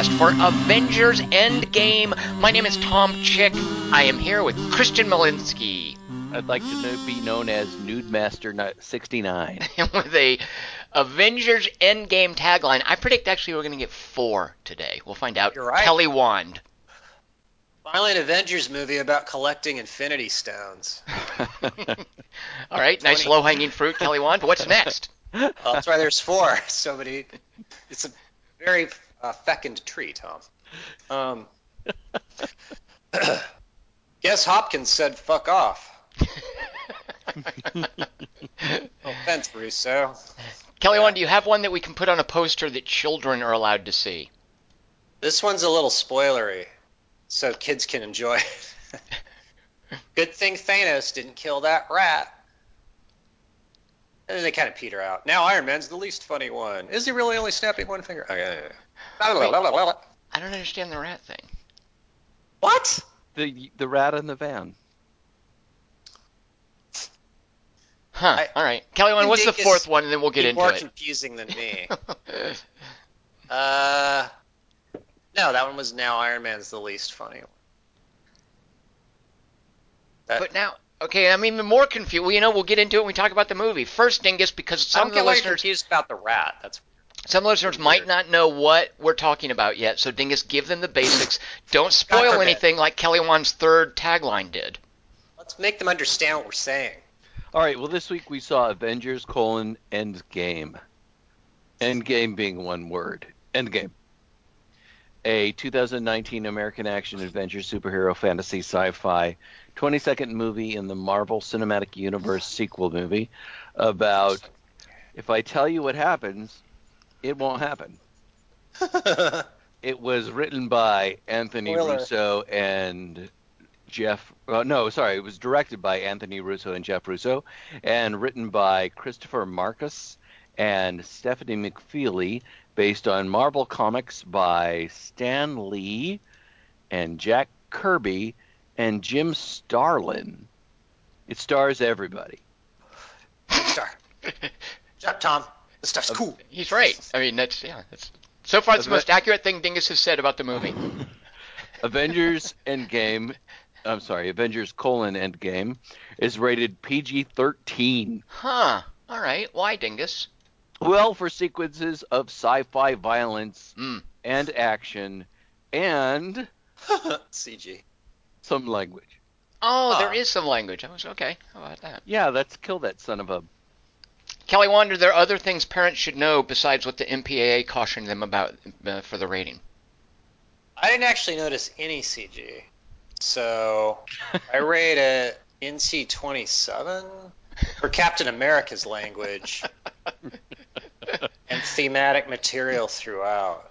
Podcast for Avengers Endgame. My name is Tom Chick. I am here with Christian Malinsky. I'd like to know, be known as Nude Master 69. with a Avengers Endgame tagline. I predict actually we're going to get four today. We'll find out. You're right. Kelly Wand. Finally, an Avengers movie about collecting Infinity Stones. All right, nice low hanging fruit, Kelly Wand. What's next? Well, that's why there's four. So many. It's a very uh, fecund tree, Tom. Um, guess Hopkins said "fuck off." No offense, Russo. Kelly Wand. do you have one that we can put on a poster that children are allowed to see? This one's a little spoilery, so kids can enjoy it. Good thing Thanos didn't kill that rat. And then they kind of peter out. Now Iron Man's the least funny one. Is he really only snapping one finger? Yeah, yeah, yeah. I don't understand the rat thing. What? the the rat in the van. Huh. I- All right. Kelly Wand. what's the Dingus fourth one, and then we'll get Be into more it. confusing than me. uh, no, that one was now Iron Man's the least funny one. That, But now, okay, I'm even more confused. Well, you know, we'll get into it when we talk about the movie. First, Dingus, because some I'm of the getting listeners, confused about the rat. That's some listeners might not know what we're talking about yet. So, Dingus, give them the basics. Don't spoil anything like Kelly Wand's third tagline did. let's make them understand what we're saying. All right. Well, this week we saw Avengers: colon Endgame. Endgame being one word. Endgame. A 2019 American action adventure superhero fantasy sci-fi 20-second movie in the Marvel Cinematic Universe sequel movie about if I tell you what happens, it won't happen. It was written by Anthony Spoiler. Russo and Jeff. Uh, no, sorry, it was directed by Anthony Russo and Jeff Russo, and written by Christopher Markus and Stephanie McFeely, based on Marvel Comics by Stan Lee and Jack Kirby and Jim Starlin. It stars everybody. Star. Shut Tom. This stuff's cool. He's right. I mean, that's yeah. That's so far it's the most accurate thing Dingus has said about the movie. Avengers Endgame. I'm sorry, Avengers colon Endgame is rated PG-13. Huh. All right. Why, Dingus? Well, for sequences of sci-fi violence Mm. and action and CG. some language. Oh, there Ah. is some language. I was okay. How about that? Yeah, let's kill that son of a. Kelly Wand, are there other things parents should know besides what the MPAA cautioned them about uh, for the rating? I didn't actually notice any CG. So I rate it NC 27 for Captain America's language and thematic material throughout.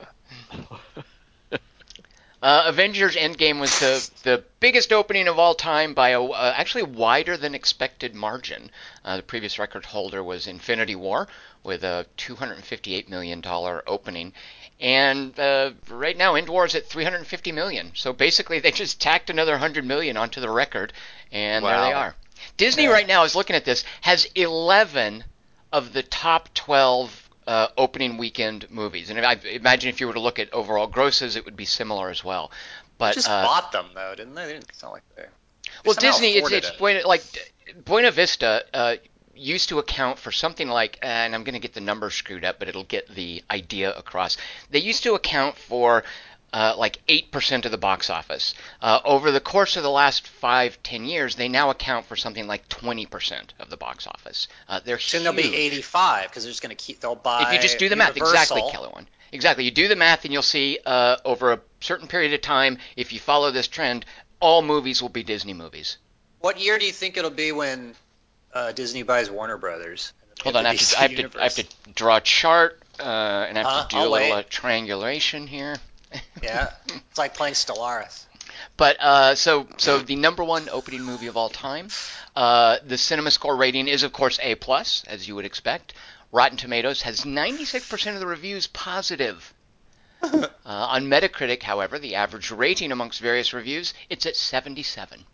Uh, Avengers Endgame was the, the biggest opening of all time by a uh, actually wider than expected margin. Uh, the previous record holder was Infinity War with a $258 million opening. And uh, right now, End War is at 350 million. So basically, they just tacked another 100 million onto the record, and there they are. Disney Yeah. right now is looking at this has 11 of the top 12 uh, opening weekend movies. And I imagine if you were to look at overall grosses, it would be similar as well. But just uh, bought them though, didn't they? They didn't sound like they. well, Disney, it's, it's it. Buena, like Buena Vista uh, used to account for something like, and I'm going to get the numbers screwed up, but it'll get the idea across. They used to account for uh, like 8% of the box office. Uh, over the course of the last five, ten years, they now account for something like 20% of the box office. Uh, they're huge. they'll be 85 because they're just going to keep. They'll buy. If you just do the math, exactly, Universal. Kelly Wand. Exactly. You do the math, and you'll see uh, over a certain period of time, if you follow this trend, all movies will be Disney movies. What year do you think it'll be when uh, Disney buys Warner Brothers? Hold on, I have, to, I, have to, I have to draw a chart, uh, and I have to do I'll a little uh, triangulation here. Yeah, it's like playing Stellaris. But uh, so so the number one opening movie of all time. Uh, the Cinema Score rating is of course A plus, as you would expect. Rotten Tomatoes has 96% of the reviews positive. uh, on Metacritic, however, the average rating amongst various reviews it's at 77.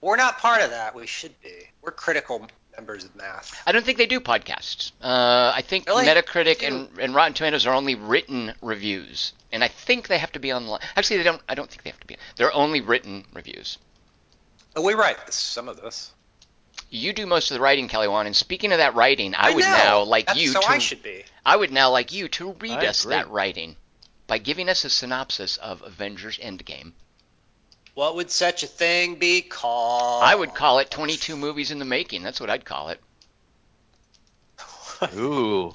We're not part of that. We should be. We're critical members of math. I don't think they do podcasts. Uh, I think Really? Metacritic and, and Rotten Tomatoes are only written reviews, and I think they have to be online. Actually, they don't. I don't think they have to be. They're only written reviews. Oh, we write some of this. You do most of the writing, Kelly Wand. And speaking of that writing, I, would know. now like That's you so to. I should be. I would now like you to read I us agree. that writing by giving us a synopsis of Avengers Endgame. What would such a thing be called? I would call it 22 movies in the making. That's what I'd call it. Ooh,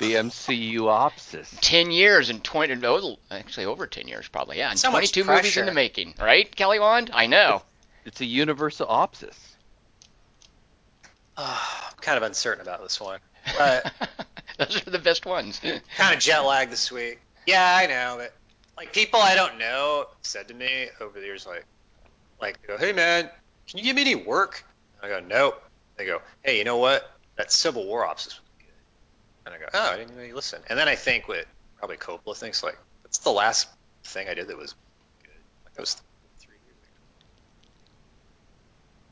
the MCU opsis. 10 years and 20, oh, actually over 10 years probably, yeah. And So 22 movies in the making, right, Kelly Wand? I know. It's a universal opsis. I'm kind of uncertain about this one. But Those are the best ones. kind of jet lagged this week. Yeah, I know, but like people I don't know said to me over the years, like, like, go, hey man, can you give me any work? I go, nope. They go, hey, you know what? That Civil War ops is really good. And I go, oh, oh I didn't really listen. And then I think what probably Coppola thinks, like, that's the last thing I did that was good. Like that was three years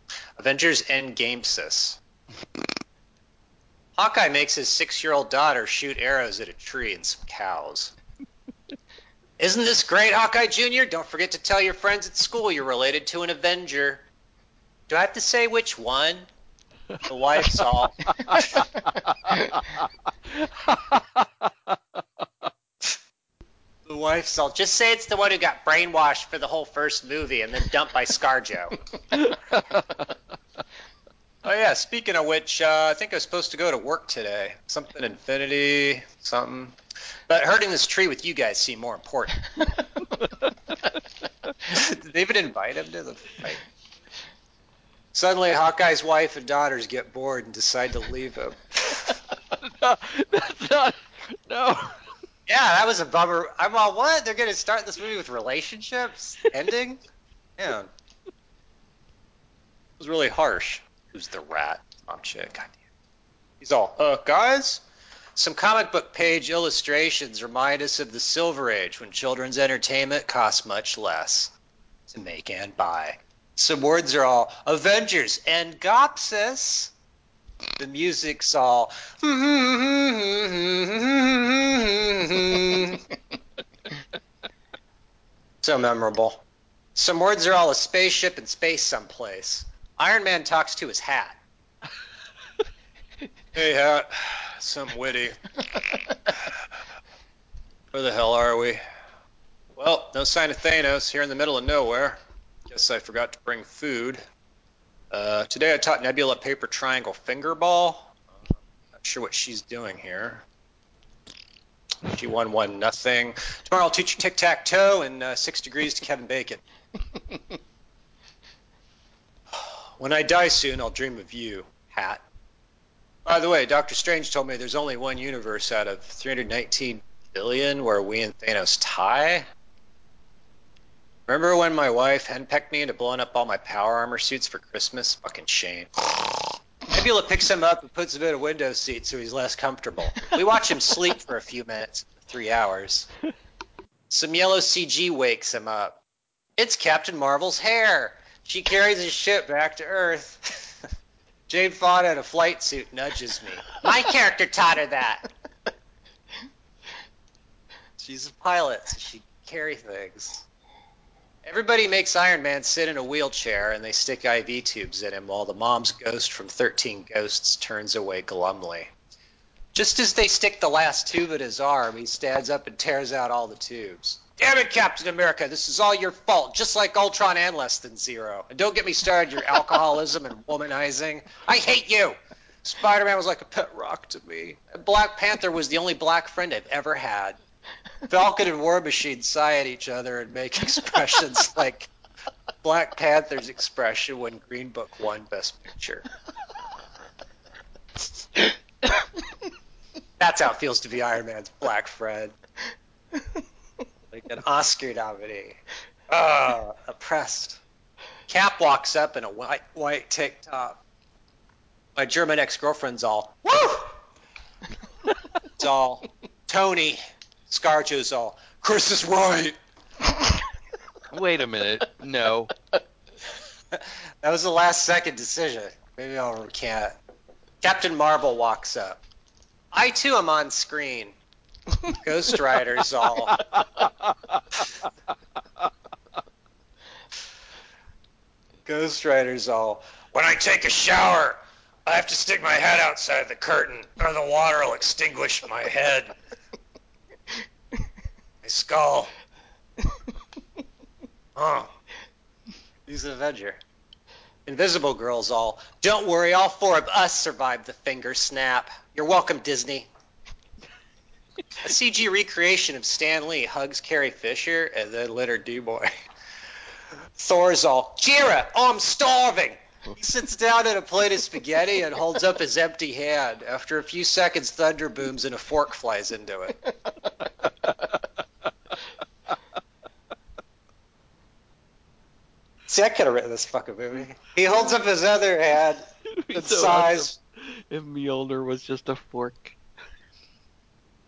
ago. Avengers Endgame sis. Hawkeye makes his six-year-old daughter shoot arrows at a tree and some cows. Isn't this great, Hawkeye Jr.? Don't forget to tell your friends at school you're related to an Avenger. Do I have to say which one? The wife's all. The wife's all. Just say it's the one who got brainwashed for the whole first movie and then dumped by ScarJo. Oh yeah, speaking of which, uh, I think I was supposed to go to work today. Something Infinity, something. But hurting this tree with you guys seemed more important. Did they even invite him to the fight? Suddenly, Hawkeye's wife and daughters get bored and decide to leave him. no, that's not. No. Yeah, that was a bummer. I'm all, what? They're going to start this movie with relationships? Ending? Yeah. It was really harsh. Who's the rat? Mom chick. God damn. He's all, uh, guys? Some comic book page illustrations remind us of the Silver Age when children's entertainment cost much less to make and buy. Some words are all Avengers and Gopsis. The music's all. so memorable. Some words are all a spaceship in space someplace. Iron Man talks to his hat. hey, hat. Some witty. Where the hell are we? Well, no sign of Thanos here in the middle of nowhere. Guess I forgot to bring food. Uh, today I taught Nebula paper triangle fingerball. Not sure what she's doing here. She won one nothing. Tomorrow I'll teach you tic tac toe and uh, six degrees to Kevin Bacon. when I die soon, I'll dream of you, hat. By the way, Doctor Strange told me there's only one universe out of 319 billion where we and Thanos tie. Remember when my wife henpecked me into blowing up all my power armor suits for Christmas? Fucking shame. Nebula picks him up and puts him in a window seat so he's less comfortable. We watch him sleep for a few minutes, three hours. Some yellow CG wakes him up. It's Captain Marvel's hair. She carries his ship back to Earth. Jane Fonda in a flight suit nudges me. My character taught her that. She's a pilot, so she carry things. Everybody makes Iron Man sit in a wheelchair and they stick IV tubes in him while the mom's ghost from 13 Ghosts turns away glumly. Just as they stick the last tube in his arm, he stands up and tears out all the tubes. Damn it, Captain America, this is all your fault, just like Ultron and Less Than Zero. And don't get me started, your alcoholism and womanizing. I hate you! Spider Man was like a pet rock to me. Black Panther was the only black friend I've ever had. Falcon and War Machine sigh at each other and make expressions like Black Panther's expression when Green Book won Best Picture. That's how it feels to be Iron Man's black friend. Like an Oscar nominee. Ah, oppressed. Cap walks up in a white white tank top. My German ex-girlfriend's all, woo! It's all, Tony. Scarjo's all, Chris is right. Wait a minute. No. That was the last second decision. Maybe I'll recant. Captain Marvel walks up. I too am on screen. Ghost Rider's all. Ghost Rider's all. When I take a shower, I have to stick my head outside the curtain, or the water will extinguish my head. My skull. Oh. He's an Avenger. Invisible Girl's all. Don't worry, all four of us survived the finger snap. You're welcome, Disney. A CG recreation of Stan Lee hugs Carrie Fisher and then Leonard Nimoy. Thor's all, Jira, oh, I'm starving. He sits down at a plate of spaghetti and holds up his empty hand. After a few seconds, thunder booms and a fork flies into it. See, I could have written this fucking movie. He holds up his other hand and So sighs. If Mjolnir was just a fork.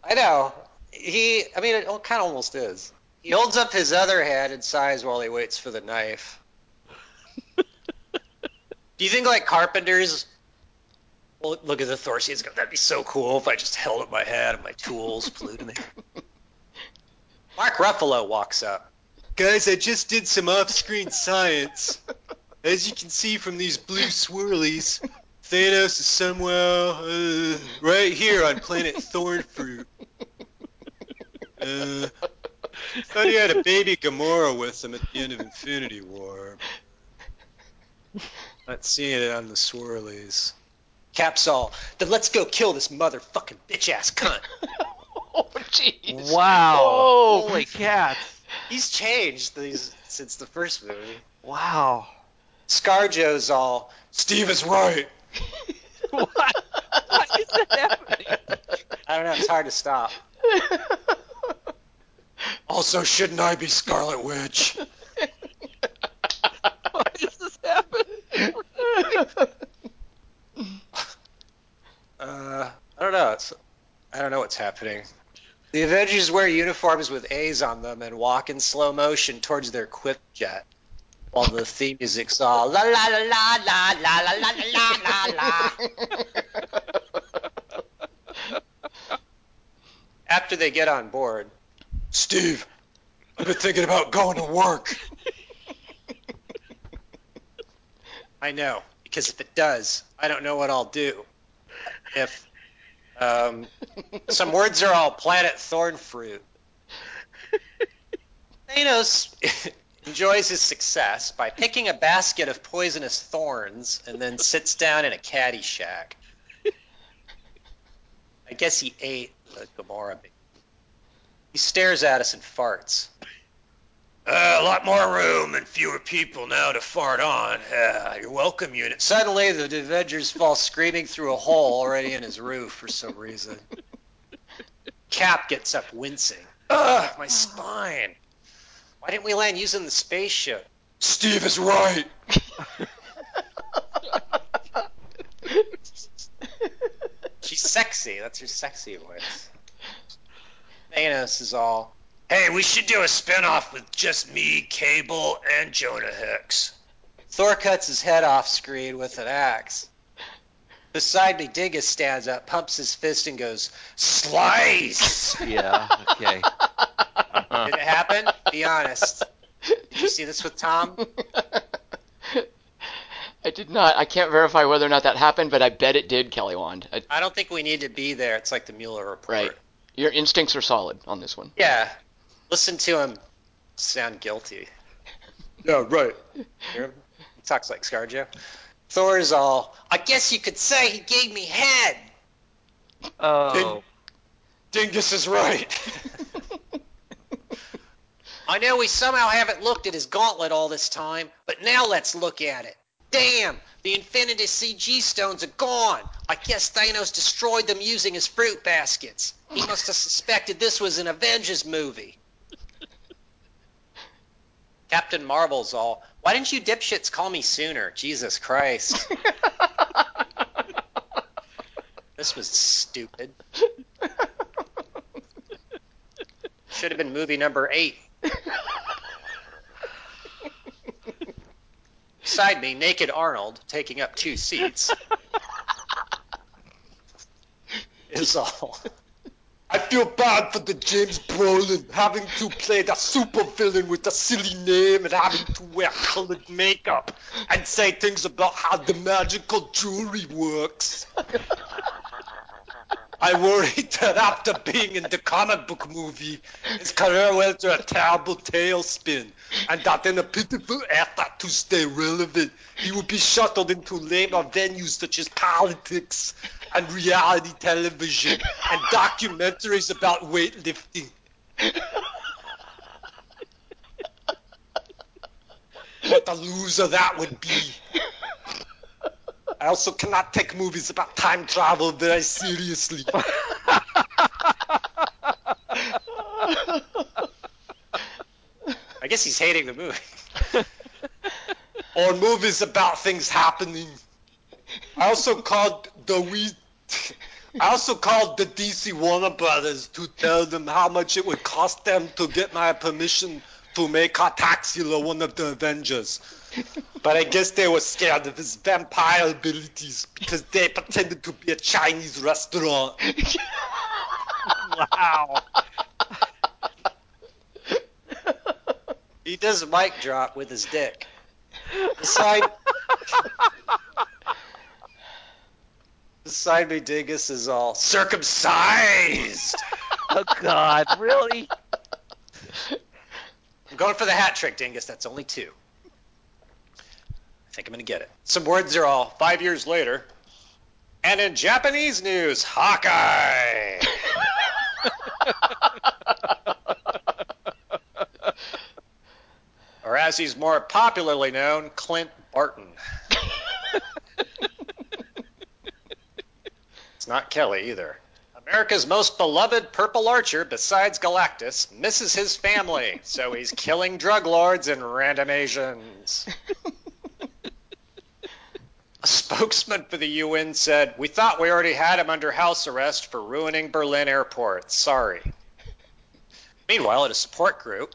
I know. He, I mean, it kind of almost is. He holds up his other hand and sighs while he waits for the knife. Do you think like carpenters? Well, look at the Thor scenes. go, That'd be so cool if I just held up my head and my tools flew to me. Mark Ruffalo walks up. Guys, I just did some off-screen science. As you can see from these blue swirlies, Thanos is somewhere uh, right here on planet Thornfruit. Uh, thought he had a baby Gamora with him at the end of Infinity War. Not seeing it on the swirlies. Caps all. Then let's go kill this motherfucking bitch ass cunt. oh, jeez. Wow. Whoa. Holy cats. He's changed these since the first movie. Wow. Scarjo's all. Steve is right. what? Why is that happening? I don't know. It's hard to stop. Also, shouldn't I be Scarlet Witch? Why does this happen? Uh, I don't know. It's I don't know what's happening. The Avengers wear uniforms with A's on them and walk in slow motion towards their quip jet, while the theme music's all la la la la la la la la la la la. After they get on board, Steve, I've been thinking about going to work. I know, because if it does, I don't know what I'll do. If um, some words are all planet thorn fruit. Thanos enjoys his success by picking a basket of poisonous thorns and then sits down in a caddy shack. I guess he ate the Gamora. He stares at us and farts. Uh, a lot more room and fewer people now to fart on. Uh, you're welcome, unit. Suddenly, the Avengers fall screaming through a hole already in his roof for some reason. Cap gets up wincing. Ugh, my spine. Why didn't we land using the spaceship? Steve is right. She's sexy. That's her sexy voice. Thanos is all. Hey, we should do a spin-off with just me, Cable, and Jonah Hex. Thor cuts his head off screen with an axe. Beside me, Dingus stands up, pumps his fist, and goes, Slice! Yeah, okay. Uh-huh. Did it happen? Be honest. Did you see this with Tom? I did not. I can't verify whether or not that happened, but I bet it did, Kelly Wand. I, I don't think we need to be there. It's like the Mueller report. right. Your instincts are solid on this one. Yeah. Listen to him sound guilty. Yeah, right. Hear him? He talks like Scarjo. Thor's all, I guess you could say he gave me head. Oh. Dingus is right. I know we somehow haven't looked at his gauntlet all this time, but now let's look at it. Damn, the Infinity CG stones are gone. I guess Thanos destroyed them using his fruit baskets. He must have suspected this was an Avengers movie. Captain Marvel's all, why didn't you dipshits call me sooner? Jesus Christ. This was stupid. Should have been movie number eight. Beside me, naked Arnold, taking up two seats. is all. I feel bad for the James Brolin having to play the supervillain with a silly name and having to wear colored makeup and say things about how the magical jewelry works. I worry that after being in the comic book movie, his career went to a terrible tailspin, and that in a pitiful effort to stay relevant, he will be shuttled into lamer venues such as politics and reality television and documentaries about weightlifting. What a loser that would be. I also cannot take movies about time travel very seriously. I guess he's hating the movie. or movies about things happening. I also called the we. I also called the DC Warner Brothers to tell them how much it would cost them to get my permission to make Cartaxila one of the Avengers. But I guess they were scared of his vampire abilities because they pretended to be a Chinese restaurant. wow. he does a mic drop with his dick. Beside, beside me, Dingus is all circumcised. Oh God, really? I'm going for the hat trick, Dingus. That's only two. I think I'm going to get it. Some words are all five years later. And in Japanese news, Hawkeye. or as he's more popularly known, Clint Barton. Not Kelly either. America's most beloved purple archer, besides Galactus, misses his family, so he's killing drug lords and random Asians. A spokesman for the UN said, We thought we already had him under house arrest for ruining Berlin airport. Sorry. Meanwhile, at a support group,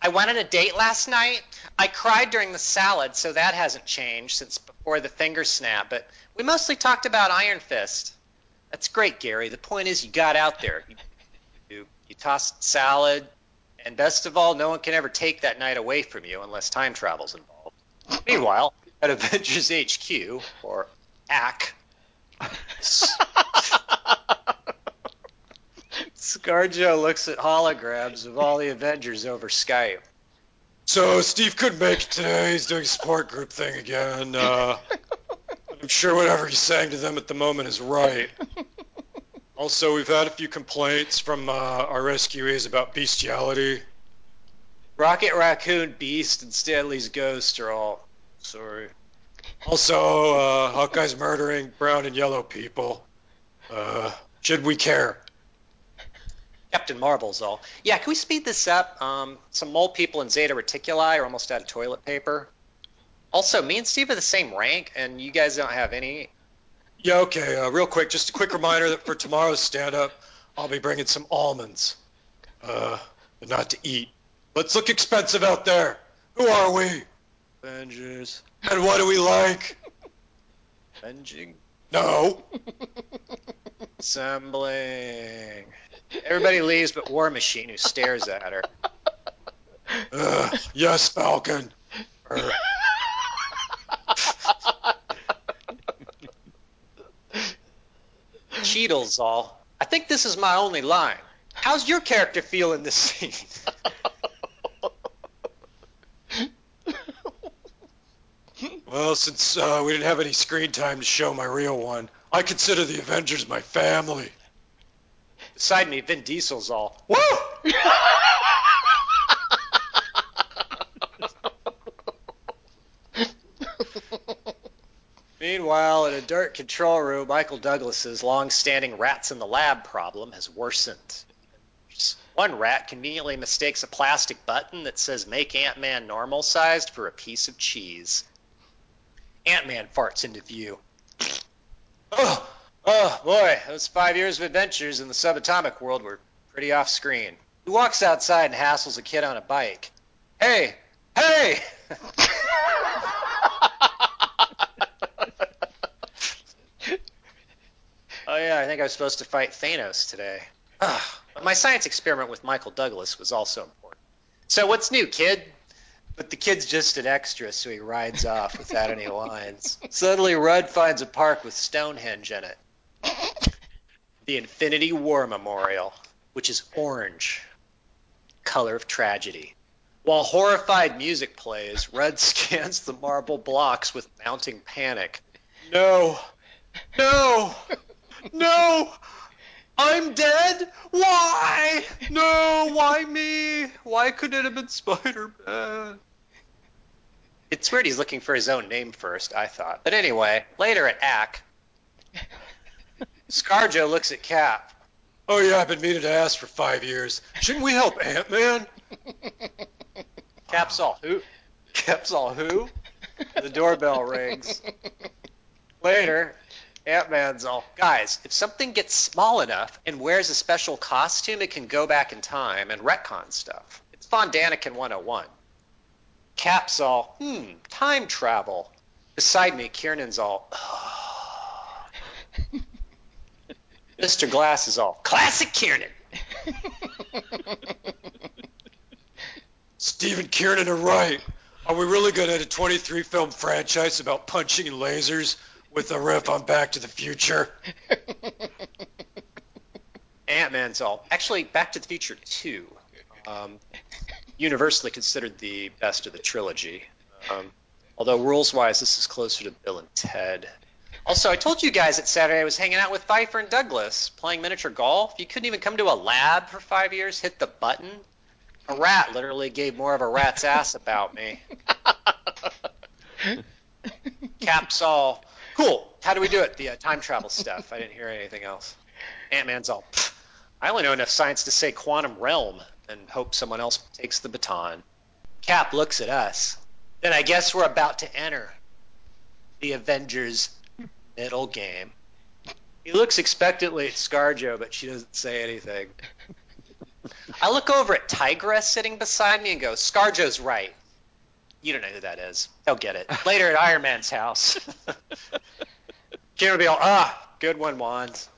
I went on a date last night. I cried during the salad, so that hasn't changed since before the finger snap, but we mostly talked about Iron Fist. That's great, Gary. The point is, you got out there. You, you, tossed salad, and best of all, no one can ever take that night away from you unless time travel's involved. Meanwhile, at Avengers HQ, or AC, Scarjo looks at holograms of all the Avengers over Skype. So Steve couldn't make it today. He's doing a support group thing again. Uh, I'm sure whatever he's saying to them at the moment is right. Also, we've had a few complaints from uh, our rescuees about bestiality. Rocket Raccoon, Beast, and Stan Lee's Ghost are all sorry. Also, uh, Hawkeye's murdering brown and yellow people. Uh, should we care? Captain Marvel's all. Yeah, can we speed this up? Um, some mole people in Zeta Reticuli are almost out of toilet paper. Also, me and Steve are the same rank, and you guys don't have any. Yeah, okay. Uh, real quick, just a quick reminder that for tomorrow's stand-up, I'll be bringing some almonds. Uh, but not to eat. Let's look expensive out there. Who are we? Avengers. And what do we like? Avenging. No. Assembling. Everybody leaves but War Machine, who stares at her. Uh, yes, Falcon. Er, Cheadle's all. I think this is my only line. How's your character feel in this scene? well, since uh, we didn't have any screen time to show my real one, I consider the Avengers my family. Beside me, Vin Diesel's all. Woo! Meanwhile, in a dirt control room, Michael Douglas's long-standing rats in the lab problem has worsened. One rat conveniently mistakes a plastic button that says make Ant-Man normal sized for a piece of cheese. Ant-Man farts into view. Oh, oh boy, those five years of adventures in the subatomic world were pretty off screen. He walks outside and hassles a kid on a bike. Hey, hey! oh yeah, I think I was supposed to fight Thanos today. but my science experiment with Michael Douglas was also important. So what's new, kid? But the kid's just an extra, so he rides off without any lines. Suddenly, Rudd finds a park with Stonehenge in it. The Infinity War Memorial, which is orange, color of tragedy. While horrified music plays, Rudd scans the marble blocks with mounting panic. No! No! No! I'm dead? Why? No, why me? Why couldn't it have been Spider Man? It's weird he's looking for his own name first, I thought. But anyway, later at ACK, Scarjo looks at Cap. Oh yeah, I've been meaning to ask for five years. Shouldn't we help Ant Man? Cap's all who? Cap's all who? The doorbell rings. Later, Ant Man's all guys. If something gets small enough and wears a special costume, it can go back in time and retcon stuff. It's Von Daniken 101. Cap's all hmm, time travel. Beside me, Kiernan's all. Mr. Glass is all classic Kiernan. Stephen Kiernan are right. Are we really going to a 23 film franchise about punching and lasers with a riff on Back to the Future? Ant Man's all actually Back to the Future 2. Um, universally considered the best of the trilogy. Um, although rules wise, this is closer to Bill and Ted. Also, I told you guys that Saturday I was hanging out with Pfeiffer and Douglas playing miniature golf. You couldn't even come to a lab for five years, hit the button. A rat literally gave more of a rat's ass about me. Cap's all cool. How do we do it? The uh, time travel stuff. I didn't hear anything else. Ant Man's all. "Pfft, I only know enough science to say quantum realm and hope someone else takes the baton. Cap looks at us. Then I guess we're about to enter the Avengers middle game. He looks expectantly at Scarjo, but she doesn't say anything. I look over at Tigress sitting beside me and go, Scarjo's right. You don't know who that is. They'll get it. Later at Iron Man's house. Kieran will be all, ah, good one, Wands.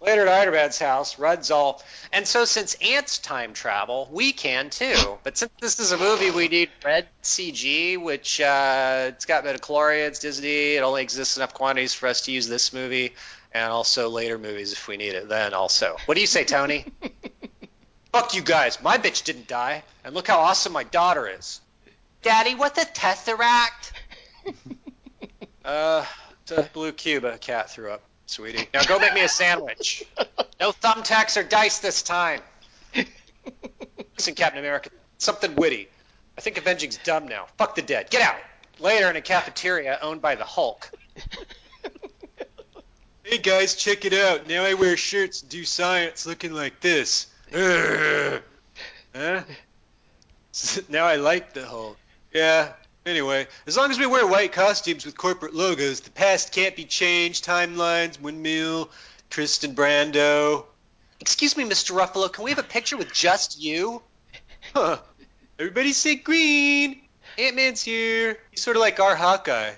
Later at Iron Man's house, Rudd's all, and so since ants time travel, we can too. But since this is a movie, we need red CG, which uh, it's got midichlorians, Disney. It only exists enough quantities for us to use this movie, and also later movies if we need it. Then also, what do you say, Tony? Fuck you guys. My bitch didn't die, and look how awesome my daughter is. Daddy, what's a tesseract? uh, it's a blue cube a cat threw up, sweetie. Now go make me a sandwich. No thumbtacks or dice this time. Listen, Captain America, something witty. I think Avenging's dumb now. Fuck the dead. Get out. Later in a cafeteria owned by the Hulk. Hey guys, check it out. Now I wear shirts and do science looking like this. Ugh. Huh? Now I like the Hulk. Yeah. Anyway, as long as we wear white costumes with corporate logos, the past can't be changed. Timelines, windmill, Tristan Brando. Excuse me, Mr. Ruffalo, can we have a picture with just you? Huh. Everybody say green. Ant-Man's here. He's sort of like our Hawkeye.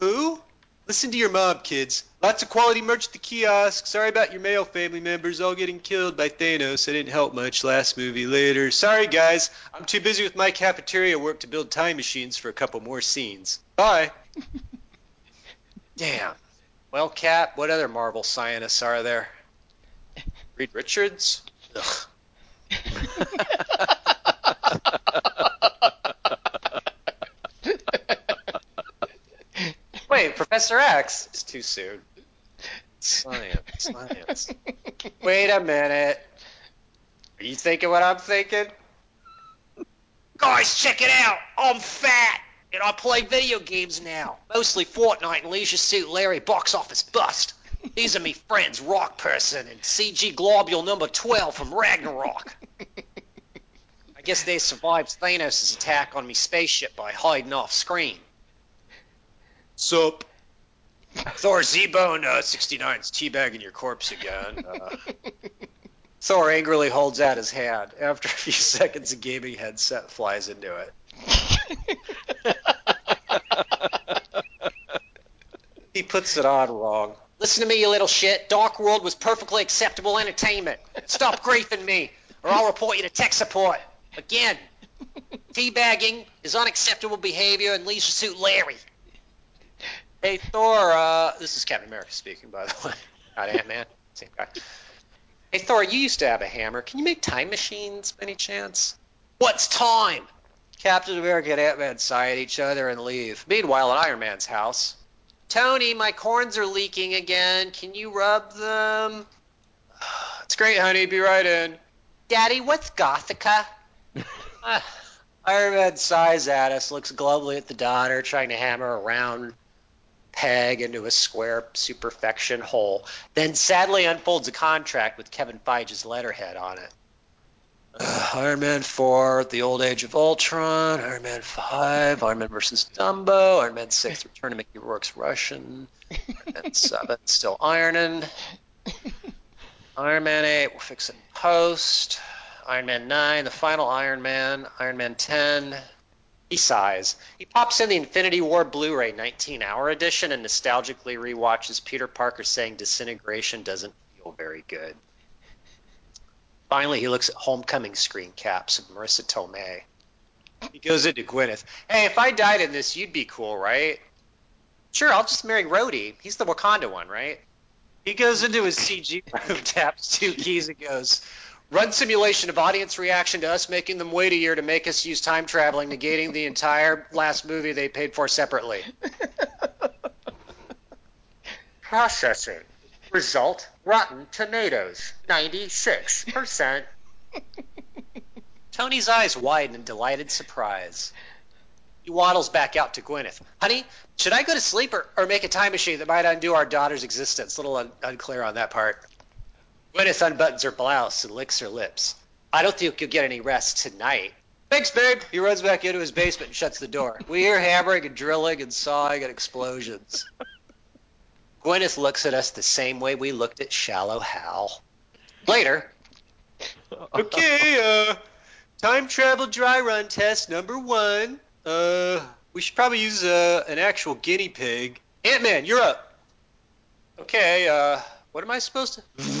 Who? Listen to your mom, kids. Lots of quality merch at the kiosk. Sorry about your male family members all getting killed by Thanos. I didn't help much last movie. Later. Sorry, guys. I'm too busy with my cafeteria work to build time machines for a couple more scenes. Bye. Damn. Well, Cap, what other Marvel scientists are there? Reed Richards? Ugh. Wait, Professor X? It's too soon. Science, science. Wait a minute. Are you thinking what I'm thinking? Guys, check it out! I'm fat! And I play video games now. Mostly Fortnite and Leisure Suit Larry box office bust. These are me friends, Rock Person and CG Globule number 12 from Ragnarok. I guess they survived Thanos' attack on me spaceship by hiding off screen. Sup? Thor Z-Bone uh, 69's teabagging your corpse again. Uh, Thor angrily holds out his hand. After a few seconds, a gaming headset flies into it. He puts it on wrong. Listen to me, you little shit. Dark World was perfectly acceptable entertainment. Stop griefing me, or I'll report you to tech support. Again, teabagging is unacceptable behavior in Leisure Suit Larry. Hey, Thor, uh, this is Captain America speaking, by the way. Not Ant-Man. Same guy. Hey, Thor, you used to have a hammer. Can you make time machines by any chance? What's time? Captain America and Ant-Man sigh at each other and leave. Meanwhile, at Iron Man's house. Tony, my corns are leaking again. Can you rub them? It's great, honey. Be right in. Daddy, what's Gothica? Ah, Iron Man sighs at us, looks glumly at the daughter, trying to hammer a round peg into a square superfection hole, then sadly unfolds a contract with Kevin Feige's letterhead on it. Uh, Iron Man 4, The Old Age of Ultron, Iron Man 5, Iron Man vs. Dumbo, Iron Man 6, Return of Mickey Rourke's Russian, Iron Man 7, still ironing, Iron Man 8, we'll fix it in post, Iron Man 9, the final Iron Man, Iron Man 10, he sighs. He pops in the Infinity War Blu-ray 19-hour edition and nostalgically rewatches Peter Parker saying disintegration doesn't feel very good. Finally, he looks at homecoming screen caps of Marisa Tomei. He goes into Gwyneth. Hey, if I died in this, you'd be cool, right? Sure, I'll just marry Rhodey. He's the Wakanda one, right? He goes into his CG room, taps two keys, and goes, Run simulation of audience reaction to us making them wait a year to make us use time traveling, negating the entire last movie they paid for separately. Processing. Result Rotten Tomatoes, 96%. Tony's eyes widen in delighted surprise. He waddles back out to Gwyneth. Honey, should I go to sleep or, or make a time machine that might undo our daughter's existence? A little un- unclear on that part. Gwyneth unbuttons her blouse and licks her lips. I don't think you'll get any rest tonight. Thanks, babe. He runs back into his basement and shuts the door. We hear hammering and drilling and sawing and explosions. Gwyneth looks at us the same way we looked at Shallow Hal. Later. Okay, uh, time travel dry run test number one. Uh, we should probably use uh, an actual guinea pig. Ant Man, you're up. Okay, uh, what am I supposed to?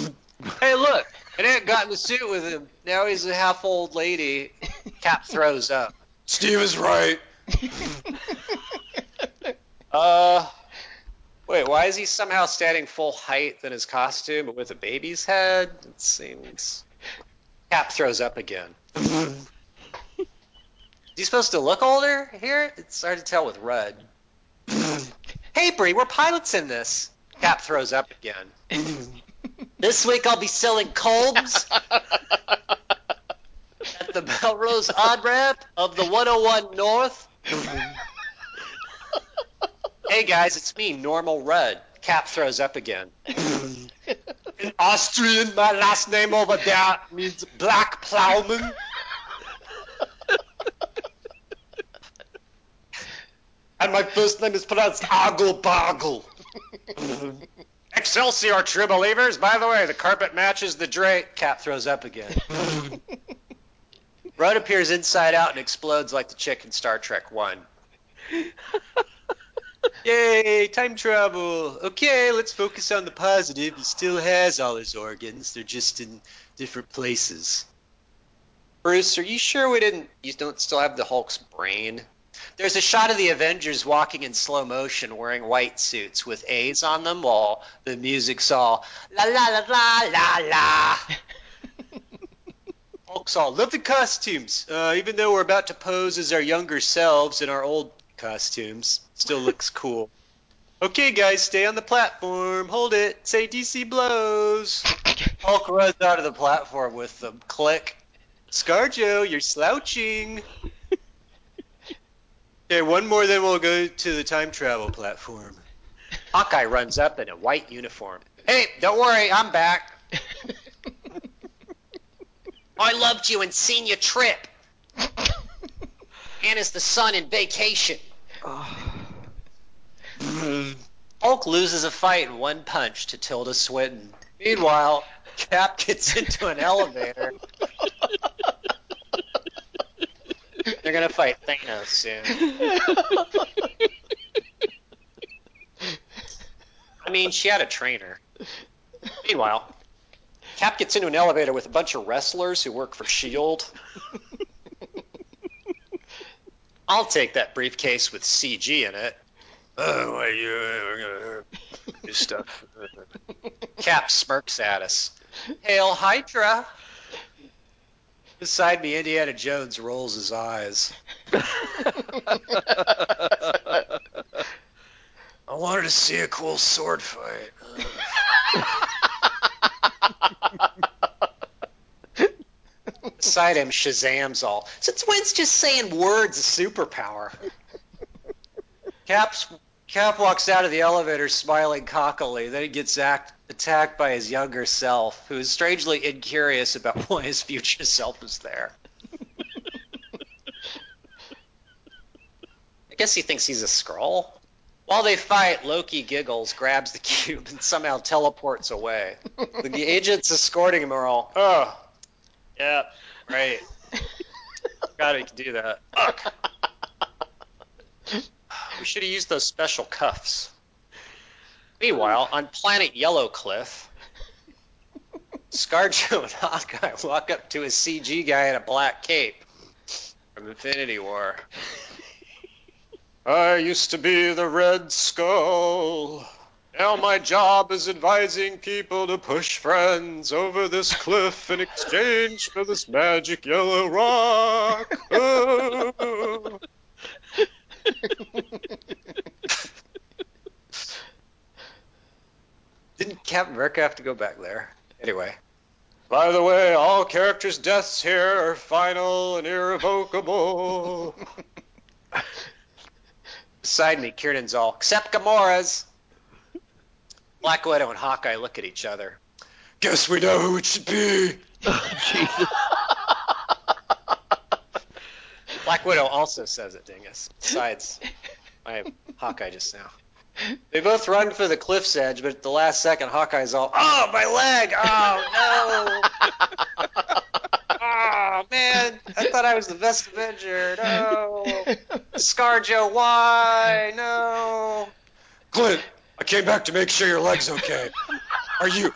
Hey, look, an ain't got in the suit with him. Now he's a half old lady. Cap throws up. Steve is right. Uh, wait, why is he somehow standing full height in his costume, but with a baby's head? It seems. Cap throws up again. is he supposed to look older here? It's hard to tell with Rudd. hey, Bree, we're pilots in this. Cap throws up again. This week I'll be selling Colbs at the Melrose Odd Ramp of the 101 North. hey guys, it's me, Normal Rudd. Cap throws up again. In Austrian, my last name over there means black plowman. and my first name is pronounced Argle Bargle. Excelsior, true believers. By the way, the carpet matches the drape. Cap throws up again. Rudd appears inside out and explodes like the chick in Star Trek 1. Yay, time travel. Okay, let's focus on the positive. He still has all his organs. They're just in different places. Bruce, are you sure we didn't you don't still have the Hulk's brain? There's a shot of the Avengers walking in slow motion wearing white suits with A's on them while the music's all la la la la la la. Hulk's all love the costumes. Uh, even though we're about to pose as our younger selves in our old costumes, still looks cool. Okay, guys, stay on the platform. Hold it. Say DC blows. Hulk runs out of the platform with them. Click. Scarjo, you're slouching. Okay, one more, then we'll go to the time travel platform. Hawkeye runs up in a white uniform. Hey, don't worry, I'm back. I loved you and seen senior trip. and as the sun in vacation. Hulk loses a fight in one punch to Tilda Swinton. Meanwhile, Cap gets into an elevator. They're gonna fight Thanos soon. I mean, she had a trainer. Meanwhile, Cap gets into an elevator with a bunch of wrestlers who work for S.H.I.E.L.D. I'll take that briefcase with CG in it. Oh, why you we're gonna do stuff. Cap smirks at us. Hail Hydra! Beside me, Indiana Jones rolls his eyes. I wanted to see a cool sword fight. Beside him, Shazam's all. Since when's just saying words a superpower? Cap's Cap walks out of the elevator smiling cockily. Then he gets act, attacked by his younger self, who is strangely incurious about why his future self is there. I guess he thinks he's a Skrull. While they fight, Loki giggles, grabs the cube, and somehow teleports away. the agents escorting him are all, oh, yeah, right. God, he can do that. Fuck. We should have used those special cuffs. Meanwhile, on planet Yellow Cliff, Scarjo and Hawkeye walk up to a CG guy in a black cape from Infinity War. I used to be the Red Skull. Now my job is advising people to push friends over this cliff in exchange for this magic yellow rock. Oh. Didn't Captain America have to go back there? Anyway. By the way, all characters' deaths here are final and irrevocable. Beside me, Kiernan's all, except Gamora's. Black Widow and Hawkeye look at each other. Guess we know who it should be. Jesus. Black Widow also says it, dingus. Besides, my Hawkeye just now. They both run for the cliff's edge, but at the last second, Hawkeye's all, "Oh, my leg! Oh no! oh man! I thought I was the best Avenger. No! ScarJo, why? No!" Clint, I came back to make sure your leg's okay. Are you?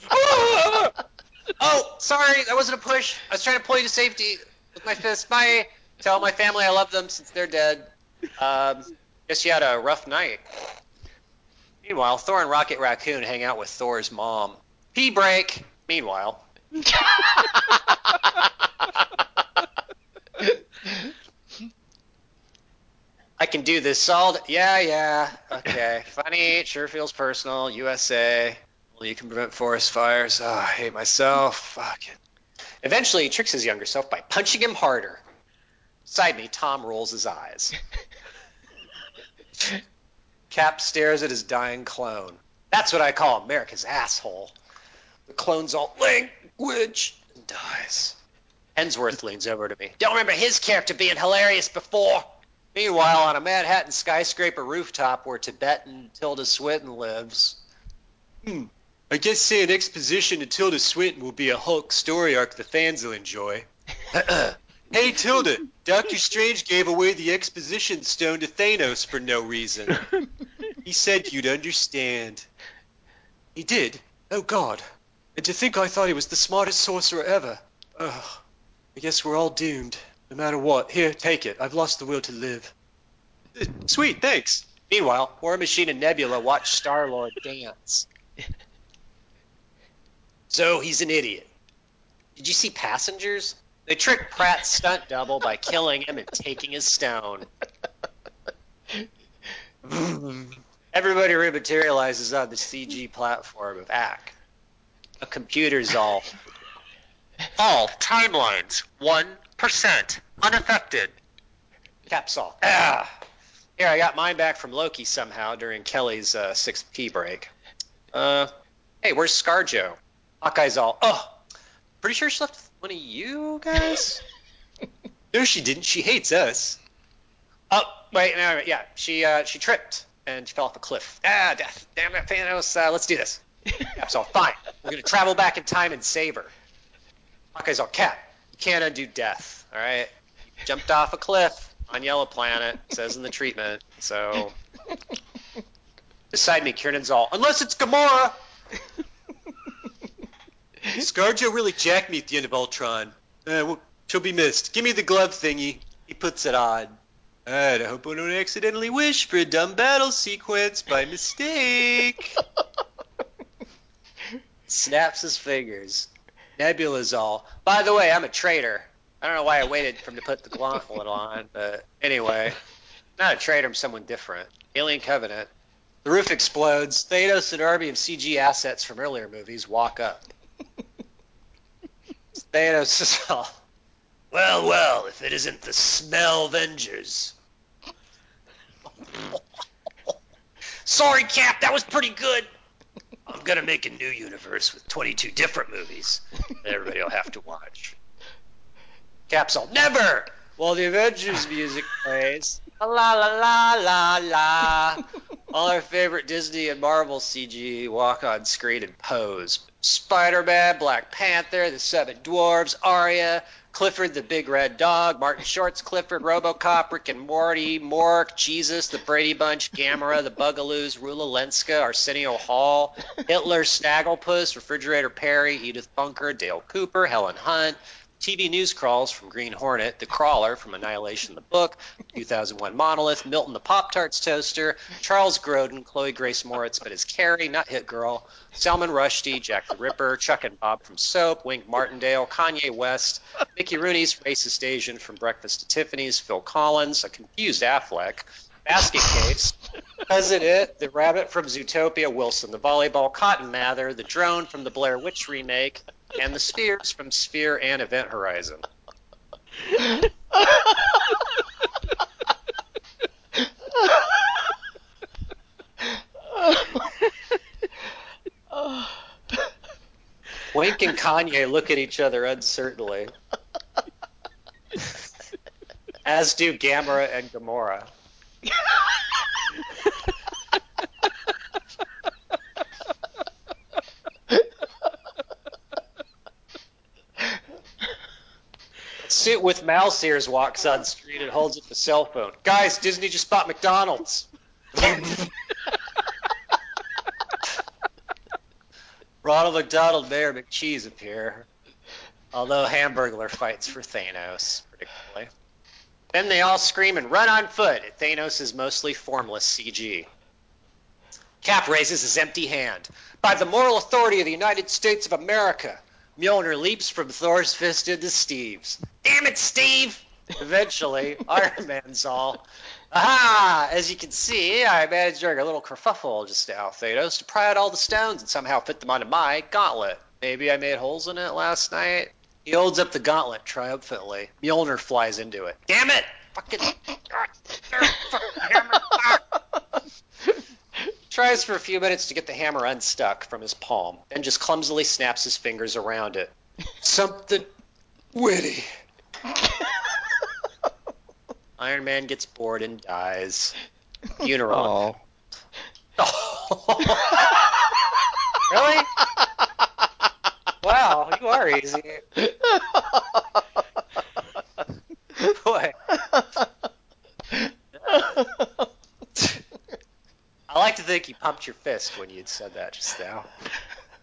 oh, sorry, that wasn't a push. I was trying to pull you to safety with my fist. Bye. Tell my family I love them since they're dead. Um, guess you had a rough night. Meanwhile, Thor and Rocket Raccoon hang out with Thor's mom. Pee break. Meanwhile. I can do this all. Yeah, yeah. Okay. Funny. It sure feels personal. USA. Well, you can prevent forest fires. Oh, I hate myself. Fuck it. Eventually, he tricks his younger self by punching him harder. Beside me, Tom rolls his eyes. Cap stares at his dying clone. That's what I call America's asshole. The clone's all language and dies. Hemsworth leans over to me. Don't remember his character being hilarious before. Meanwhile, on a Manhattan skyscraper rooftop where Tibetan Tilda Swinton lives. Hmm. I guess saying exposition to Tilda Swinton will be a Hulk story arc the fans will enjoy. hey, Tilda, Doctor Strange gave away the exposition stone to Thanos for no reason. He said you'd understand. He did? Oh, God. And to think I thought he was the smartest sorcerer ever. Ugh. I guess we're all doomed. No matter what. Here, take it. I've lost the will to live. Uh, Sweet, thanks. Meanwhile, War Machine and Nebula watch Star Lord dance. So he's an idiot. Did you see Passengers? They tricked Pratt's stunt double by killing him and taking his stone. Everybody rematerializes on the CG platform of ACK. A computer's all. All timelines, 1% unaffected. Caps all. Ah. Here, I got mine back from Loki somehow during Kelly's uh, 6P break. Uh, hey, where's Scarjo? Hawkeye's all, oh, pretty sure she left one of you guys? no, she didn't. She hates us. Oh, wait, no, no, yeah, she uh, she tripped and she fell off a cliff. Ah, death. Damn it, Thanos. Uh, let's do this. Cap's all, fine. We're gonna travel back in time and save her. Hawkeye's all, Cap, you can't undo death, all right? You jumped off a cliff on Yellow Planet, says in the treatment, so Beside me, Kiernan's all, unless it's Gamora. Scarjo really jacked me at the end of Ultron. Uh, well, she'll be missed. Give me the glove thingy. He puts it on. Alright, I hope I don't accidentally wish for a dumb battle sequence by mistake. Snaps his fingers. Nebula's all, by the way, I'm a traitor. I don't know why I waited for him to put the gauntlet on, but anyway. Not a traitor, I'm someone different. Alien Covenant. The roof explodes. Thanos and army of CG assets from earlier movies walk up. Thanos is all, well, well, if it isn't the Smell Vengers. Sorry, Cap, that was pretty good. I'm gonna make a new universe with 22 different movies that everybody will have to watch. Capsule, never! While the Avengers music plays, la la la la la. All our favorite Disney and Marvel CG walk on screen and pose. Spider-Man, Black Panther, the Seven Dwarves, Arya, Clifford the Big Red Dog, Martin Short's Clifford, RoboCop, Rick and Morty, Mork, Jesus, the Brady Bunch, Gamera, the Bugaloos, Rula Lenska, Arsenio Hall, Hitler, Snagglepuss, Refrigerator Perry, Edith Bunker, Dale Cooper, Helen Hunt, TV news crawls from Green Hornet, The Crawler from Annihilation the Book, 2001 Monolith, Milton the Pop Tarts Toaster, Charles Grodin, Chloe Grace Moretz, but as Carrie, not Hit Girl, Salman Rushdie, Jack the Ripper, Chuck and Bob from Soap, Wink Martindale, Kanye West, Mickey Rooney's Racist Asian from Breakfast at Tiffany's, Phil Collins, a confused Affleck, Basket Case, Cousin It, the Rabbit from Zootopia, Wilson the Volleyball, Cotton Mather, the Drone from the Blair Witch remake, and the Spheres from Sphere and Event Horizon. Wink and Kanye look at each other uncertainly. As do Gamera and Gamora. Suit with mouse ears walks on street and holds up a cell phone. Guys, Disney just bought McDonald's. Ronald McDonald, Mayor McCheese appear. Although Hamburglar fights for Thanos, predictably. Then they all scream and run on foot Thanos is mostly formless CG. Cap raises his empty hand. By the moral authority of the United States of America, Mjolnir leaps from Thor's fist into Steve's. Damn it, Steve! Eventually, Iron Man's all, Aha! As you can see, I managed during a little kerfuffle just now, Thanos, to pry out all the stones and somehow fit them onto my gauntlet. Maybe I made holes in it last night? He holds up the gauntlet triumphantly. Mjolnir flies into it. Damn it! Fucking. hammer. Tries for a few minutes to get the hammer unstuck from his palm, then just clumsily snaps his fingers around it. Something witty. Iron Man gets bored and dies. Uniron. really? Wow, you are easy. Boy. I like to think you pumped your fist when you'd said that just now.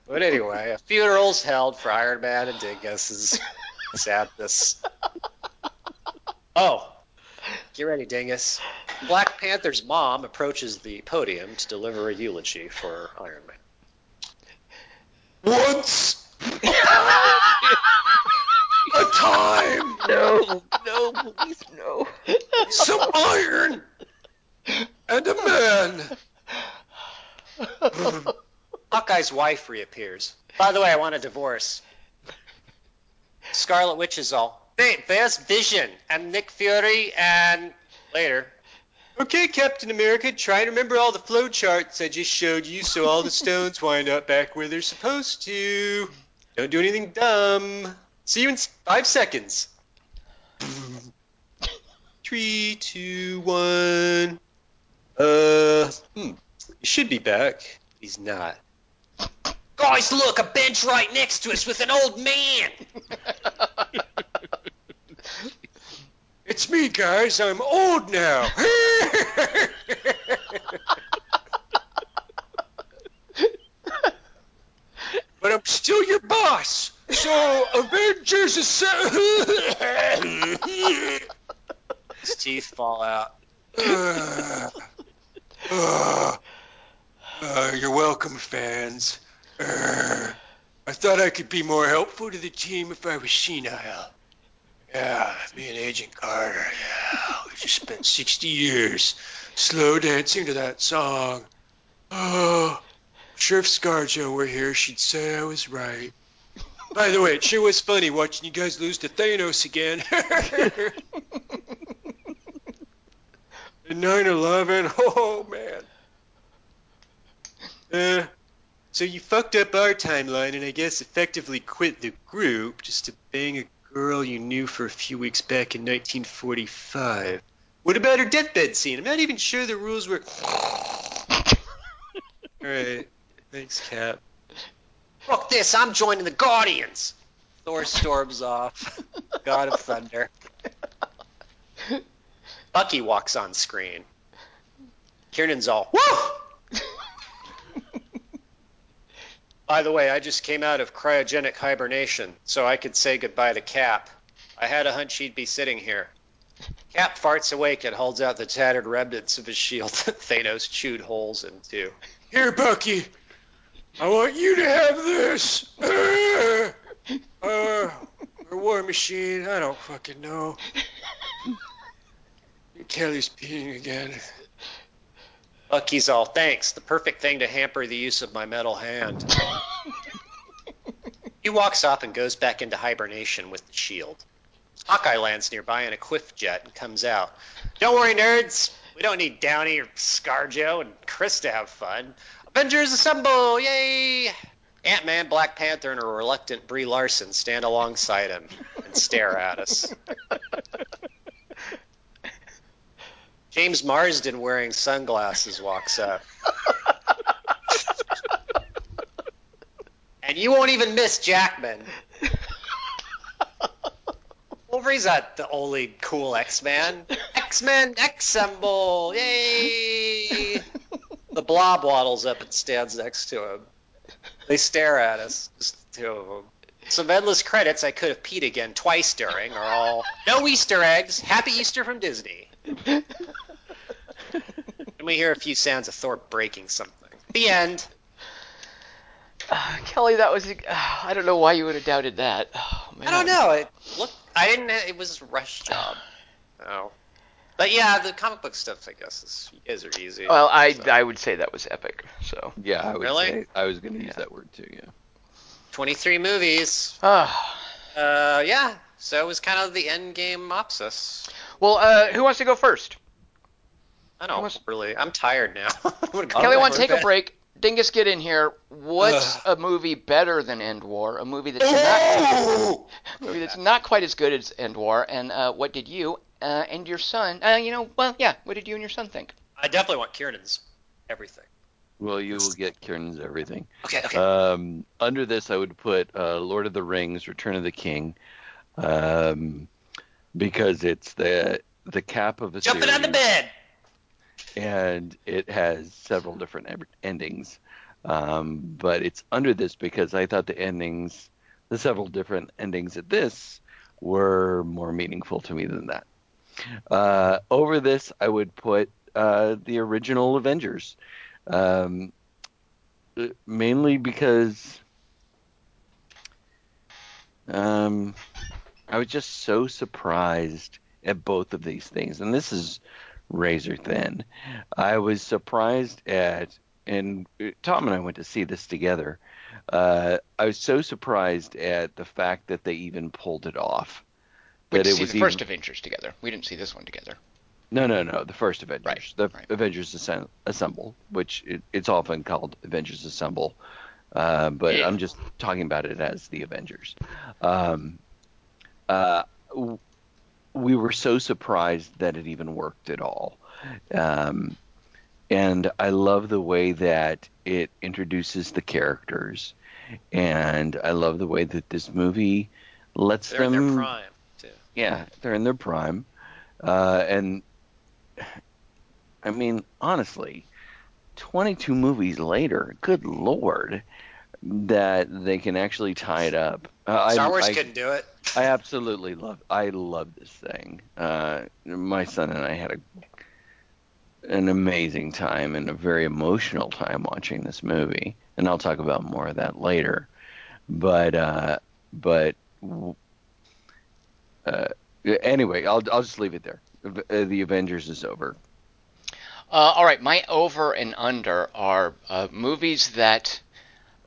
But anyway, a funeral's held for Iron Man and Dingus's sadness. Oh, get ready, Dingus. Black Panther's mom approaches the podium to deliver a eulogy for Iron Man. Once a time, No, no, please, no. some iron and a man. Hawkeye's wife reappears. By the way, I want a divorce. Scarlet Witch is all. Hey, there's Vision and Nick Fury and later. Okay, Captain America, try and remember all the flow charts I just showed you so all the stones wind up back where they're supposed to. Don't do anything dumb. See you in five seconds. Three, two, one. Uh, hmm. He should be back. He's not. Guys, look, a bench right next to us with an old man. it's me, guys. I'm old now. but I'm still your boss. So Avengers is so. His teeth fall out. Uh, uh uh, you're welcome, fans. Uh, I thought I could be more helpful to the team if I was senile. Yeah, me and Agent Carter. Yeah, we just spent 60 years slow dancing to that song. Oh, sure if ScarJo were here, she'd say I was right. By the way, it sure was funny watching you guys lose to Thanos again. And 9/11, oh man. Uh, so you fucked up our timeline, and I guess effectively quit the group just to bang a girl you knew for a few weeks back in 1945. What about her deathbed scene? I'm not even sure the rules were. Alright. Thanks, Cap. Fuck this, I'm joining the Guardians. Thor storms off. God of Thunder. Bucky walks on screen. Kiernan's all, woo! By the way, I just came out of cryogenic hibernation, so I could say goodbye to Cap. I had a hunch he'd be sitting here. Cap farts awake and holds out the tattered remnants of his shield that Thanos chewed holes into. Here, Bucky. I want you to have this. Uh, uh, or War Machine. I don't fucking know. Kelly's peeing again. Bucky's all, thanks, the perfect thing to hamper the use of my metal hand. he walks off and goes back into hibernation with the shield. Hawkeye lands nearby in a Quinjet and comes out. Don't worry, nerds. We don't need Downey or ScarJo and Chris to have fun. Avengers assemble! Yay! Ant-Man, Black Panther, and a reluctant Brie Larson stand alongside him and stare at us. James Marsden wearing sunglasses walks up. and you won't even miss Jackman. Wolverine's not the only cool X-Man. X-Men assemble! Yay! The blob waddles up and stands next to him. They stare at us, just two of them. Some endless credits I could have peed again twice during are all no Easter eggs. Happy Easter from Disney. And we hear a few sounds of Thor breaking something. The end. Uh, Kelly, that was. Uh, I don't know why you would have doubted that. Oh, man. I don't know. It look. I didn't. It was a rush job. Oh. But yeah, the comic book stuff, I guess, is you guys are easy. Well, I so. I would say that was epic. So. Yeah, I would Really? say I was going to use that word too. Yeah. 23 movies. Ah. Uh, yeah. So it was kind of the end game opsis. well, uh, who wants to go first? I don't What's- really. I'm tired now. I'm gonna Kelly, want to to take a break? Dingus, get in here. What's Ugh. a movie better than End War? A movie that's not a movie that's not quite as good as End War. And uh, what did you uh, and your son? Uh, you know, well, yeah. What did you and your son think? I definitely want Kieran's everything. Well, you will get Kieran's everything. Okay, okay. Um, under this, I would put uh, Lord of the Rings: Return of the King, um, because it's the the cap of a Jumping series, on the bed. and it has several different endings. Um, but it's under this because I thought the endings, the several different endings of this, were more meaningful to me than that. Uh, over this, I would put uh, the original Avengers, um, mainly because um, I was just so surprised at both of these things, and this is razor thin. I was surprised at, and Tom and I went to see this together. Uh, I was so surprised at the fact that they even pulled it off. We That it see was the even- first Avengers together. We didn't see this one together. No, no, no. The first Avengers, Right, the right. Avengers Assemble, which it, it's often called Avengers Assemble, uh, but Yeah. I'm just talking about it as the Avengers. Um, uh, w- we were so surprised that it even worked at all, um, and I love the way that it introduces the characters, and I love the way that this movie lets They're in them their prime too. yeah, they're in their prime. Uh, and I mean, honestly, 22 movies later, good lord, that they can actually tie it up. Uh, Star I, Wars I, couldn't do it. I absolutely love. I love this thing. Uh, my son and I had a an amazing time and a very emotional time watching this movie, and I'll talk about more of that later. But uh, but uh, anyway, I'll I'll just leave it there. Uh, The Avengers is over. Uh, all right, my over and under are uh, movies that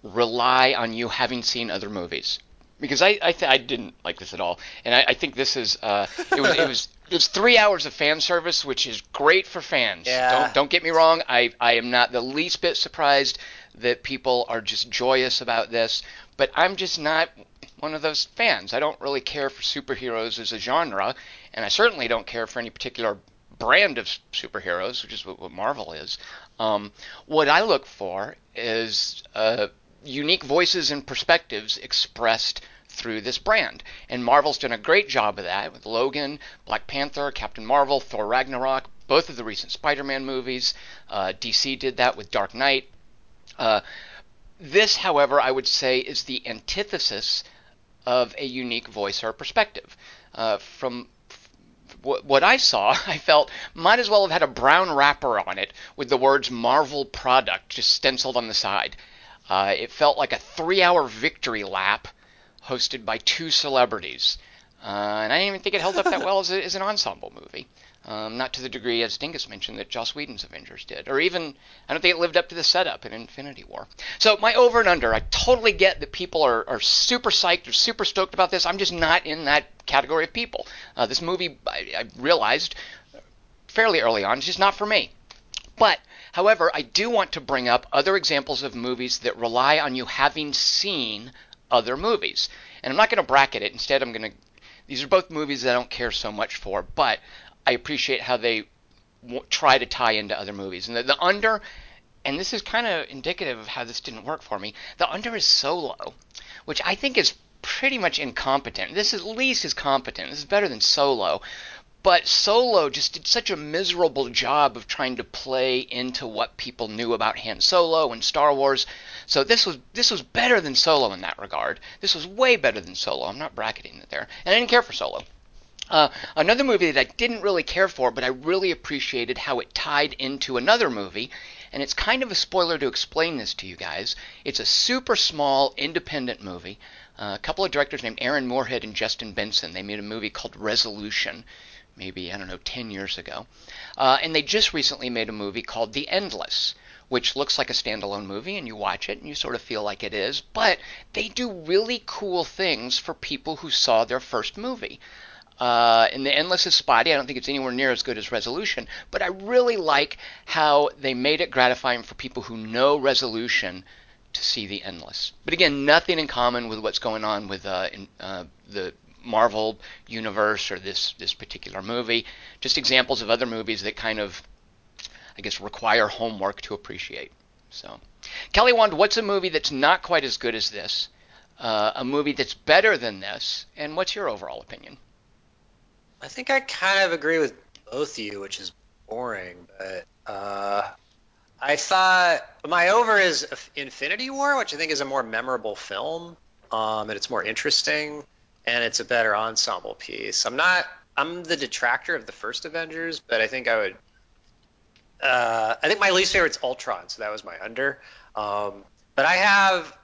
rely on you having seen other movies. Because I I, th- I didn't like this at all, and I, I think this is uh, it was it was it was three hours of fan service, which is great for fans. Yeah. Don't don't get me wrong. I I am not the least bit surprised that people are just joyous about this, but I'm just not one of those fans. I don't really care for superheroes as a genre, and I certainly don't care for any particular brand of superheroes, which is what, what Marvel is. Um, what I look for is uh, unique voices and perspectives expressed through this brand. And Marvel's done a great job of that with Logan, Black Panther, Captain Marvel, Thor Ragnarok, both of the recent Spider Man movies. Uh, DC did that with Dark Knight. Uh, this, however, I would say is the antithesis of a unique voice or perspective. Uh, from what, what I saw, I felt might as well have had a brown wrapper on it with the words Marvel product just stenciled on the side. Uh, it felt like a three hour victory lap hosted by two celebrities. Uh, and I didn't even think it held up that well as, a, as an ensemble movie. Um, not to the degree, as Dingus mentioned, that Joss Whedon's Avengers did. Or even, I don't think it lived up to the setup in Infinity War. So, my over and under, I totally get that people are, are super psyched or super stoked about this. I'm just not in that category of people. Uh, this movie, I, I realized fairly early on, is just not for me. But, however, I do want to bring up other examples of movies that rely on you having seen other movies. And I'm not going to bracket it. Instead, I'm going to. These are both movies that I don't care so much for, but I appreciate how they try to tie into other movies. And the, the under, and this is kind of indicative of how this didn't work for me, the under is Solo, which I think is pretty much incompetent. This at least is competent. This is better than Solo. But Solo just did such a miserable job of trying to play into what people knew about Han Solo and Star Wars. So this was this was better than Solo in that regard. This was way better than Solo. I'm not bracketing it there, and I didn't care for Solo. Uh, another movie that I didn't really care for, but I really appreciated how it tied into another movie, and it's kind of a spoiler to explain this to you guys. It's a super small independent movie. Uh, a couple of directors named Aaron Moorhead and Justin Benson. They made a movie called Resolution, maybe I don't know, 10 years ago, uh, and they just recently made a movie called The Endless. Which looks like a standalone movie, and you watch it and you sort of feel like it is, but they do really cool things for people who saw their first movie. Uh, and the Endless is spotty. I don't think it's anywhere near as good as Resolution, but I really like how they made it gratifying for people who know Resolution to see the Endless. But again, nothing in common with what's going on with uh, in, uh, the Marvel universe or this this particular movie. Just examples of other movies that kind of, I guess, require homework to appreciate. So, Kelly Wand, what's a movie that's not quite as good as this? Uh, a movie that's better than this, and what's your overall opinion? I think I kind of agree with both of you, which is boring, but uh, I thought my over is Infinity War, which I think is a more memorable film, um, and it's more interesting, and it's a better ensemble piece. I'm not. I'm the detractor of the first Avengers, but I think I would. Uh, I think my least favorite is Ultron, so that was my under. Um, but I have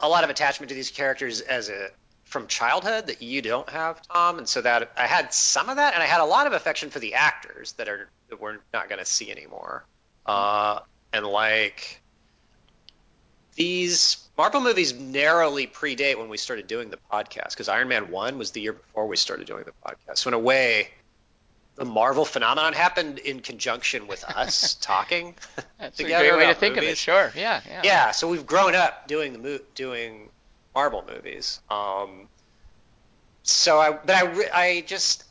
a lot of attachment to these characters as a from childhood that you don't have, Tom, and so that I had some of that, and I had a lot of affection for the actors that are that we're not going to see anymore. Uh, and like these Marvel movies narrowly predate when we started doing the podcast because Iron Man one was the year before we started doing the podcast. So in a way, the Marvel phenomenon happened in conjunction with us talking. That's a great way to think of it. movies. Sure. Yeah. Yeah. Yeah, so we've grown up doing the mo- doing Marvel movies. Um, so I, but I, re- I just,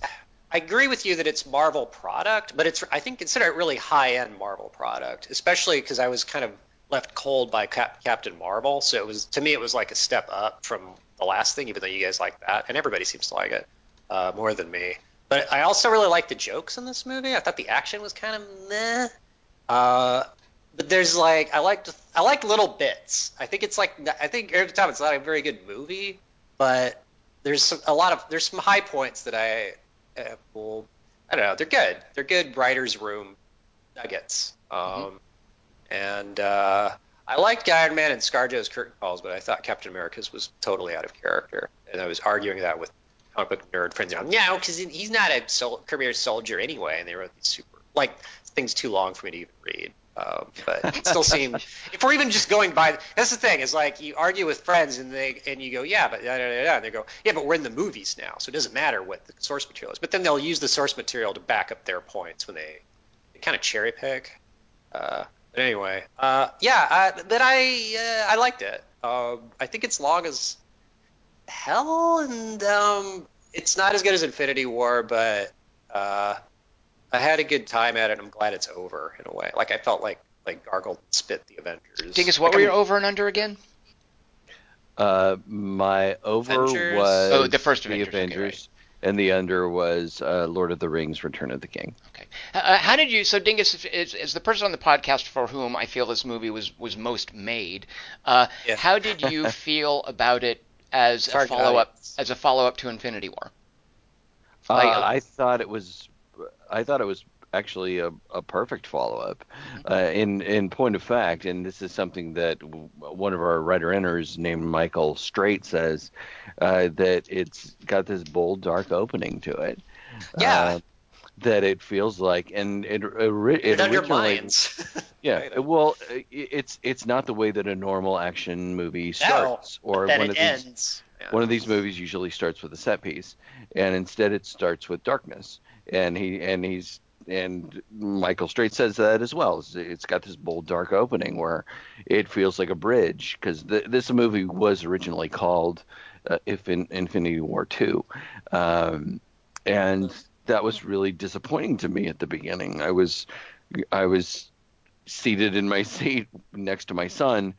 I agree with you that it's Marvel product, but it's, I think consider it really high end Marvel product, especially because I was kind of left cold by Cap- Captain Marvel. So it was to me, it was like a step up from the last thing, even though you guys like that, and everybody seems to like it uh, more than me. But I also really like the jokes in this movie. I thought the action was kind of meh. Uh, but there's like I liked I like little bits. I think it's like I think every time it's not a very good movie, but there's some, a lot of there's some high points that I uh, will I don't know they're good. They're good writers' room nuggets. Um, and uh, I liked Iron Man and ScarJo's curtain calls, but I thought Captain America's was totally out of character, and I was arguing that with comic book nerd friends. Know, no, because he's not a sol- career soldier anyway, and they wrote these super like things too long for me to even read. Um, but it still seemed if we're even just going by that's the thing is like you argue with friends and they and you go yeah but da, da, da, da, and they go yeah but we're in the movies now so it doesn't matter what the source material is but then they'll use the source material to back up their points when they, they kind of cherry pick uh, anyway uh, yeah I, but I uh, I liked it um, I think it's long as hell and um, it's not as good as Infinity War but uh, I had a good time at it. I'm glad it's over in a way. Like I felt like like gargled and spit the Avengers. Dingus, what Like, were I'm- your over and under again? Uh, my over Avengers? was Oh, the first the Avengers, okay, Avengers, and the under was uh, Lord of the Rings: Return of the King. Okay. Uh, how did you? So Dingus is, is the person on the podcast for whom I feel this movie was was most made. Uh, Yeah. How did you feel about it as a follow up as a follow up to Infinity War? Uh, Like- I thought it was, I thought it was actually a, a perfect follow up. Mm-hmm. Uh, in in point of fact, and this is something that w- one of our writer inners named Michael Straight says uh, that it's got this bold, dark opening to it. Yeah. Uh, that it feels like, and it, it it originally undermines. Yeah, well, i- it's it's not the way that a normal action movie No, starts, or one it of these. Yeah. one of these movies usually starts with a set piece, and instead it starts with darkness. And he and he's and Michael Straight says that as well. It's- got this bold, dark opening where it feels like a bridge because th- this movie was originally called uh, "If in Infinity War 2. Um, and that was really disappointing to me at the beginning. I was I was seated in my seat next to my son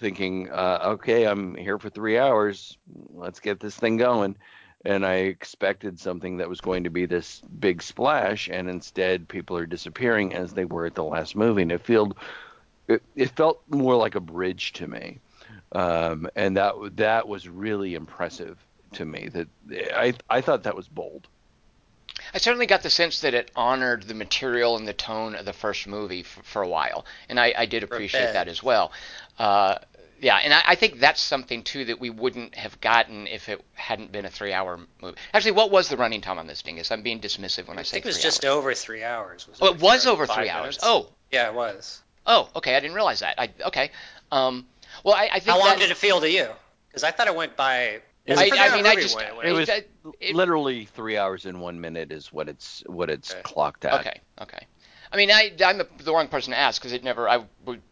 thinking, uh, okay, I'm here for three hours. Let's get this thing going. And I expected something that was going to be this big splash, and instead, people are disappearing as they were at the last movie. And it felt it, it felt more like a bridge to me, um, and that that was really impressive to me. That I I thought that was bold. I certainly got the sense that it honored the material and the tone of the first movie for, for a while, and I, I did appreciate that as well. Uh, yeah, and I, I think that's something too that we wouldn't have gotten if it hadn't been a three-hour movie. Actually, what was the running time on this, thing? Dingus? I'm being dismissive when I, I say think it was just hours. over three hours. Oh, it was three over three hours. minutes. Oh, yeah, it was. oh, okay. I didn't realize that. I okay. Um, well, I, I think How long that, did it feel to you? Because I thought it went by. It I, was- I mean, I just went- It was it- it- literally three hours and one minute is what it's what it's Okay. clocked at. Okay, okay. I mean, I I'm the, the wrong person to ask because it never I would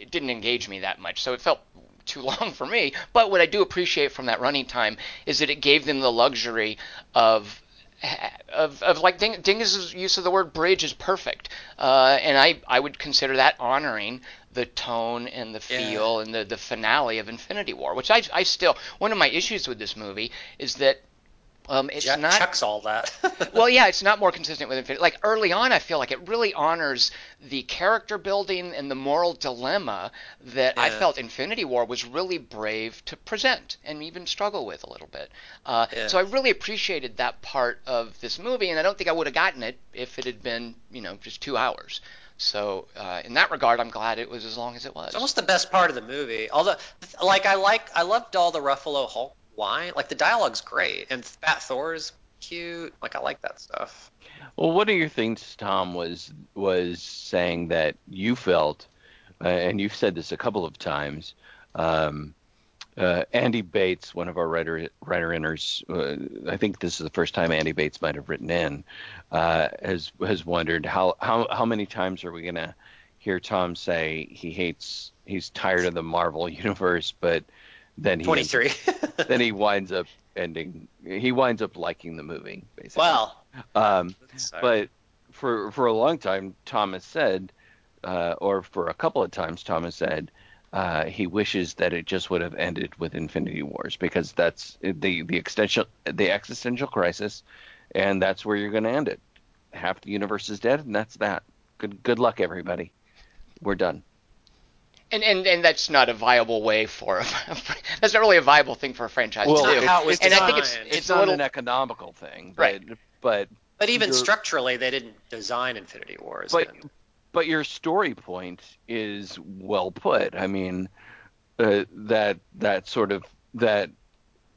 it didn't engage me that much, so it felt too long for me. But what I do appreciate from that running time is that it gave them the luxury of of, of like Ding, Dingus's use of the word bridge is perfect, uh, and I I would consider that honoring the tone and the Yeah. feel and the the finale of Infinity War, which I I still one of my issues with this movie is that um, it's not Chuck's all that. well, yeah, it's not more consistent with Infinity. Like early on, I feel like it really honors the character building and the moral dilemma that I felt Infinity War was really brave to present and even struggle with a little bit. Uh, Yeah. So I really appreciated that part of this movie, and I don't think I would have gotten it if it had been, you know, just two hours. So uh, in that regard, I'm glad it was as long as it was. It's almost the best part of the movie. Although, like, I like, I loved all the Ruffalo Hulk wine. Like, the dialogue's great, and Fat Thor's cute. Like, I like that stuff. Well, one of your things, Tom, was was saying that you felt, uh, and you've said this a couple of times. Um, uh, Andy Bates, one of our writer writer inners, uh, I think this is the first time Andy Bates might have written in, uh, has has wondered how how how many times are we gonna hear Tom say he hates he's tired of the Marvel universe, but then he ends 23. then he winds up ending he winds up liking the movie basically. well, um, sorry. but for for a long time, Thomas said, uh, or for a couple of times, Thomas said uh, he wishes that it just would have ended with Infinity Wars because that's the the extension the existential crisis, and that's where you're going to end it. Half the universe is dead, and that's that. Good good luck, everybody. We're done. And, and and that's not a viable way for a, that's not really a viable thing for a franchise Well, to do. not how it was and I think it's it's, It's, not little an economical thing, but Right. but But even structurally, they didn't design Infinity Wars. but good. but your story point is well put. I mean, uh, that that sort of that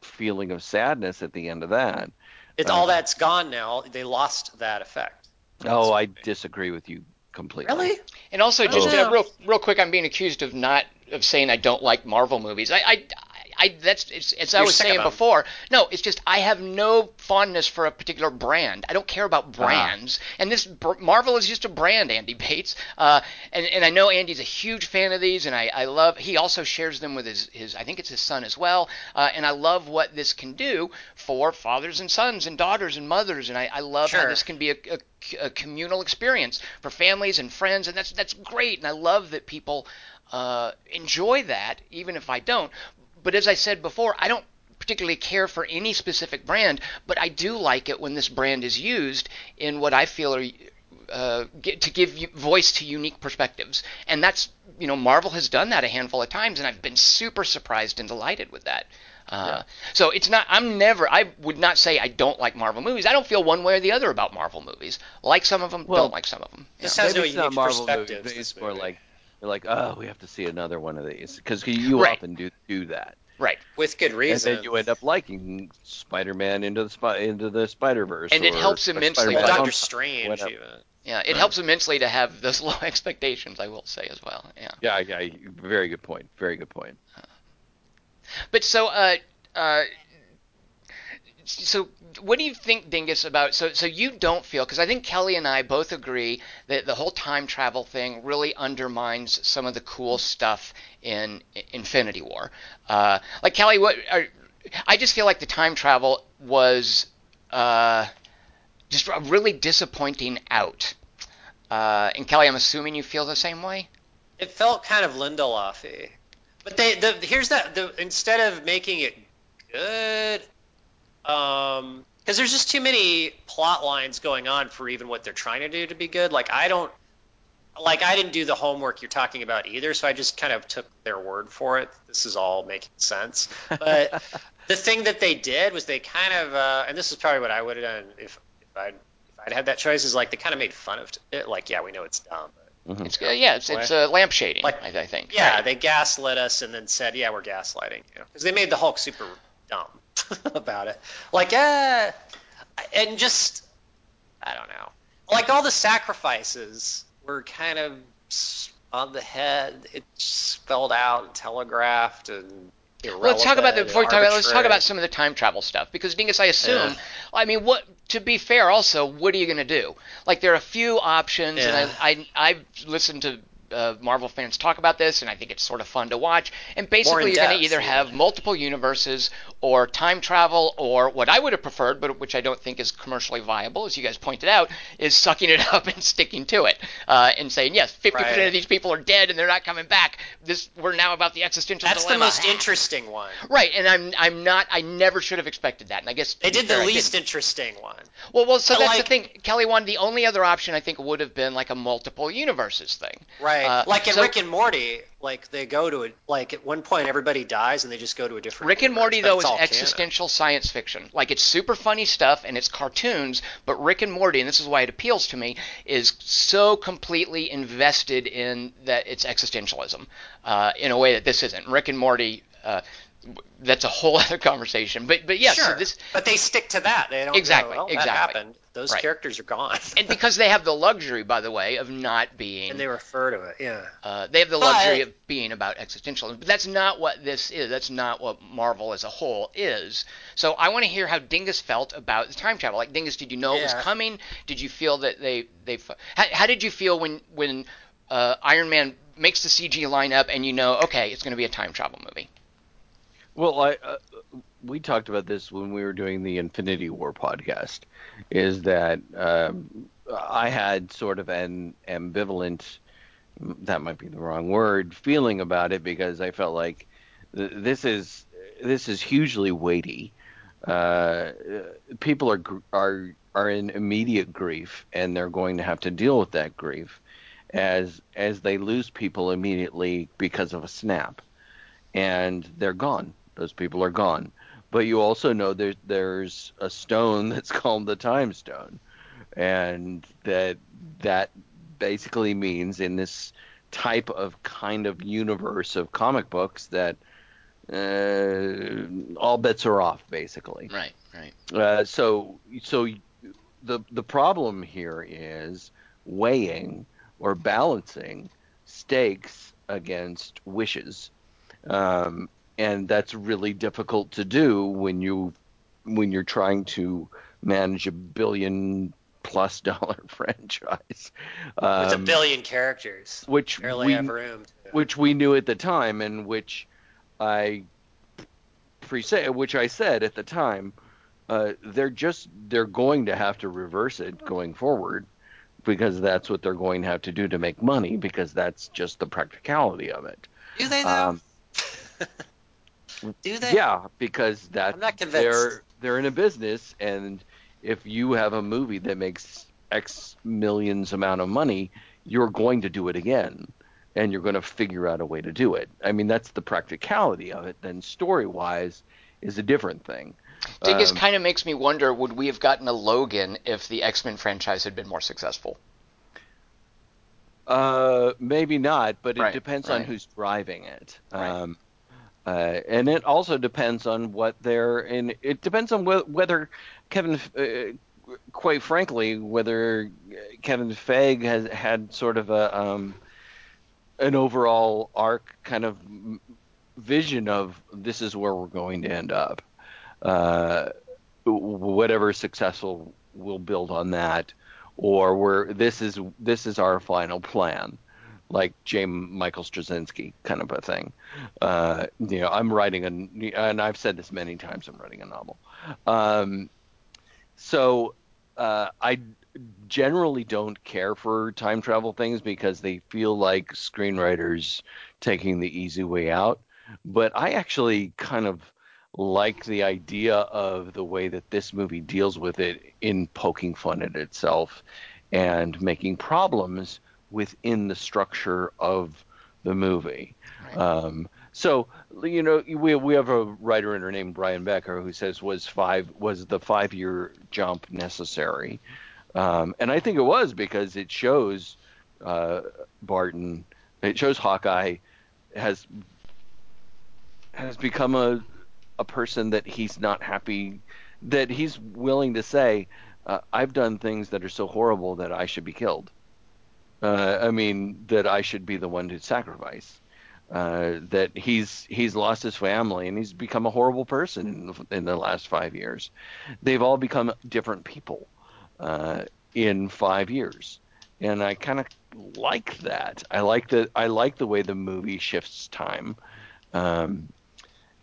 feeling of sadness at the end of that. It's uh, all that's gone now. They lost that effect. Oh, I disagree with you completely. Really? And also, just Oh. uh, real, real quick, I'm being accused of not of saying I don't like Marvel movies. I, I, I that's it's, as I You're was saying before. No, it's just I have no fondness for a particular brand. I don't care about brands. And this Marvel is just a brand, Andy Bates. Uh, and and I know Andy's a huge fan of these, and I, I love. He also shares them with his his I think it's his son as well. Uh, and I love what this can do for fathers and sons and daughters and mothers. And I, I love how this can be a, a a communal experience for families and friends, and that's that's great. And I love that people uh, enjoy that, even if I don't. But as I said before, I don't particularly care for any specific brand, but I do like it when this brand is used in what I feel are uh, get, to give voice to unique perspectives, and that's you know Marvel has done that a handful of times, and I've been super surprised and delighted with that. Uh, So it's not. I'm never. I would not say I don't like Marvel movies. I don't feel one way or the other about Marvel movies. Like some of them, Well, don't like some of them. This Yeah. has Maybe no it's not unique Marvel movies. perspectives. It's more movie. like they're like, oh, we have to see another one of these because you Right. often do do that, Right. with good reason. and then you end up liking Spider-Man into the Spi- into the Spider-Verse, And it helps immensely Well, Doctor Strange, even. Yeah. It helps immensely to have those low expectations. I will say as well. Yeah. Yeah, yeah, very good point. Very good point. But so, uh, uh, so what do you think, Dingus, about? So, so you don't feel because I think Kelly and I both agree that the whole time travel thing really undermines some of the cool stuff in Infinity War. Uh, like Kelly, what? Are, I just feel like the time travel was uh, just a really disappointing out. Uh, and Kelly, I'm assuming you feel the same way. It felt kind of Lindelof-y. But they, the, here's that. The, instead of making it good, um, because there's just too many plot lines going on for even what they're trying to do to be good. Like I don't, like I didn't do the homework you're talking about either, so I just kind of took their word for it. This is all making sense. But the thing that they did was they kind of, uh, and this is probably what I would have done if, if I'd if I'd had that choice. Is like they kind of made fun of it. Like yeah, we know it's dumb. But Mhm. It's uh, yeah, it's it's uh, lamp shading. Like- I, I think. yeah, Right. they gaslit us and then said, yeah, we're gaslighting you because they made the Hulk super dumb about it. Like, uh, and just I don't know. Like all the sacrifices were kind of on the head. It's spelled out and telegraphed and. Well, let's talk about the before we talk about let's talk about some of the time travel stuff because Dingus, I assume. Yeah. I mean, what to be fair, also, what are you going to do? Like, there are a few options, Yeah. and I, I I've listened to. Uh, Marvel fans talk about this, and I think it's sort of fun to watch. And basically, you're going to either have multiple universes, or time travel, or what I would have preferred, but which I don't think is commercially viable, as you guys pointed out, is sucking it up and sticking to it, uh, and saying yes, 50% Right. of these people are dead and they're not coming back. This we're now about the existential That's the most interesting one. Right, and I'm I'm not I never should have expected that, and I guess They did fair, the least interesting one. Well, well, so I that's like- the thing, Kelly. One, the only other option I think would have been like a multiple universes thing. Right. Uh, like in so- Rick and Morty, like they go to it. Like at one point, everybody dies and they just go to a different. Rick and Morty though is all canon. existential science fiction. Like it's super funny stuff and it's cartoons, but Rick and Morty, and this is why it appeals to me, is so completely invested in that it's existentialism uh, in a way that this isn't. Rick and Morty. Uh, that's a whole other conversation, but but yes, sure. so this but they stick to that. They don't Exactly, Go, well, exactly. Happened. Those Right. characters are gone. and because they have the luxury, by the way, of not being and they refer to it. Yeah. Uh, they have the But- luxury of being about existentialism, but that's not what this is. That's not what Marvel as a whole is. So I want to hear how Dingus felt about the time travel. Like Dingus, did you know it was coming? Did you feel that they they? How, how did you feel when when uh, Iron Man makes the CG line up and you know, okay, it's going to be a time travel movie? Well, I uh, we talked about this when we were doing the Infinity War podcast. Is that um, I had sort of an ambivalent, that might be the wrong word, feeling about it because I felt like th- this is this is hugely weighty. Uh, people are are are in immediate grief, and they're going to have to deal with that grief. as as they lose people immediately because of a snap, and they're gone. Those people are gone. But you also know there's there's a stone that's called the Time Stone, and that that basically means in this type of kind of universe of comic books that uh, all bets are off basically. Right, right. Uh, so so the the problem here is weighing or balancing stakes against wishes, um, and that's really difficult to do when you when you're trying to manage a billion plus dollar franchise. Um, With a billion characters. which Barely we have room. which we knew at the time, and which I pre which I said at the time, uh, they're just they're going to have to reverse it going forward because that's what they're going to have to do to make money because that's just the practicality of it. Do they though? Um, Do they? yeah, because that I'm not convinced. they're they're in a business, and if you have a movie that makes X millions amount of money, you're going to do it again, and you're going to figure out a way to do it. I mean, that's the practicality of it. Then story wise is a different thing. Dingus Um, kind of makes me wonder: would we have gotten a Logan if the X Men franchise had been more successful? Uh, maybe not, but it Right, depends on who's driving it. Right. Um, uh, and it also depends on what they're and it depends on wh- whether Kevin, uh, quite frankly, whether Kevin Feige has had sort of a um, an overall arc kind of vision of this is where we're going to end up. Uh, whatever successful, we'll build on that or we're this is this is our final plan like J. Michael Straczynski kind of a thing. Uh, you know, I'm writing a, and I've said this many times. I'm writing a novel. Um, so uh, I generally don't care for time travel things because they feel like screenwriters taking the easy way out. But I actually kind of like the idea of the way that this movie deals with it in poking fun at itself and making problems within the structure of the movie. Um, so you know we we have a writer in her named Brian Becker who says was five was the five year jump necessary, um, and I think it was because it shows uh, Barton, it shows Hawkeye has has become a a person that he's not happy that he's willing to say uh, I've done things that are so horrible that I should be killed. Uh, I mean that I should be the one to sacrifice. Uh, that he's he's lost his family and he's become a horrible person in the, in the last five years. They've all become different people uh, in five years, and I kind of like that. I like the I like the way the movie shifts time, um,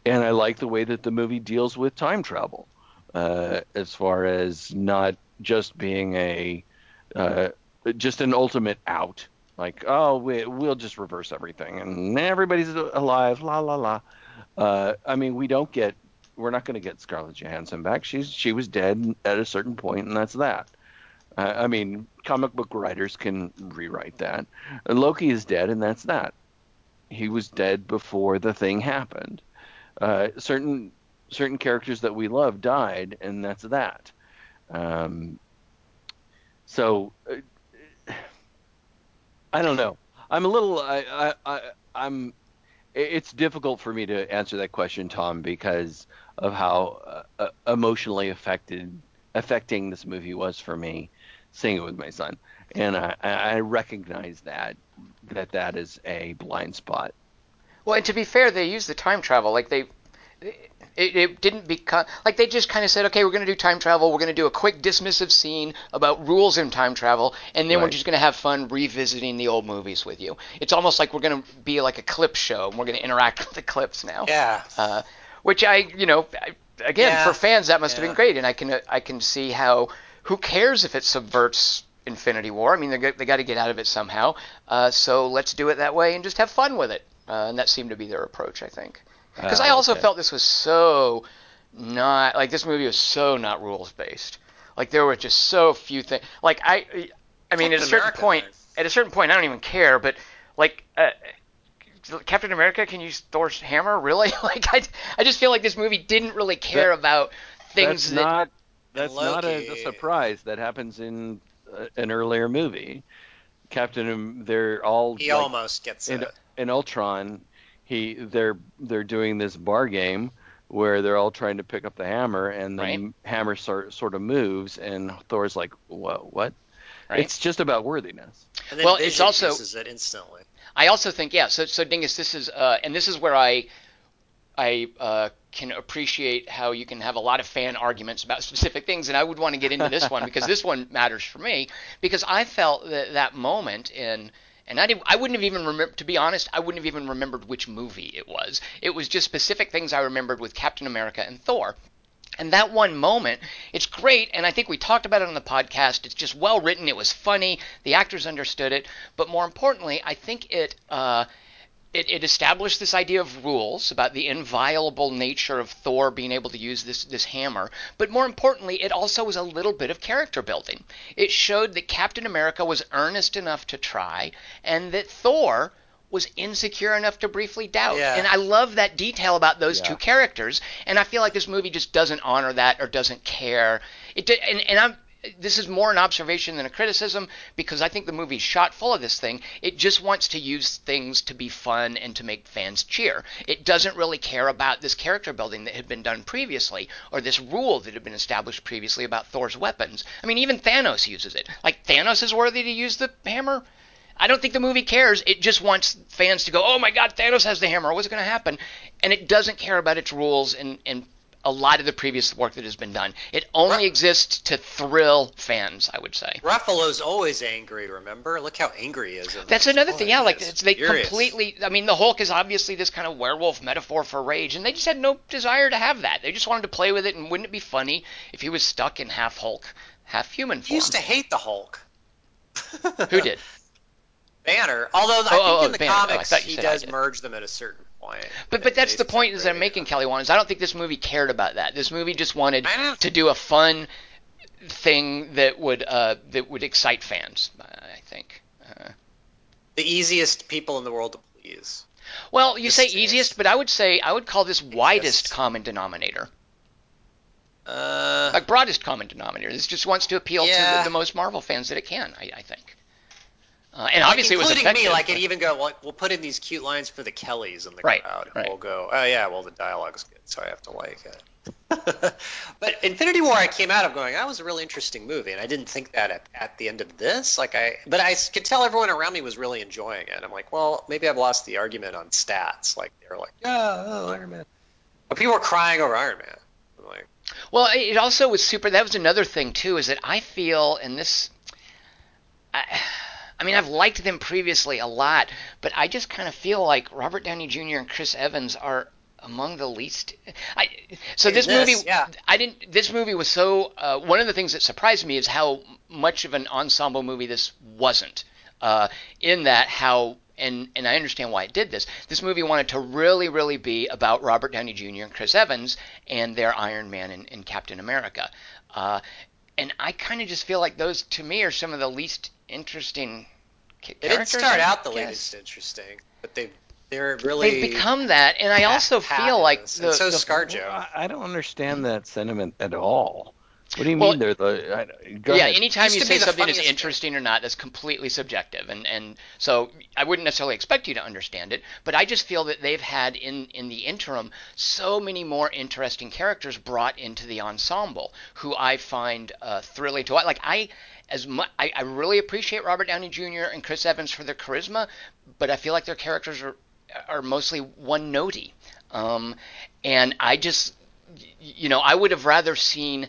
and I like the way that the movie deals with time travel, uh, as far as not just being a uh, just an ultimate out. Like, oh, we, we'll just reverse everything and everybody's alive, la la la. Uh, I mean, we don't get, we're not going to get Scarlett Johansson back. She's she was dead at a certain point, and that's that. Uh, I mean, comic book writers can rewrite that. Loki is dead, and that's that. He was dead before the thing happened. Uh, certain certain characters that we love died, and that's that. Um, so uh, I don't know. I'm a little. I, I, I I'm. It's difficult for me to answer that question, Tom, because of how uh, uh, emotionally affected affecting this movie was for me, seeing it with my son, and I, I recognize that that that is a blind spot. Well, and to be fair, they use the time travel like they. It, it didn't become like they just kind of said, okay, we're going to do time travel. We're going to do a quick dismissive scene about rules in time travel, and then we're just going to have fun revisiting the old movies with you. It's almost like we're going to be like a clip show, and we're going to interact with the clips now. Yeah. uh, which I, you know, I, again Yeah. for fans that must have been great, and I can I can see how who cares if it subverts Infinity War? I mean, they got- they got to get out of it somehow, uh, so let's do it that way and just have fun with it. Uh, and that seemed to be their approach, I think. Because I Ah, also okay. felt this was so not like this movie was so not rules based. Like there were just so few things. Like I, I mean, at a certain America point, is. at a certain point, I don't even care. But like. Uh, Captain America can use Thor's hammer, really? like I, I just feel like this movie didn't really care That- about things That's that not that's not a, a surprise. That happens in uh, an earlier movie. Captain, they're all He like, almost gets in, it. in Ultron. He they're they're doing this bar game where they're all trying to pick up the hammer, and the Right. hammer sort sort of moves, and Thor's like, "What? What?" Right. It's just about worthiness. And then well, it's also- it instantly. I also think, yeah. So, so Dingus, this is, uh, and this is where I, I uh, can appreciate how you can have a lot of fan arguments about specific things, and I would want to get into this one because this one matters for me because I felt that that moment in. And I, didn't, I wouldn't have even remembered, to be honest, I wouldn't have even remembered which movie it was. It was just specific things I remembered with Captain America and Thor. And that one moment, it's great, and I think we talked about it on the podcast. It's just well written. It was funny. The actors understood it, but more importantly, I think it uh, it, it established this idea of rules about the inviolable nature of Thor being able to use this this hammer. But more importantly, it also was a little bit of character building. It showed that Captain America was earnest enough to try, and that Thor was insecure enough to briefly doubt. Yeah. And I love that detail about those Yeah. two characters, and I feel like this movie just doesn't honor that or doesn't care. It di- and and I'm this is more an observation than a criticism because I think the movie's shot full of this thing. It just wants to use things to be fun and to make fans cheer. It doesn't really care about this character building that had been done previously or this rule that had been established previously about Thor's weapons. I mean, even Thanos uses it. Like Thanos is worthy to use the hammer. I don't think the movie cares. It just wants fans to go, "Oh my God, Thanos has the hammer. What's going to happen?" And it doesn't care about its rules and and a lot of the previous work that has been done. It only exists to thrill fans, I would say. Ruffalo's always angry. Remember? Look how angry he is. That's another thing. Yeah, like it's, they furious. completely. I mean, the Hulk is obviously this kind of werewolf metaphor for rage, and they just had no desire to have that. They just wanted to play with it, and wouldn't it be funny if he was stuck in half Hulk, half human form? He used to hate the Hulk. Who did? Banner. Although I Oh, think oh, in oh, the Banner. Oh, comics you he does merge them at a certain But but that's the point is that I'm making. Kelly Wand, is I don't think this movie cared about that. This movie just wanted to do a fun thing that would uh, that would excite fans. I think. Uh, The easiest people in the world to please. well, you This say easiest, but I would say I would call this widest common denominator, Uh, like broadest common denominator. This just wants to appeal to the, the most Marvel fans that it can. I, I think. Uh, and like obviously, it was including me, like it even go. Well, we'll put in these cute lines for the Kellys in the Right, crowd, and right. we'll go. Oh yeah, well the dialogue's good, so I have to like it. but Infinity War, I came out of going, that was a really interesting movie, and I didn't think that at, at the end of this. Like I, but I could tell everyone around me was really enjoying it. I'm like, well, maybe I've lost the argument on stats. Like they were like, yeah, oh, Iron Man. But people were crying over Iron Man. I'm like, Well, it also was super. That was another thing too, is that I feel, in this, I, I mean, I've liked them previously a lot, but I just kind of feel like Robert Downey Jr. and Chris Evans are among the least. I so this, this, movie, yeah. I didn't. This movie was so. Uh, one of the things that surprised me is how much of an ensemble movie this wasn't. Uh, in that how and and I understand why it did this. This movie wanted to really, really be about Robert Downey Jr. and Chris Evans and their Iron Man and, and Captain America. Uh, and I kind of just feel like those, to me, are some of the least interesting ca- they didn't start out the guess. latest interesting, but they they're really They've become that, and I also feel like the, and so the- ScarJo. I, I don't understand that sentiment at all. What do you Well, mean they're the? I, go yeah, ahead. anytime you say something is funniest thing. interesting or not, that's completely subjective, and and so I wouldn't necessarily expect you to understand it, but I just feel that they've had in in the interim so many more interesting characters brought into the ensemble who I find uh, thrilling to watch. Like I. As mu- I, I really appreciate Robert Downey Jr. and Chris Evans for their charisma, but I feel like their characters are are mostly one notey. Um, and I just, you know, I would have rather seen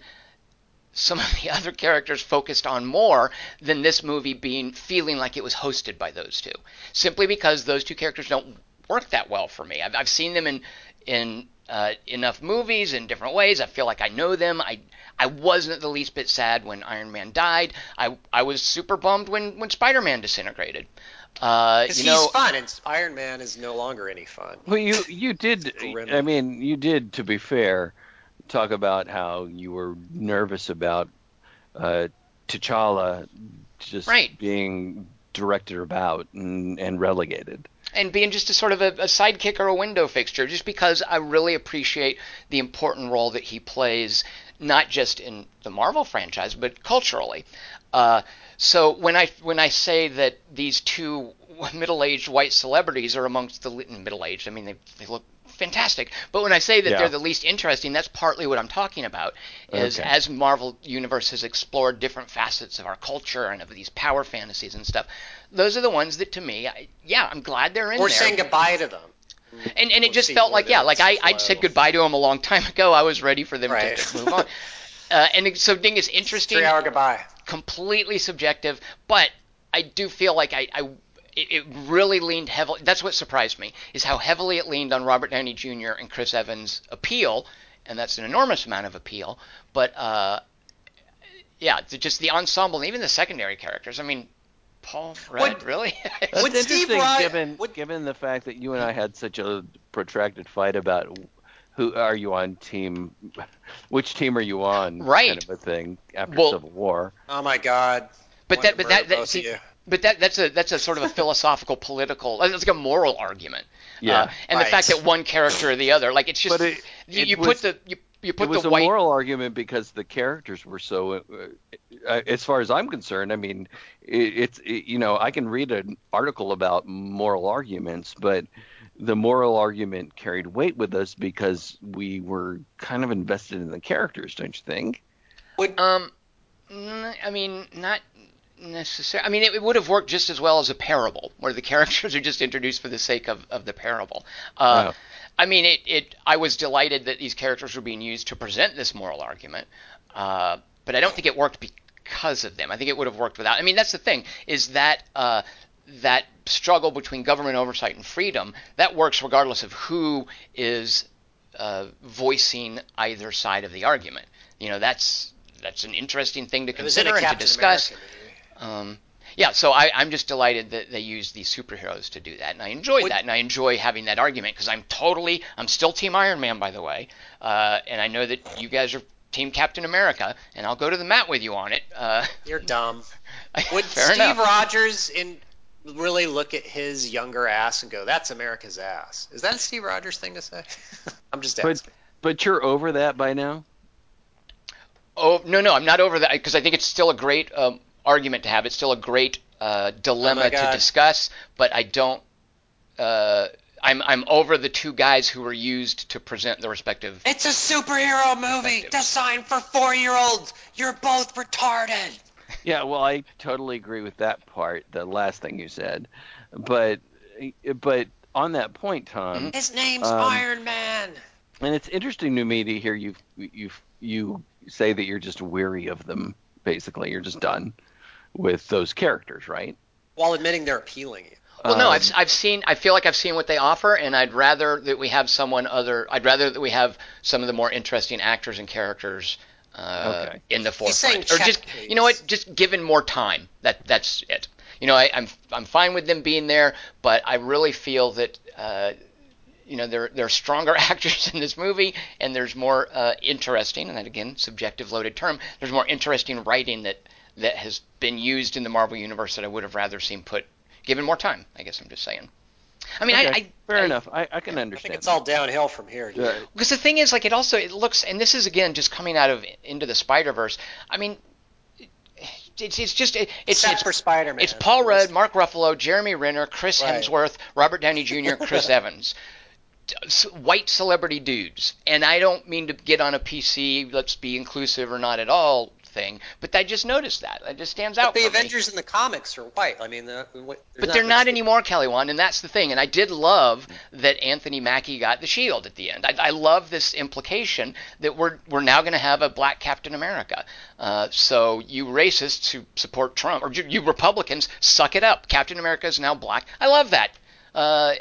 some of the other characters focused on more than this movie being feeling like it was hosted by those two. Simply because those two characters don't work that well for me. I've, I've seen them in in uh, enough movies in different ways. I feel like I know them. I I wasn't the least bit sad when Iron Man died. I I was super bummed when when Spider Man disintegrated. Uh, because you he's know, fun, and Iron Man is no longer any fun. Well, you you did. I mean, you did. To be fair, talk about how you were nervous about uh, T'Challa just Right. being directed about and, and relegated. And being just a sort of a, a sidekick or a window fixture, just because I really appreciate the important role that he plays, not just in the Marvel franchise, but culturally. Uh, so when I when I say that these two middle-aged white celebrities are amongst the middle-aged, I mean they they look fantastic. But when I say that Yeah. they're the least interesting, that's partly what I'm talking about. Is Okay. as Marvel Universe has explored different facets of our culture and of these power fantasies and stuff, those are the ones that to me, I, yeah, I'm glad they're in We're there. saying goodbye to them. and and it We'll just felt like yeah, like I I said goodbye to them a long time ago. I was ready for them Right. to, to move on. Uh, and it- so Ding is interesting, Three hour goodbye. completely subjective, but I do feel like I, I it, it really leaned heavily. That's what surprised me is how heavily it leaned on Robert Downey Jr. and Chris Evans' appeal, and that's an enormous amount of appeal. But uh, yeah, the- just the ensemble and even the secondary characters. I mean, Paul Rudd, Would- really? That's Would Steve interesting, given would- given the fact that you and I had such a protracted fight about who are you on team, which team are you on, Right. kind of a thing after Well- Civil War. Oh my God. but Wanted that, but that, that see, you. But that that's a that's a sort of a philosophical, political. It's like a moral argument. Yeah. Uh, and the fact that one character or the other, like it's just But it- you, it you was- put the you, you It was the a white. moral argument because the characters were so. Uh, uh, as far as I'm concerned, I mean, it, it's it, you know I can read an article about moral arguments, but the moral argument carried weight with us because we were kind of invested in the characters, don't you think? Um, n- I mean, not necessarily. I mean, it, it would have worked just as well as a parable, where the characters are just introduced for the sake of, of the parable. Uh, Wow. I mean, it, it. I was delighted that these characters were being used to present this moral argument, uh, but I don't think it worked because of them. I think it would have worked without. I mean, that's the thing is that. Uh, that struggle between government oversight and freedom that works regardless of who is uh, voicing either side of the argument. You know, that's that's an interesting thing to It was in consider and to discuss. America movie. Um, yeah, so I, I'm just delighted that they use these superheroes to do that, and I enjoy Would- that, and I enjoy having that argument because I'm totally, I'm still Team Iron Man, by the way, uh, and I know that you guys are Team Captain America, and I'll go to the mat with you on it. Uh, You're dumb. Would Steve enough. Rogers in really look at his younger ass and go, "That's America's ass"? Is that a Steve Rogers thing to say? I'm just But asking. but you're over that by now. Oh no, no, I'm not over that because I think it's still a great um, argument to have. It's still a great uh, dilemma Oh to discuss, but I don't. Uh, I'm I'm over the two guys who were used to present the respective. It's a superhero movie designed for four-year-olds. You're both retarded. Yeah, well, I totally agree with that part, the last thing you said, but but on that point, Tom, His name's Um, Iron Man. and it's interesting to me to hear you you you say that you're just weary of them. Basically, you're just done with those characters, right? While admitting they're appealing. Well, no, Um, I've I've seen. I feel like I've seen what they offer, and I'd rather that we have someone other. I'd rather that we have some of the more interesting actors and characters. Uh, Okay. in the forefront, or just please. you know what, just given more time. That that's it. You know, I, I'm I'm fine with them being there, but I really feel that uh, you know there there are stronger actors in this movie, and there's more uh, interesting, and that again, subjective loaded term. There's more interesting writing that that has been used in the Marvel universe that I would have rather seen put given more time. I guess I'm just saying. I mean, I, okay, I fair I- enough. I, I can I understand. think it's all downhill from here. Dude. Yeah. because the thing is, like, it also it looks, and this is again just coming out of into the Spider Verse. I mean, it's it's just it, it's Except it's, for Spider-Man. it's Paul Rudd, Mark Ruffalo, Jeremy Renner, Chris Right. Hemsworth, Robert Downey Jr., Chris Evans. White celebrity dudes, and I don't mean to get on a PC. Let's be inclusive or not at all thing, but I just noticed that it just stands out. The for me. Avengers in the comics are white. I mean, the, what, But they're not anymore, Kelly Wand, and that's the thing. And I did love that Anthony Mackie got the shield at the end. I, I love this implication that we're we're now going to have a black Captain America. Uh, so you racists who support Trump, or you, you Republicans, suck it up. Captain America is now black. I love that. Uh,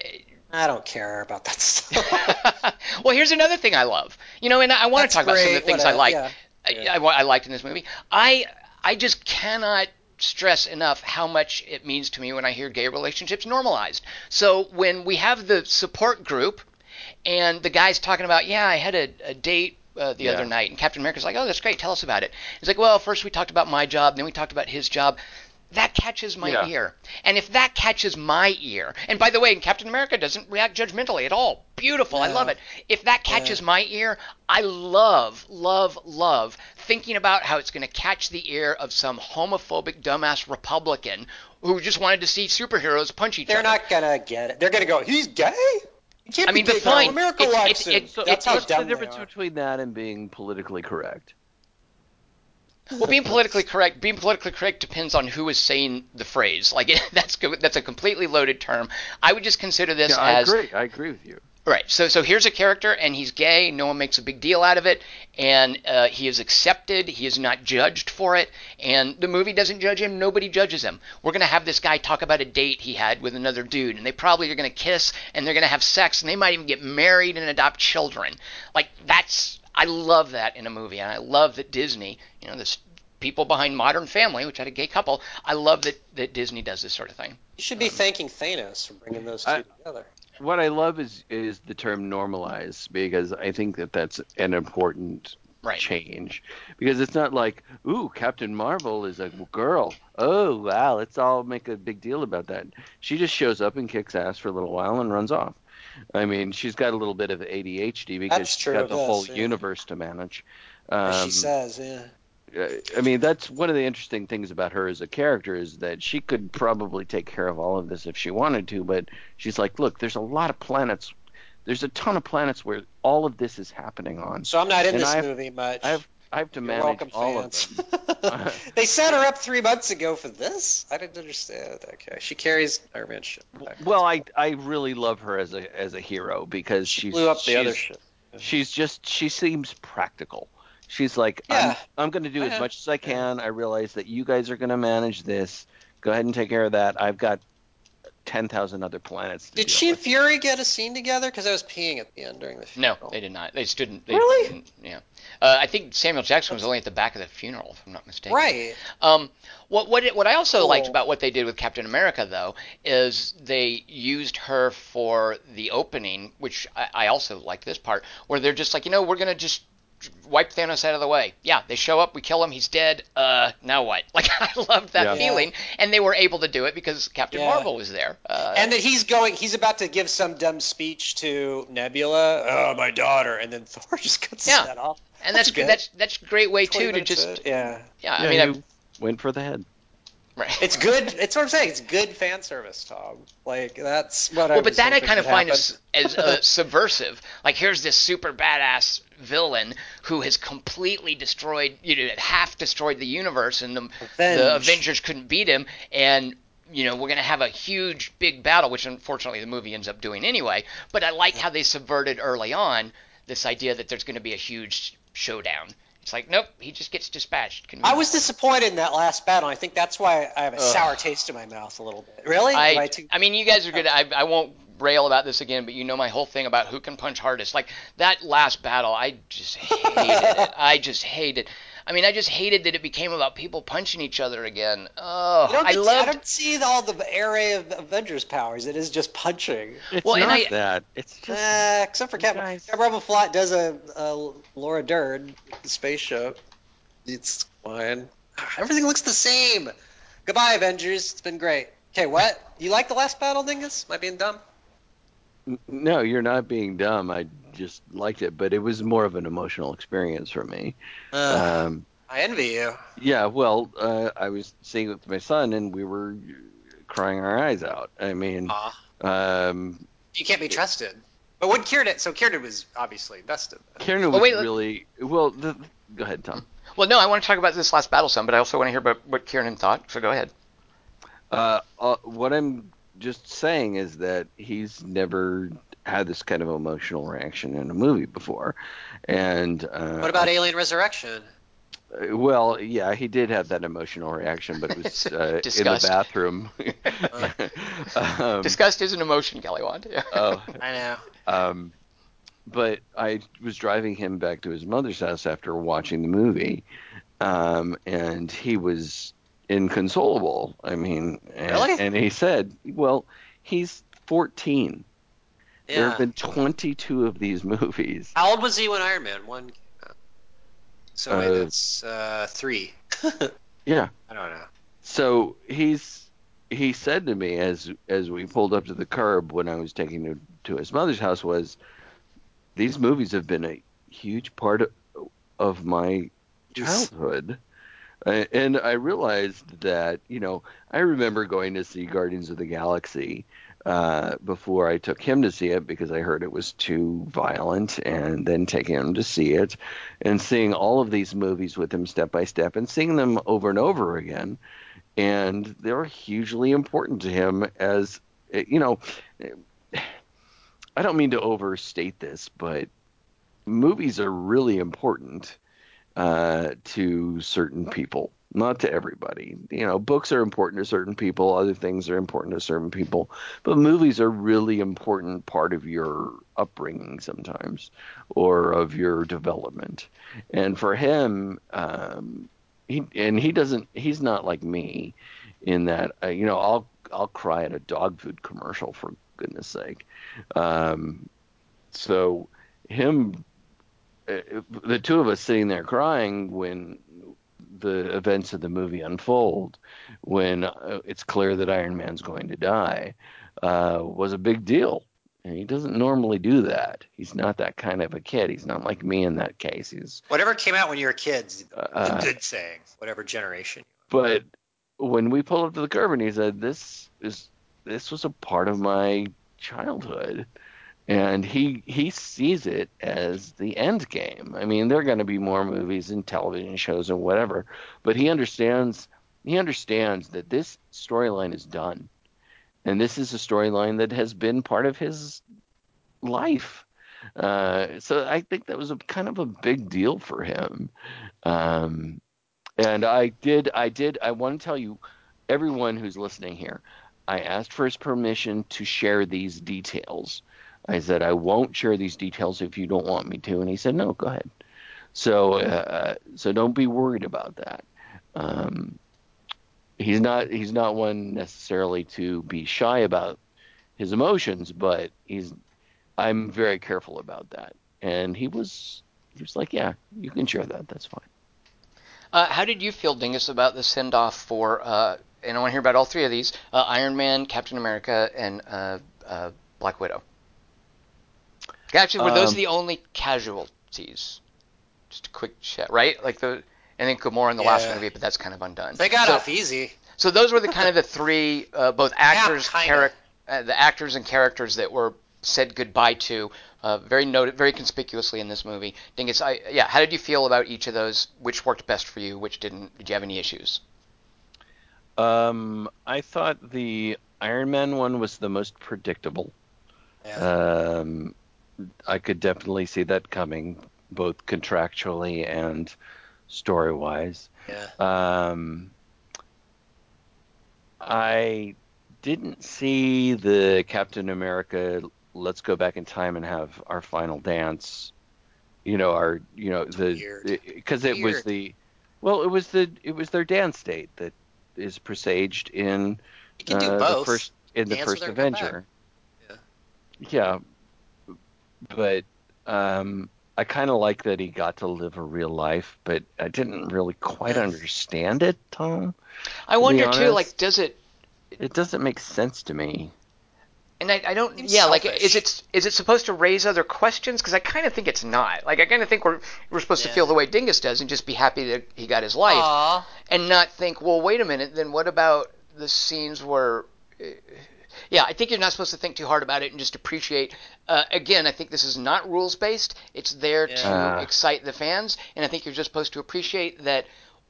I don't care about that stuff. well, here's another thing I love. You know, and I, I want That's to talk about some of the great, things I like. yeah. I, I, I liked in this movie. I I just cannot stress enough how much it means to me when I hear gay relationships normalized. So when we have the support group and the guy's talking about, yeah, I had a, a date uh, the Yeah. other night, and Captain America's like, oh, that's great, tell us about it. He's like, well, first we talked about my job, then we talked about his job. That catches my Yeah. ear. And if that catches my ear, and by the way, Captain America doesn't react judgmentally at all. Beautiful. I love it. If that catches my ear, I love, love, love thinking about how it's going to catch the ear of some homophobic dumbass Republican who just wanted to see superheroes punch each other. They're not gonna get it. They're gonna go. He's gay. Can't I mean, but gay. fine. America It's- likes it's- him. it's- So That's how what's the dumb they difference are. between that and being politically correct? Well, being politically correct, being politically correct depends on who is saying the phrase. Like that's that's a completely loaded term. I would just consider this as Yeah, I as agree. I agree with you. Right. So so here's a character, and he's gay. No one makes a big deal out of it, and uh, he is accepted. He is not judged for it, and the movie doesn't judge him. Nobody judges him. We're gonna have this guy talk about a date he had with another dude, and they probably are gonna kiss, and they're gonna have sex, and they might even get married and adopt children. Like that's I love that in a movie, and I love that Disney, you know, this people behind Modern Family, which had a gay couple. I love that that Disney does this sort of thing. You should be um, thanking Thanos for bringing those two I- together. What I love is is the term normalize because I think that that's an important Right. change because it's not like ooh Captain Marvel is a girl oh wow let's all make a big deal about that she just shows up and kicks ass for a little while and runs off I mean she's got a little bit of ADHD because That's she's true, got the whole yeah. universe to manage Um, she says, yeah. uh, I mean, that's one of the interesting things about her as a character is that she could probably take care of all of this if she wanted to, but she's like, look, there's a lot of planets. There's a ton of planets where all of this is happening on. So I'm not in And this I have- movie much. I have I have to You're manage welcome, all fans. of them. they set her up three months ago for this. I didn't understand. Okay, she carries Iron Man ship. Well, I I really love her as a as a hero because she she's blew up the other ship. She's just she seems practical. She's like, Yeah. I'm, I'm going to do as much as I can. I realize that you guys are going to manage this. Go ahead and take care of that. I've got ten thousand other planets. To Did deal she and. Fury get a scene together? Because I was peeing at the end during the No, they did not. They stood. They, Really? didn't- Yeah. Uh, I think Samuel Jackson was only at the back of the funeral, if I'm not mistaken. Right. Um, what what it- what I also Cool. liked about what they did with Captain America though is they used her for the opening, which I, I also liked this part, where they're just like, you know, we're gonna just wipe Thanos out of the way. Yeah, they show up, we kill him, he's dead. Uh, now what? Like I loved that Yeah. feeling, and they were able to do it because Captain Yeah. Marvel was there. Uh, And that he's going, he's about to give some dumb speech to Nebula. Oh, my daughter, and then Thor just cuts Yeah. his head off. And that's good. that's that's a great way too to just in. yeah. yeah. I Yeah, mean, you went for the head. Right. It's good. It's what I'm saying. It's good fan service, Tom. Like that's what I. Well, but was that I hoping kind of would find happen. as, as uh, subversive. Like, here's this super badass villain who has completely destroyed, you know, half destroyed the universe, and the, the Avenge. Avengers couldn't beat him. And you know, we're gonna have a huge big battle, which unfortunately the movie ends up doing anyway. But I like how they subverted early on this idea that there's gonna be a huge showdown. It's like, nope, he just gets dispatched. I was disappointed in that last battle. I think that's why I have a Ugh. sour taste in my mouth a little bit. Really? Am I, too- I mean, you guys are good. I, I won't rail about this again, but you know my whole thing about who can punch hardest. Like that last battle, I just hated it. I just hated. I mean, I just hated that it became about people punching each other again. Oh, You don't I get to- loved. I don't see all the array of Avengers powers. It is just punching. It's Well, and not I- that. It's just Uh, except for Captain. guys- Captain Marvel Flat does a, a Laura Dern the spaceship. It's fine. Everything looks the same. Goodbye, Avengers. It's been great. Okay, what? You like the last battle, Dingus? Am I being dumb? No, you're not being dumb. I just liked it, but it was more of an emotional experience for me. Um, I envy you. yeah, well, uh, I was seeing it with my son, and we were crying our eyes out. I mean, um, You can't be trusted. But what Kieran? So Kieran was obviously invested. Kieran Well, was wait, really well. The, go ahead, Tom. Well, no, I want to talk about this last battle some, but I also want to hear about what Kieran thought. So go ahead. Uh, uh, what I'm just saying is that he's never had this kind of emotional reaction in a movie before, and uh, What about Alien Resurrection? Uh, Well, yeah, he did have that emotional reaction, but it was uh, in the bathroom. um, Disgust is an emotion, Kelly Wand. Yeah. oh, I know. um, but I was driving him back to his mother's house after watching the movie, um, and he was inconsolable. I mean, and, Really? and he said, "Well, he's 14. There have been 22 of these movies." How old was he when Iron Man one came out? So wait, Uh, that's uh, three. Yeah, I don't know. so he's he said to me as as we pulled up to the curb when I was taking him to his mother's house was these movies have been a huge part of, of my childhood. I- And I realized that, you know, I remember going to see Guardians of the Galaxy uh, before I took him to see it because I heard it was too violent, and then taking him to see it and seeing all of these movies with him step by step and seeing them over and over again. And they're hugely important to him as, you know, I don't mean to overstate this, but movies are really important uh, to certain people, not to everybody. You know, books are important to certain people, other things are important to certain people, but movies are really important part of your upbringing sometimes or of your development. And for him, um, he and he doesn't. He's not like me in that. Uh, you know, I'll I'll cry at a dog food commercial for goodness sake. Um, so him uh, the two of us sitting there crying when the events of the movie unfold, when uh, it's clear that Iron Man's going to die, uh, was a big deal. And he doesn't normally do that. He's not that kind of a kid. He's not like me in that case. He's, Whatever came out when you were kids, the uh, good saying, whatever generation. but when we pulled up to the curb and he said, "This is this was a part of my childhood," and he he sees it as the end game. I mean, there are going to be more movies and television shows and whatever, but he understands he understands that this storyline is done, and this is a storyline that has been part of his life. Uh, so I think that was a kind of a big deal for him. Um, and I did, I did, I want to tell you, everyone who's listening here, I asked for his permission to share these details. I said, I won't share these details if you don't want me to. And he said, no, go ahead. So, uh, so don't be worried about that. Um, he's not, he's not one necessarily to be shy about his emotions, but he's, I'm very careful about that. And he was, he was like, yeah, you can share that. That's fine. Uh, how did you feel, Dingus, about the send off for? Uh, and I want to hear about all three of these: uh, Iron Man, Captain America, and uh, uh, Black Widow. Actually, were those Um, the only casualties? Just a quick chat, right? Like the, and then Gamora in the last Yeah. movie, but that's kind of undone. They got so, off easy. So those were the kind of the three, uh, both actors, kinda. uh, the actors and characters that were said goodbye to, uh, very noted, very conspicuously in this movie. Dingus, I, yeah, how did you feel about each of those? Which worked best for you? Which didn't? Did you have any issues? Um, I thought the Iron Man one was the most predictable. Yeah. Um, I could definitely see that coming, both contractually and story wise. yeah. Um, I didn't see the Captain America. Let's go back in time and have our final dance. You know, our you know the because it was the well, it was the it was their dance date that is presaged in You can do uh, both. the first in the first with her and come Avenger. Yeah, but um, I kind of like that he got to live a real life, but I didn't really quite understand it, Tom. I be wonder too, like, does it? It doesn't make sense to me. And I, I don't. Seems Yeah, like, is it is it supposed to raise other questions? Because I kind of think it's not. Like, I kind of think we're we're supposed to feel the way Dingus does and just be happy that he got his life, Aw. and not think, well, wait a minute, then what about the scenes where? Uh, Yeah, I think you're not supposed to think too hard about it and just appreciate. Uh, again, I think this is not rules based. It's there Yeah. to Ah. excite the fans, and I think you're just supposed to appreciate that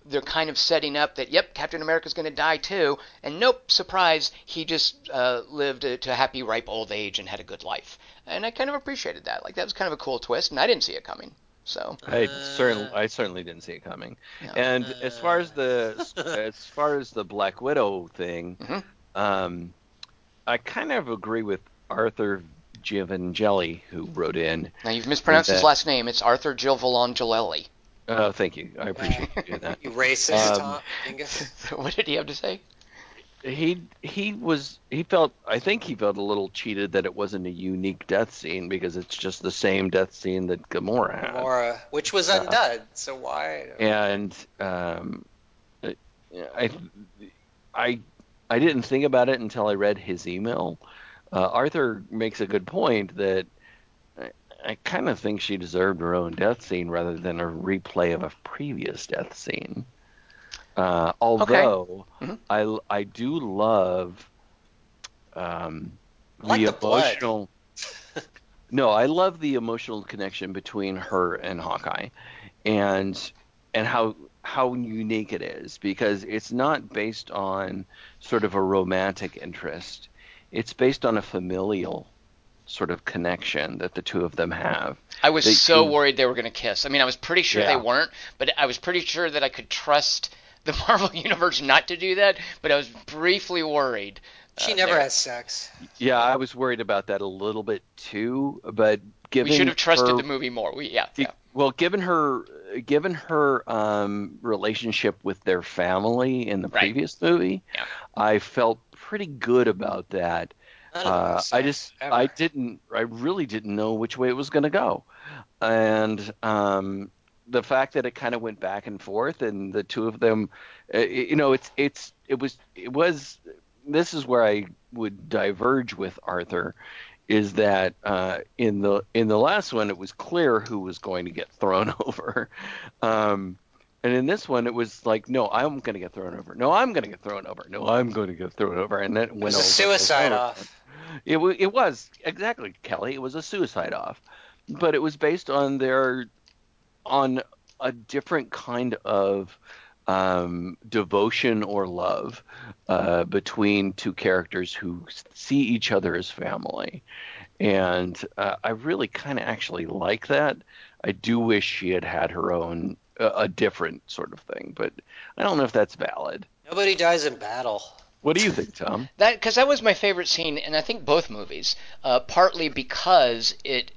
they're kind of setting up that yep, Captain America's going to die too, and nope, surprise, he just uh, lived a, to a happy ripe old age and had a good life, and I kind of appreciated that. Like that was kind of a cool twist, and I didn't see it coming. So I Uh, certainly, I certainly didn't see it coming. Yeah. And as far as the as far as the Black Widow thing, Mhm. um, I kind of agree with Arthur Giovangelli who wrote in. now you've mispronounced his last name. It's Arthur Gilvalongelelli. Oh, thank you. I appreciate you doing that. You racist, Um, Tom what did he have to say? he he was he felt I think he felt a little cheated that it wasn't a unique death scene because it's just the same death scene that Gamora had. Gamora, which was undone. So why? and um, I I I didn't think about it until I read his email. Uh, Arthur makes a good point that I, I kind of think she deserved her own death scene rather than a replay of a previous death scene. Uh, although Mhm. I I do love um, like the blood. emotional. no, I love the emotional connection between her and Hawkeye, and and how how unique it is because it's not based on sort of a romantic interest. It's based on a familial sort of connection that the two of them have. I was They so do- worried they were going to kiss. I mean, I was pretty sure they weren't, but I was pretty sure that I could trust the Marvel Universe not to do that, but I was briefly worried. She uh, never there. has sex. Yeah, I was worried about that a little bit too, but given We should have trusted her- the movie more. We yeah, yeah. Well, given her given her um, relationship with their family in the Right. previous movie, Yeah. I felt pretty good about that. None of them Uh, I just ever. I didn't I really didn't know which way it was going to go, and um, the fact that it kind of went back and forth, and the two of them, uh, you know, it's it's it was it was this is where I would diverge with Arthur, is that uh, in the in the last one it was clear who was going to get thrown over. Um, and in this one, it was like, no, I'm going to get thrown over. No, I'm going to get thrown over. No, I'm going to get thrown over. And then it It went was a suicide over. off. It, it was exactly Kelly. It was a suicide off, but it was based on their on a different kind of um, devotion or love uh, between two characters who see each other as family, and uh, I really kind of actually like that. I do wish she had had her own uh, a different sort of thing, but I don't know if that's valid. Nobody dies in battle. What do you think, Tom? That because that was my favorite scene, and I think both movies. Uh, partly because it, it,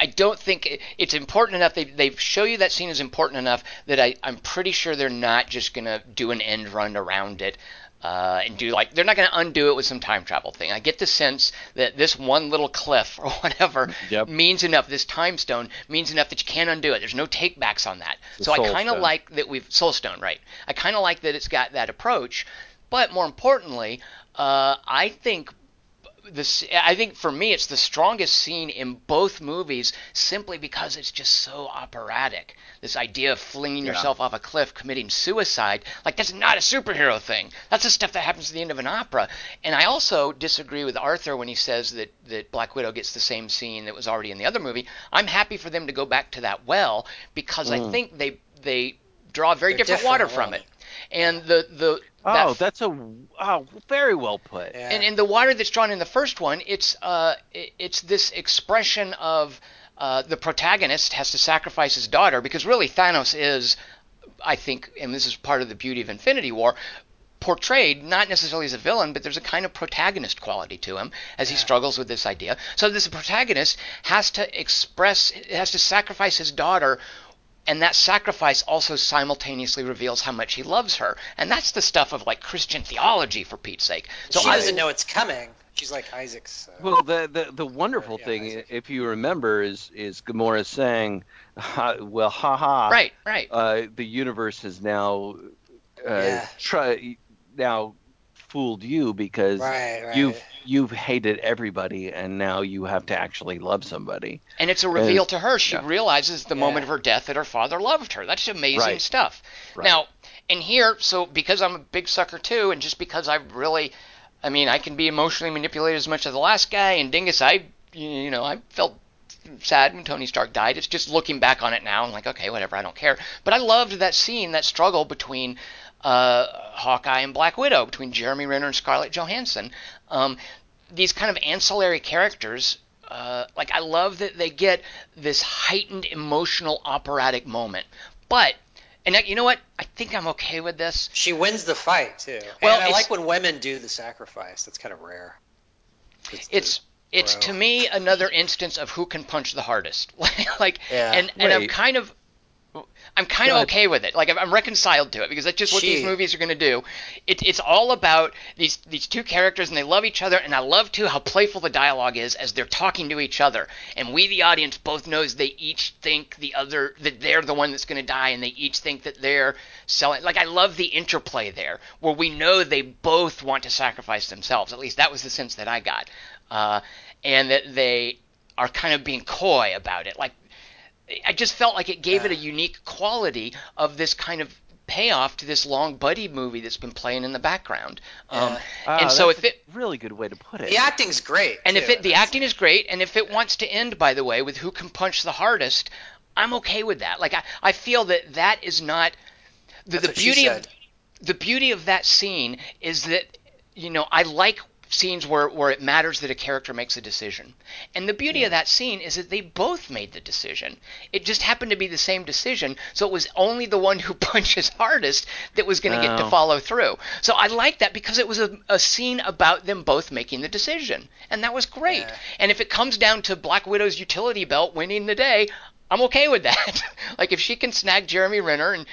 I don't think it's important enough. They they show you that scene is important enough that I I'm pretty sure they're not just gonna do an end run around it. Uh, and do like they're not going to undo it with some time travel thing. I get the sense that this one little cliff or whatever Yep. means enough. This time stone means enough that you can't undo it. There's no takebacks on that. The so I kind of like that we've Soul Stone, right? I kind of like that it's got that approach. But more importantly, uh, I think this. I think for me, it's the strongest scene in both movies, simply because it's just so operatic. This idea of flinging Yeah. yourself off a cliff, committing suicide, like that's not a superhero thing. That's the stuff that happens at the end of an opera. And I also disagree with Arthur when he says that that Black Widow gets the same scene that was already in the other movie. I'm happy for them to go back to that well because I mm. think they they draw very different, different, water from it. And the the Oh, that that's a oh, very well put. Yeah. and, and the water that's drawn in the first one, it's uh, it's this expression of uh, the protagonist has to sacrifice his daughter because really Thanos is, I think, and this is part of the beauty of Infinity War, portrayed not necessarily as a villain, but there's a kind of protagonist quality to him as he struggles with this idea. So this protagonist has to express, has to sacrifice his daughter and that sacrifice also simultaneously reveals how much he loves her and that's the stuff of like christian theology for pete's sake so she I, doesn't know it's coming. She's like Isaac's. Uh, Well, the the, the wonderful Yeah, thing, Isaac. if you remember, is is Gamora saying, ha, "Well, haha, right right uh, the universe has now uh, Yeah. try now fooled you because right, right. you've you've hated everybody and now you have to actually love somebody." and it's a reveal to her she yeah. realizes the Yeah. moment of her death that her father loved her that's amazing Right. stuff Right. now in here so because i'm a big sucker too and just because i really i mean i can be emotionally manipulated as much as the last guy and dingus i you know i felt sad when Tony Stark died. It's just looking back on it now I'm like, okay, whatever, I don't care. But I loved that scene, that struggle between uh, Hawkeye and Black Widow, between Jeremy Renner and Scarlett Johansson. Um, these kind of ancillary characters, uh, like I love that they get this heightened emotional operatic moment. But and you know what? I think I'm okay with this. She wins the fight too. Well, and I like when women do the sacrifice. That's kind of rare. It's it's to me another instance of who can punch the hardest. like Yeah. and and I'm kind of I'm kind of okay with it. Like I'm- I'm reconciled to it because that's just what these movies are going to do. It, it's all about these these two characters and they love each other and I love too how playful the dialogue is as they're talking to each other and we the audience both knows they each think the other that they're the one that's going to die and they each think that they're selling. Like I love the interplay there where we know they both want to sacrifice themselves. At least that was the sense that I got, uh, and that they are kind of being coy about it. Like I just felt like it gave it a unique quality of this kind of payoff to this long buddy movie that's been playing in the background. Um, Yeah. Ah, and so that's if it a really good way to put it. The acting's great. and if it the acting is great, and if it wants to end, by the way, with who can punch the hardest, I'm okay with that. Like I, I feel that that is not the, That's the what she beauty of said. the beauty of that scene is that you know I like scenes where, where it matters that a character makes a decision. And the beauty of that scene is that they both made the decision. It just happened to be the same decision, so it was only the one who punches hardest that was going to get to Oh. follow through. So I like that because it was a, a scene about them both making the decision. And that was great. Yeah. And if it comes down to Black Widow's utility belt winning the day, I'm okay with that. like if she can snag Jeremy Renner and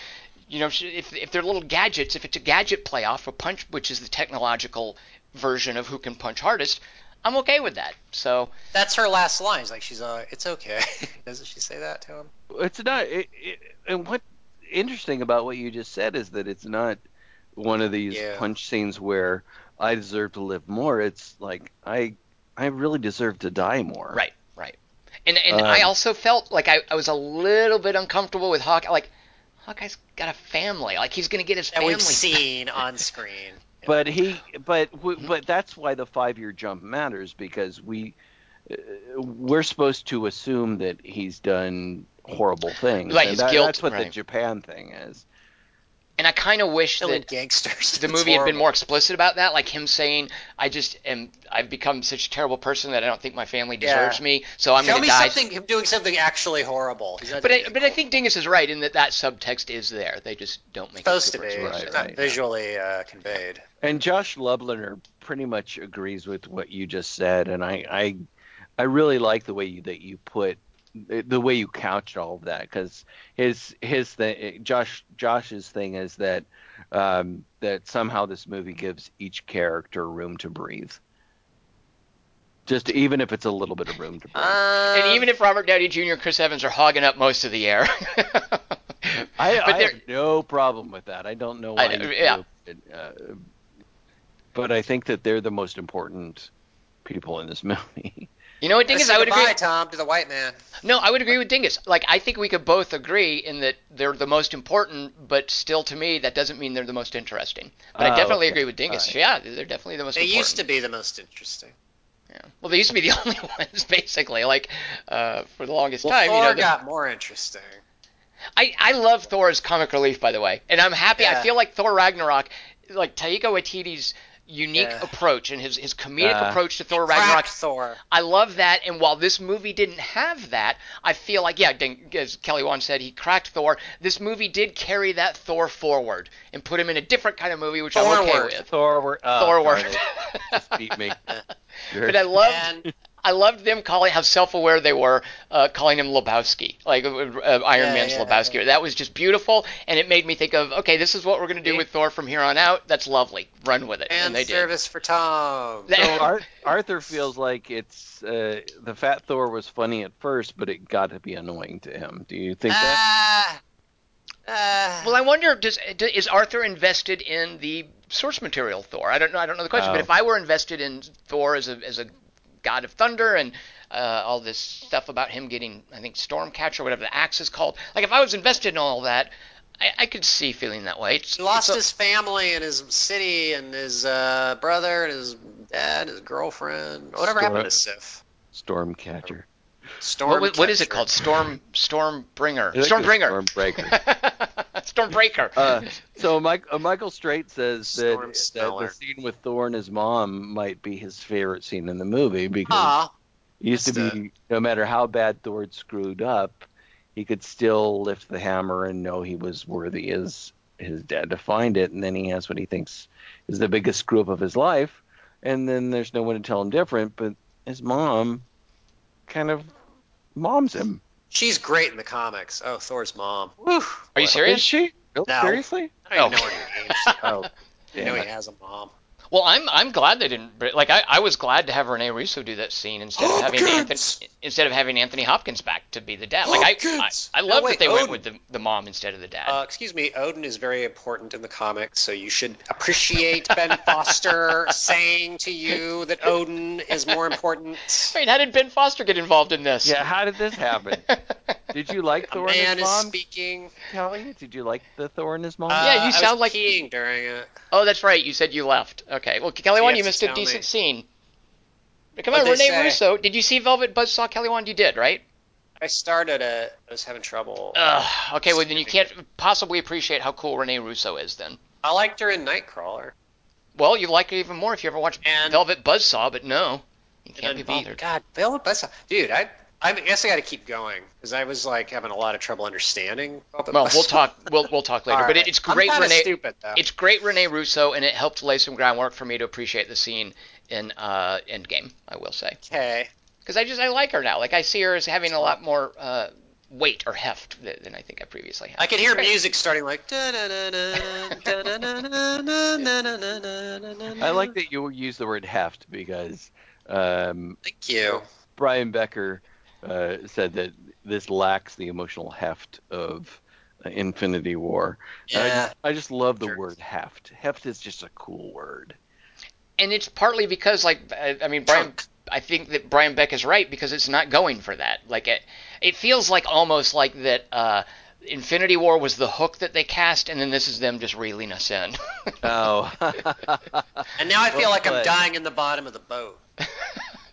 you know, if if they're little gadgets, if it's a gadget playoff, a punch, which is the technological version of who can punch hardest, I'm okay with that. So That's her last lines. Like, she's uh, it's okay. Doesn't she say that to him? It's not. It, it, and what interesting about what you just said is that it's not one of these Yeah. punch scenes where I deserve to live more. It's like I I really deserve to die more. right, right. And and I Um, also felt like I, I was a little bit uncomfortable with Hawkeye. Like Hawkeye's got a family. Like he's gonna get his That family. we've seen on screen. But he, but but that's why the five year jump matters because we uh, we're supposed to assume that he's done horrible things. Right, and that- guilt, That's what the. Japan thing is. And I kind of wish Killing that gangsters. the movie had been more explicit about that, like him saying, "I just am. I've become such a terrible person that I don't think my family deserves Yeah. me, so I'm going to die." something. Him doing something actually horrible. But I, but I think Dingus is right in that that subtext is there. They just don't make supposed it to be. explicit. Right, not right. visually uh, conveyed. And Josh Lubliner pretty much agrees with what you just said, and I I, I really like the way you, that you put the the way you couch all of that because his his thing Josh Josh's thing is that um, that somehow this movie gives each character room to breathe. Just even if it's a little bit of room to breathe. Um, And even if Robert Downey Jr. and Chris Evans are hogging up most of the air, I, I have no problem with that. I don't know I why. know, you yeah. do, uh, but I think that they're the most important people in this movie. You know what, Let's Dingus? say I would goodbye, agree. Tom, to the white man. No, I would agree with Dingus. Like, I think we could both agree in that they're the most important, but still, to me, that doesn't mean they're the most interesting. But I Oh, definitely okay. agree with Dingus. Alright. Yeah, they're definitely the most They important. used to be the most interesting. Yeah. Well, they used to be the only ones, basically. Like, uh, for the longest Well, time, Thor you know. the- got more interesting. I, I love Thor as comic relief, by the way, and I'm happy. I feel like Thor Ragnarok, like Taika Waititi's unique Yeah. approach and his, his comedic Uh, approach to Thor Ragnarok. Thor. I love that, and while this movie didn't have that, I feel like yeah, as Kelly Wand said, he cracked Thor. This movie did carry that Thor forward and put him in a different kind of movie, which I'm okay with. Thor, uh, Thorward. Just beat me. But I loved And I loved them calling how self-aware they were, uh, calling him Lebowski, like uh, uh, Iron Yeah, Man's yeah, Lebowski. yeah. That was just beautiful, and it made me think of okay, this is what we're going to do Yeah. with Thor from here on out. That's lovely. Run with it, and, and they did. service for Tom. So Ar- Arthur feels like it's uh, the Fat Thor was funny at first, but it got to be annoying to him. Do you think that? Ah, ah. Well, I wonder, does do- is Arthur invested in the source material Thor? I don't know. I don't know the question, but Oh. if I were invested in Thor as a as a god of thunder and uh, all this stuff about him getting, I think Stormcatcher, whatever the axe is called, like if I was invested in all that, I, I could see feeling that way. It's, He lost it's a- his family and his city and his uh, brother and his dad and his girlfriend. Whatever happened to Sif? Stormcatcher. Storm. what, what is it called? Storm I Stormbringer. think it's Stormbringer. Stormbreaker. Stormbreaker. Uh, so Mike, uh, Michael Straight says that, that the scene with Thor and his mom might be his favorite scene in the movie because Aw, it used to That's be no matter how bad Thor screwed up, he could still lift the hammer and know he was worthy as his dad to find it, and then he has what he thinks is the biggest screw up of his life, and then there's no one to tell him different, but his mom kind of moms him. She's great in the comics. Oh, Thor's mom. Whew. Are you serious? Is she? Oh, No. Seriously? I don't even Oh. know her name. Oh, I know he has a mom. Well, I'm I'm glad they didn't like I, I was glad to have Rene Russo do that scene instead of having Anthony instead of having Anthony Hopkins back to be the dad. Like I I, I love wait, that they went with the, the mom instead of the dad. Uh, excuse me, Odin is very important in the comics, so you should appreciate Ben Foster saying to you that Odin is more important. Wait, how did Ben Foster get involved in this? Yeah, how did this happen? Did you like A Thor and man his is mom, speaking. Kelly? Did you like the Thor and his mom? Uh, Yeah, you I sound was like- peeing during it. oh, that's right. You said you left. Okay. Well, Kelly So Wand, you you missed a decent me. scene. Come What'd on, they Rene say? Russo. Did you see Velvet Buzzsaw Kelly Wand? You did, right? I started it. I was having trouble. Ugh. Okay, well then you can't possibly appreciate how cool Rene Russo is then. I liked her in Nightcrawler. Well, you like it even more if you ever watch And- Velvet Buzzsaw, but no, you can't be then the- bothered. God, Velvet Buzzsaw. Dude, I, I guess I got to keep going because I was like having a lot of trouble understanding. Well, we'll talk. We'll we'll talk later. All But right. it, it's I'm great, kinda Rene. stupid though. It's great, Rene Russo, and it helped lay some groundwork for me to appreciate the scene in uh, Endgame. I will say, okay. because I just I like her now. Like I see her as having a lot more uh, weight or heft than, than I think I previously had. I could hear Great. music starting like. I I like that you use the word heft because um, Thank you. Brian Becker uh, said that this lacks the emotional heft of uh, Infinity War. And I, Yeah. just, I just love the Sure. word heft. Heft is just a cool word. and it's partly because like I, I mean Brian. Chunk. I think that Brian Beck is right because it's not going for that. Like it, it feels like almost like that. Uh, Infinity War was the hook that they cast, and then this is them just reeling us in. Oh, And now I feel Well like I'm dying in the bottom of the boat.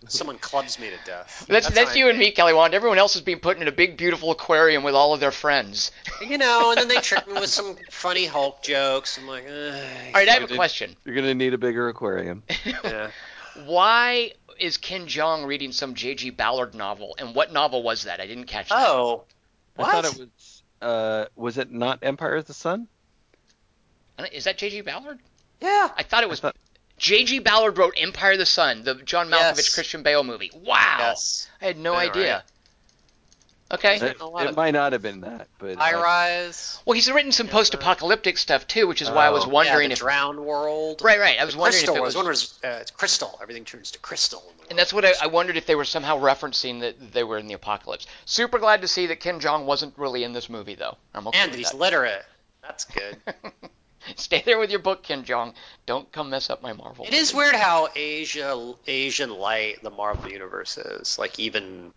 Someone clubs me to death. That's that's, how you I and me, Kelly Wand. Everyone else is being put in a big, beautiful aquarium with all of their friends. You know, and then they trick me with some funny Hulk jokes. I'm like, Ugh. All right, I have a did- question. you're gonna need a bigger aquarium. yeah. Why is Ken Jeong reading some J.G. Ballard novel, and what novel was that? I didn't catch that. Oh, I thought What? it was. Uh, was it not Empire of the Sun? Is that J.G. Ballard? yeah. I thought it was I thought- J.G. Ballard wrote Empire of the Sun, the John Malkovich Yes. Christian Bale movie. Wow, Yes. I had no Yeah, idea. right. Okay. It, it of- might not have been that, but High rise. Well, he's written some post-apocalyptic stuff too, which is why I was Oh. wondering yeah, the if. drowned world. Right, right. I was wondering crystal if it was was. one was uh, it's crystal. Everything turns to crystal. And that's what I, I wondered if they were somehow referencing that they were in the apocalypse. Super glad to see that Ken Jeong wasn't really in this movie, though. I'm okay And with he's that. literate. That's good. Stay there with your book, Ken Jeong. Don't come mess up my Marvel. It is movie. weird how Asia Asian light the Marvel universe is. Like even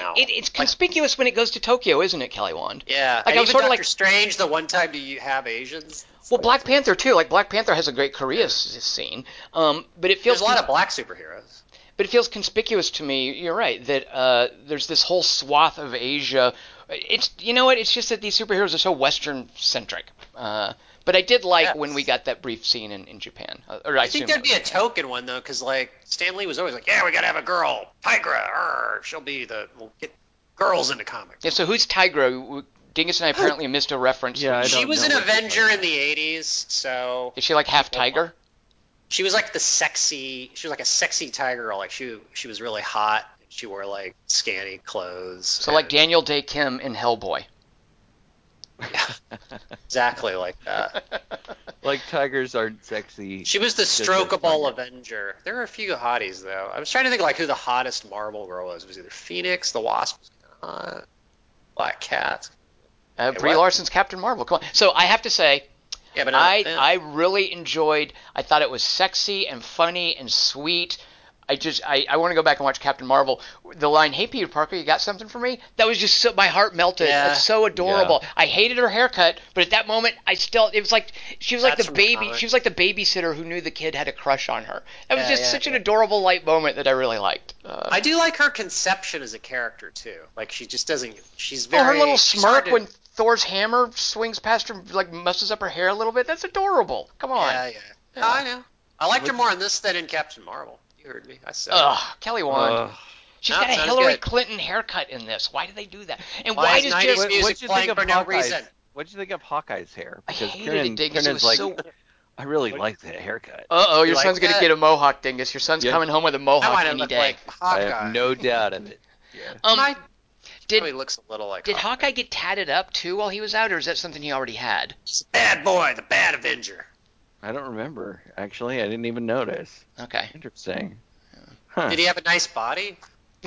now. It, it's conspicuous when it goes to Tokyo, isn't it, Kelly Wand? yeah. like, I was sorta Doctor like- Strange. The one time do you have Asians? Well, Black Panther too. Like Black Panther has a great Korea s scene, um, but it feels There's a lot of black superheroes. but it feels conspicuous to me. You're right that uh, there's this whole swath of Asia. It's you know what? It's just that these superheroes are so Western centric. Uh, but I did like Yes. when we got that brief scene in, in Japan. Uh, or I, I think assume there'd be was a token one though, because like Stan Lee was always like, "Yeah, we gotta have a girl, Tigra. Arr, she'll be the we'll get girls into comics." Yeah, so who's Tigra? Dingus and I apparently missed a reference. Yeah, I She don't was know an what you're Avenger in the '80s, so Is she like half tiger? she was like the sexy. She was like a sexy tiger girl. Like she she was really hot. She wore like scanty clothes. So like Daniel Dae Kim in Hellboy. exactly like that. Like tigers aren't sexy. She was the Just a strokeable. Avenger. There were a few hotties though. I was trying to think like who the hottest Marvel girl was. It was either Phoenix, the Wasp, was hot, Black Cat. Uh, Hey, Brie what? Larson's Captain Marvel. Come on. So I have to say, Yeah, but not, I eh. I really enjoyed. I thought it was sexy and funny and sweet. I just I, I want to go back and watch Captain Marvel. The line, "Hey Peter Parker, you got something for me?" That was just so my heart melted. Yeah. It's so adorable. I hated her haircut, but at that moment, I still it was like she was like That's the baby. comic. she was like the babysitter who knew the kid had a crush on her. That was Yeah, just yeah, such an adorable light moment that I really liked. Uh, I do like her conception as a character too. Like she just doesn't. She's oh, very. her little smirk when Thor's hammer swings past her, like messes up her hair a little bit. That's adorable. Come on. Yeah, yeah. Yeah. I know. I liked her more in this than in Captain Marvel. You heard me. I said. Ugh, Kelly Wand. Ugh. She's No, got a Hillary good. Clinton haircut in this. Why do they do that? And Why why, is does 90s Jess? What, music what'd you playing think of for no reason. What'd you think of Hawkeye's hair? I Because hated Kieran, it, Dingus. It was like, so. I really like that haircut. Uh oh, You your like son's gonna that? get a mohawk, Dingus. Your son's Yeah. coming home with a mohawk want any day. like I have no doubt of it. Yeah. um, My- Did- he looks a little like Did Hawkeye. Hawkeye get tatted up too while he was out, or is that something he already had? He's a bad boy, the bad Avenger. I don't remember. Actually, I didn't even notice. Okay. Interesting. Huh. Did he have a nice body?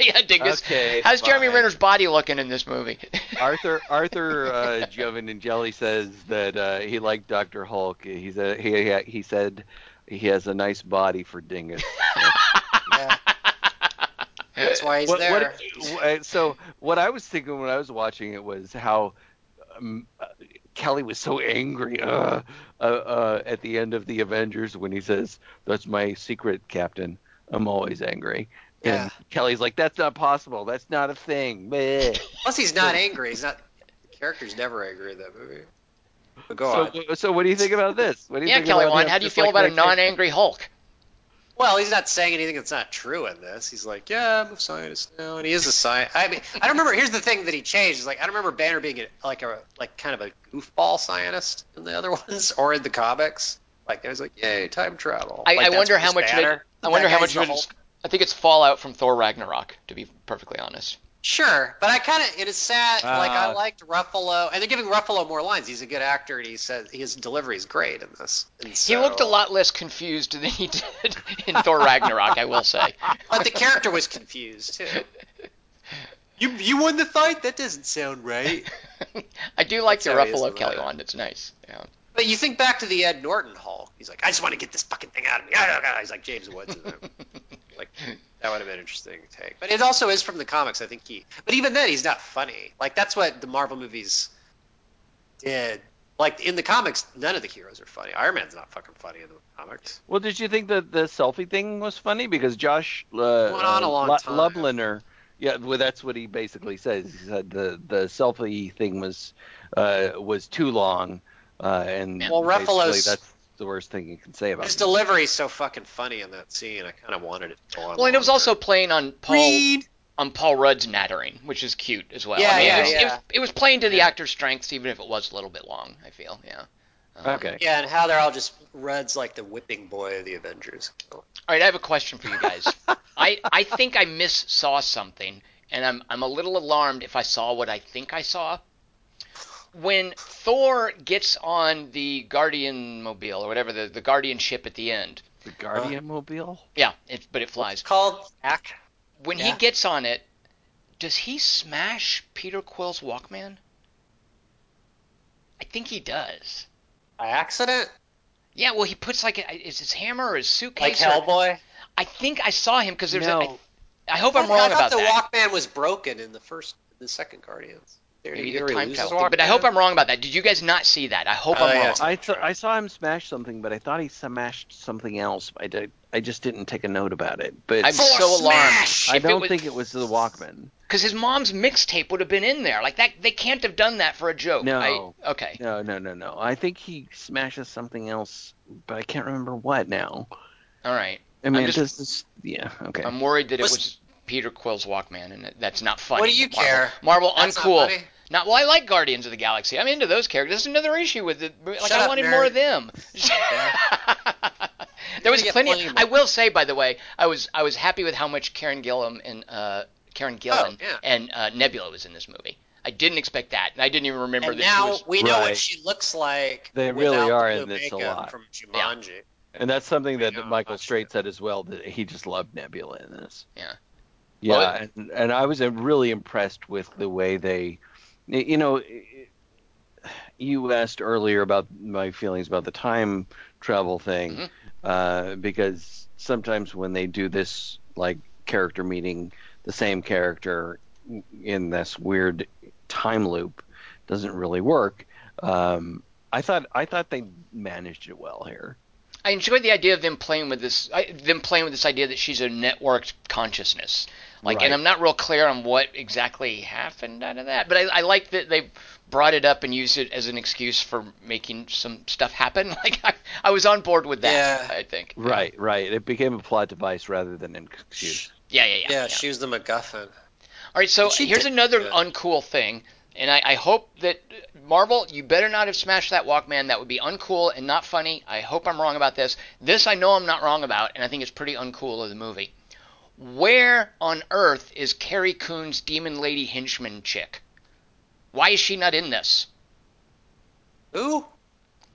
yeah, dig this. Okay, How's Jeremy. Renner's body looking in this movie? Arthur Arthur uh, Giovannicelli says that uh, he liked Doctor Hulk. He said he he said he has a nice body for Dingus. Yeah. That's why he's What- there. what- uh, so what I was thinking when I was watching it was how um, uh, Kelly was so angry uh, uh, uh, at the end of the Avengers when he says, "That's my secret, Captain. I'm always angry." Yeah. And Kelly's like, "That's not possible. That's not a thing." Bleh. Plus, he's not angry. He's not. The character's never angry in that movie. But go on. So, so what do you think about this? What do you yeah, think Kelly about Wand, him how do you feel like about a non-angry Hulk? Well, he's not saying anything that's not true in this. He's like, yeah, I'm a scientist now, and he is a scientist. I mean, I don't remember. Here's the thing that he changed. Is like I don't remember Banner being a, like a like kind of a goofball scientist in the other ones or in the comics. Like I was like, yay, time travel. I, Like, I wonder how much of it. I wonder how much it. I think it's fallout from Thor Ragnarok, to be perfectly honest. Sure, but I kind of it is sad. like I Uh, liked Ruffalo, and they're giving Ruffalo more lines. He's a good actor, and he says his delivery is great in this. And He looked a lot less confused than he did in Thor Ragnarok, I will say. but the character was confused too. You you won the fight? That doesn't sound right. I do like That's the how he is Ruffalo Kelly. Wand. It's nice. Yeah. But you think back to the Ed Norton Hulk. He's like, I just want to get this fucking thing out of me. Ah, ah, ah. He's like James Woods. like that would have been an interesting take. But it also is from the comics. I think he. But even then, he's not funny. Like that's what the Marvel movies did. Like in the comics, none of the heroes are funny. Iron Man's not fucking funny in the comics. Well, did you think that the selfie thing was funny? Because Josh uh, Went on a uh, long Lu- time. Lubliner, yeah, well, that's what he basically says. He said the the selfie thing was uh, was too long, uh, and Well, Ruffalo's- that's the worst thing you can say about His it. delivery's so fucking funny in that scene. I kind of wanted it to go on. Well, and it was also playing on Paul Reed. on Paul Rudd's nattering, which is cute as well. Yeah, I mean, yeah, it, was, it, yeah. was, it was playing to the Yeah. actor's strengths, even if it was a little bit long. I feel, yeah. Um, Okay. Yeah, and how they're all just Rudd's like the whipping boy of the Avengers. All right, I have a question for you guys. I I think I miss saw something, and I'm I'm a little alarmed if I saw what I think I saw. When Thor gets on the Guardian mobile or whatever the the Guardian ship at the end, The Guardian Mobile. yeah, it, but it flies. It's called Ack. When Yeah. he gets on it, does he smash Peter Quill's Walkman? I think he does. By accident? Yeah, well, he puts like a, is his hammer or his Like suitcase? or- Hellboy? I think I saw him because there's. No. A, I, I hope oh, I'm wrong I wrong thought about the that. The Walkman was broken in the first, the second Guardians. Did Maybe the time lose travel but I hope I'm wrong about that. Did you guys not see that? I hope Oh, I'm yeah, wrong. I saw, I saw him smash something, but I thought he smashed something else. I did, I just didn't take a note about it. But I'm Force so alarmed. I don't was, think it was the Walkman. because his mom's mixtape would have been in there. Like that, they can't have done that for a joke. No. I, okay. No, no, no, no. I think he smashes something else, but I can't remember what now. All right. I mean, just- this is yeah, okay. I'm worried that it Was- was Peter Quill's Walkman, and that's not funny. What do you Marvel. care? Marvel, That's not uncool. funny? Not well. I like Guardians of the Galaxy. I'm into those characters. That's another issue with it. Like Shut I up, wanted nerd. more of them. there was plenty. plenty I will say, by the way, I was I was happy with how much Karen Gillan and uh, Karen Gillan Oh, yeah. and uh, Nebula was in this movie. I didn't expect that, and I didn't even remember And that now she was. we know Right. what she looks like. They really are the in this a lot. From Jumanji. and that's something that Michael that's Strait said as well that he just loved Nebula in this. Yeah. Yeah, Well, and, and I was uh, really impressed with the way they, you know, you asked earlier about my feelings about the time travel thing, Mhm. uh, because sometimes when they do this like character meeting the same character in this weird time loop doesn't really work. Um, I thought I thought they managed it well here. I enjoyed the idea of them playing with this. I, them playing with this idea that she's a networked consciousness. Like, Right. and I'm not real clear on what exactly happened out of that. But I, I like that they brought it up and used it as an excuse for making some stuff happen. Like, I, I was on board with that. Yeah. I think. Right, right. It became a plot device rather than an excuse. Yeah, yeah, yeah. Yeah, yeah. she was the MacGuffin. All right, so She here's did another good. uncool thing, and I, I hope that Marvel, you better not have smashed that Walkman. That would be uncool and not funny. I hope I'm wrong about this. This I know I'm not wrong about, and I think it's pretty uncool of the movie. where on earth is Carrie Coon's Demon Lady henchman chick? Why is she not in this? Who?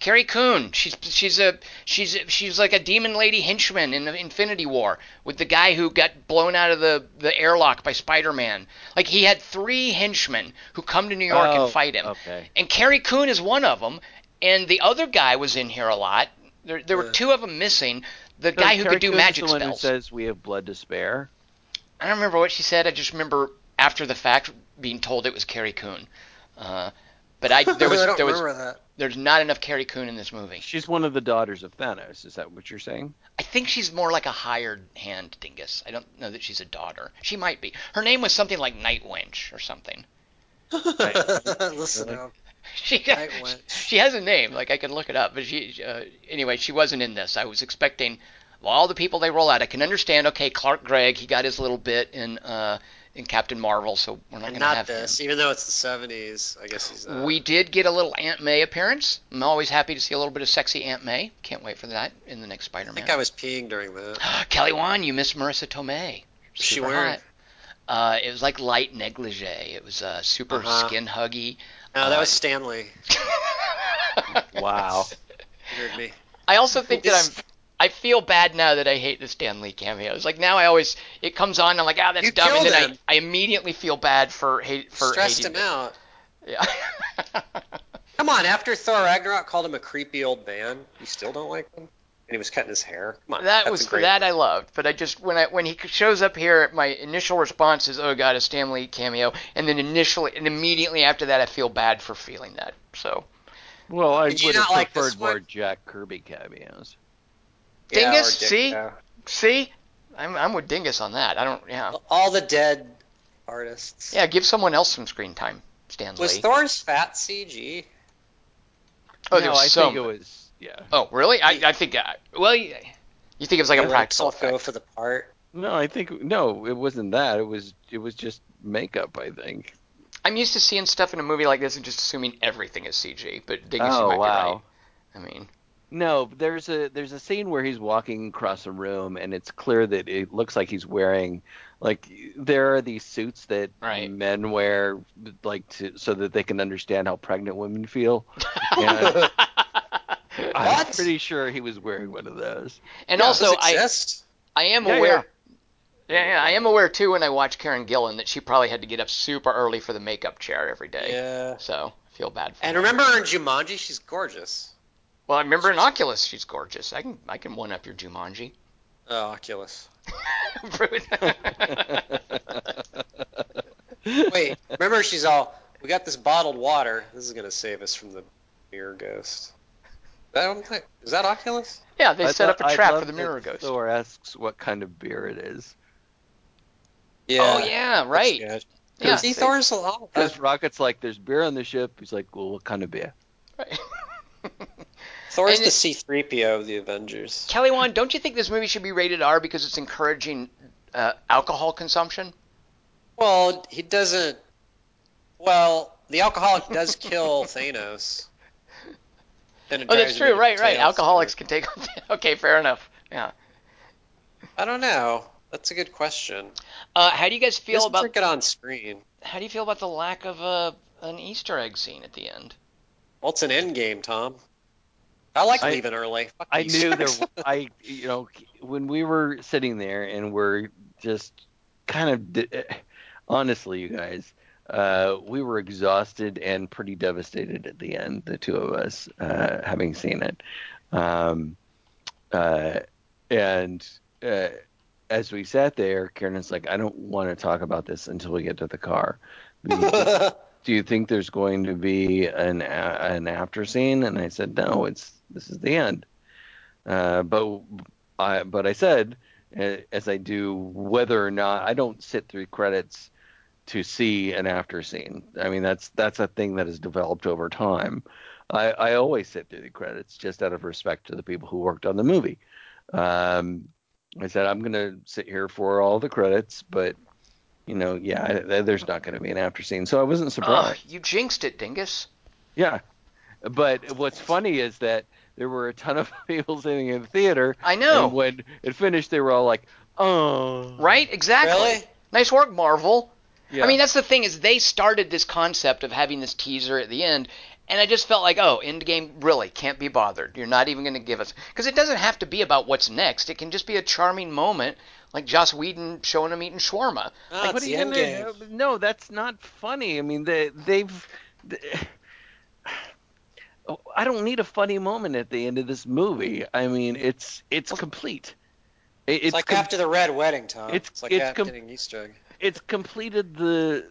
Carrie Coon. She's she's a she's she's like a demon lady henchman in Infinity War with the guy who got blown out of the the airlock by Spider-Man. Like he had three henchmen who come to New York Oh, and fight him. okay. And Carrie Coon is one of them. And the other guy was in here a lot. There there were two of them missing. The So guy who Carrie could do magic the one spells. Who says we have blood to spare? I don't remember what she said. I just remember after the fact being told it was Carrie Coon. Uh, but I there was I don't there was remember that. There's not enough Carrie Coon in this movie. She's one of the daughters of Thanos. Is that what you're saying? I think she's more like a hired hand dingus. I don't know that she's a daughter. She might be. Her name was something like Night Wench or something. Listen Really? up. She Night she has a name, like I can look it up. But she uh, anyway, she wasn't in this. I was expecting well, all the people they roll out. I can understand. Okay, Clark Gregg, he got his little bit in uh, in Captain Marvel, so we're not going to not have this, even though it's the 70s. I guess he's not. We did get a little Aunt May appearance. I'm always happy to see a little bit of sexy Aunt May. Can't wait for that in the next Spider-Man. I think I was peeing during that. Kelly Wand, you missed Marisa Tomei. What's she Super wearing? hot. Uh, it was like light negligee. It was uh, super Uh-huh. skin huggy. No, that Uh, was Stan Lee. Wow. You heard me. I also think that I'm. Is- I feel bad now that I hate the Stan Lee cameos. Like now, I always it comes on. I'm like, ah, that's You dumb, and then. I, I immediately feel bad for hate for Stressed him it. out. Yeah. Come on, after Thor Ragnarok called him a creepy old man, you still don't like him? And he was cutting his hair. Come on, that was a great. that I loved, but I just when I when he shows up here, my initial response is, oh god, a Stan Lee cameo, and then initially and immediately after that, I feel bad for feeling that. So Well, I Did would have not like preferred more? Jack Kirby cameos. Yeah, or Dingus, Dick- see? yeah. see, I'm I'm with Dingus on that. I don't, yeah, All the dead artists. yeah, give someone else some screen time, Stan Was Thor's fat CG? oh, no, there I some. think it was. Yeah. Oh, really? I, I think. Uh, well, you, you think it was like a He let practical go for the part. No, I think no, it wasn't that. It was it was just makeup. I think. I'm used to seeing stuff in a movie like this and just assuming everything is CG. But Dingus, you oh might wow. be right. I mean, No, there's a there's a scene where he's walking across a room and it's clear that it looks like he's wearing like there are these suits that Right. men wear like to so that they can understand how pregnant women feel. And I'm pretty sure he was wearing one of those. and Yeah, also I exist? I am Yeah, aware. Yeah, yeah, I am aware too when I watch Karen Gillan that she probably had to get up super early for the makeup chair every day. Yeah. So I feel bad for And her. remember her in Jumanji? She's gorgeous. Well, I remember in Oculus, she's gorgeous. I can I can one up your Jumanji. Oh, Oculus. Wait, remember she's all, we got this bottled water. This is going to save us from the mirror ghost. That one thing- Is that Oculus? yeah, they I set thought- up a trap for the that mirror ghost. Thor asks what kind of beer it is. Yeah. Oh yeah, right. Yeah. Yeah, See, see? Thor's a lot. Because Rocket's like, there's beer on the ship. He's like, well, what kind of beer? right. Thor's and the C-3PO of the Avengers. Kelly Wand, don't you think this movie should be rated R because it's encouraging uh, alcohol consumption? Well, he doesn't. Well, the alcoholic does kill Thanos. Oh, that's true. Right, right. Alcoholics can take. okay, fair enough. Yeah. I don't know. That's a good question. Uh, how do you guys feel about it on screen. how do you feel about the lack of a an Easter egg scene at the end? Well, it's an end game, Tom. I like I- leaving early. Fuck I knew there. I you know when we were sitting there and we're just kind of di- honestly, you guys, uh, we were exhausted and pretty devastated at the end. The two of us, uh, having seen it, um, uh, and uh, as we sat there, Karen's like, "I don't want to talk about this until we get to the car." do you think there's going to be an an after scene? And I said, no, it's this is the end. Uh, but I but I said, uh, as I do, whether or not I don't sit through credits to see an after scene. I mean, that's that's a thing that has developed over time. I, I always sit through the credits just out of respect to the people who worked on the movie. Um, I said I'm going to sit here for all the credits, but you know, yeah, I, there's not going to be an after scene, so I wasn't Oh, surprised. you jinxed it, Dingus. Yeah, but what's funny is that there were a ton of people sitting in the theater, I know. and when it finished, they were all like, Oh. Right? Exactly. Really? Nice work, Marvel. Yeah. I mean, that's the thing is they started this concept of having this teaser at the end, and I just felt like, oh, Endgame really can't be bothered. You're not even going to give us because it doesn't have to be about what's next. It can just be a charming moment, like Joss Whedon showing him eating shawarma. Oh, Like, what are the you gonna? game. uh, No, that's not funny. I mean, they they've. They, Oh, I don't need a funny moment at the end of this movie. I mean, it's it's complete. It- It's, It's like com- after the red wedding, Tom. it's- It's, like it's that com- getting Easter egg. it's completed the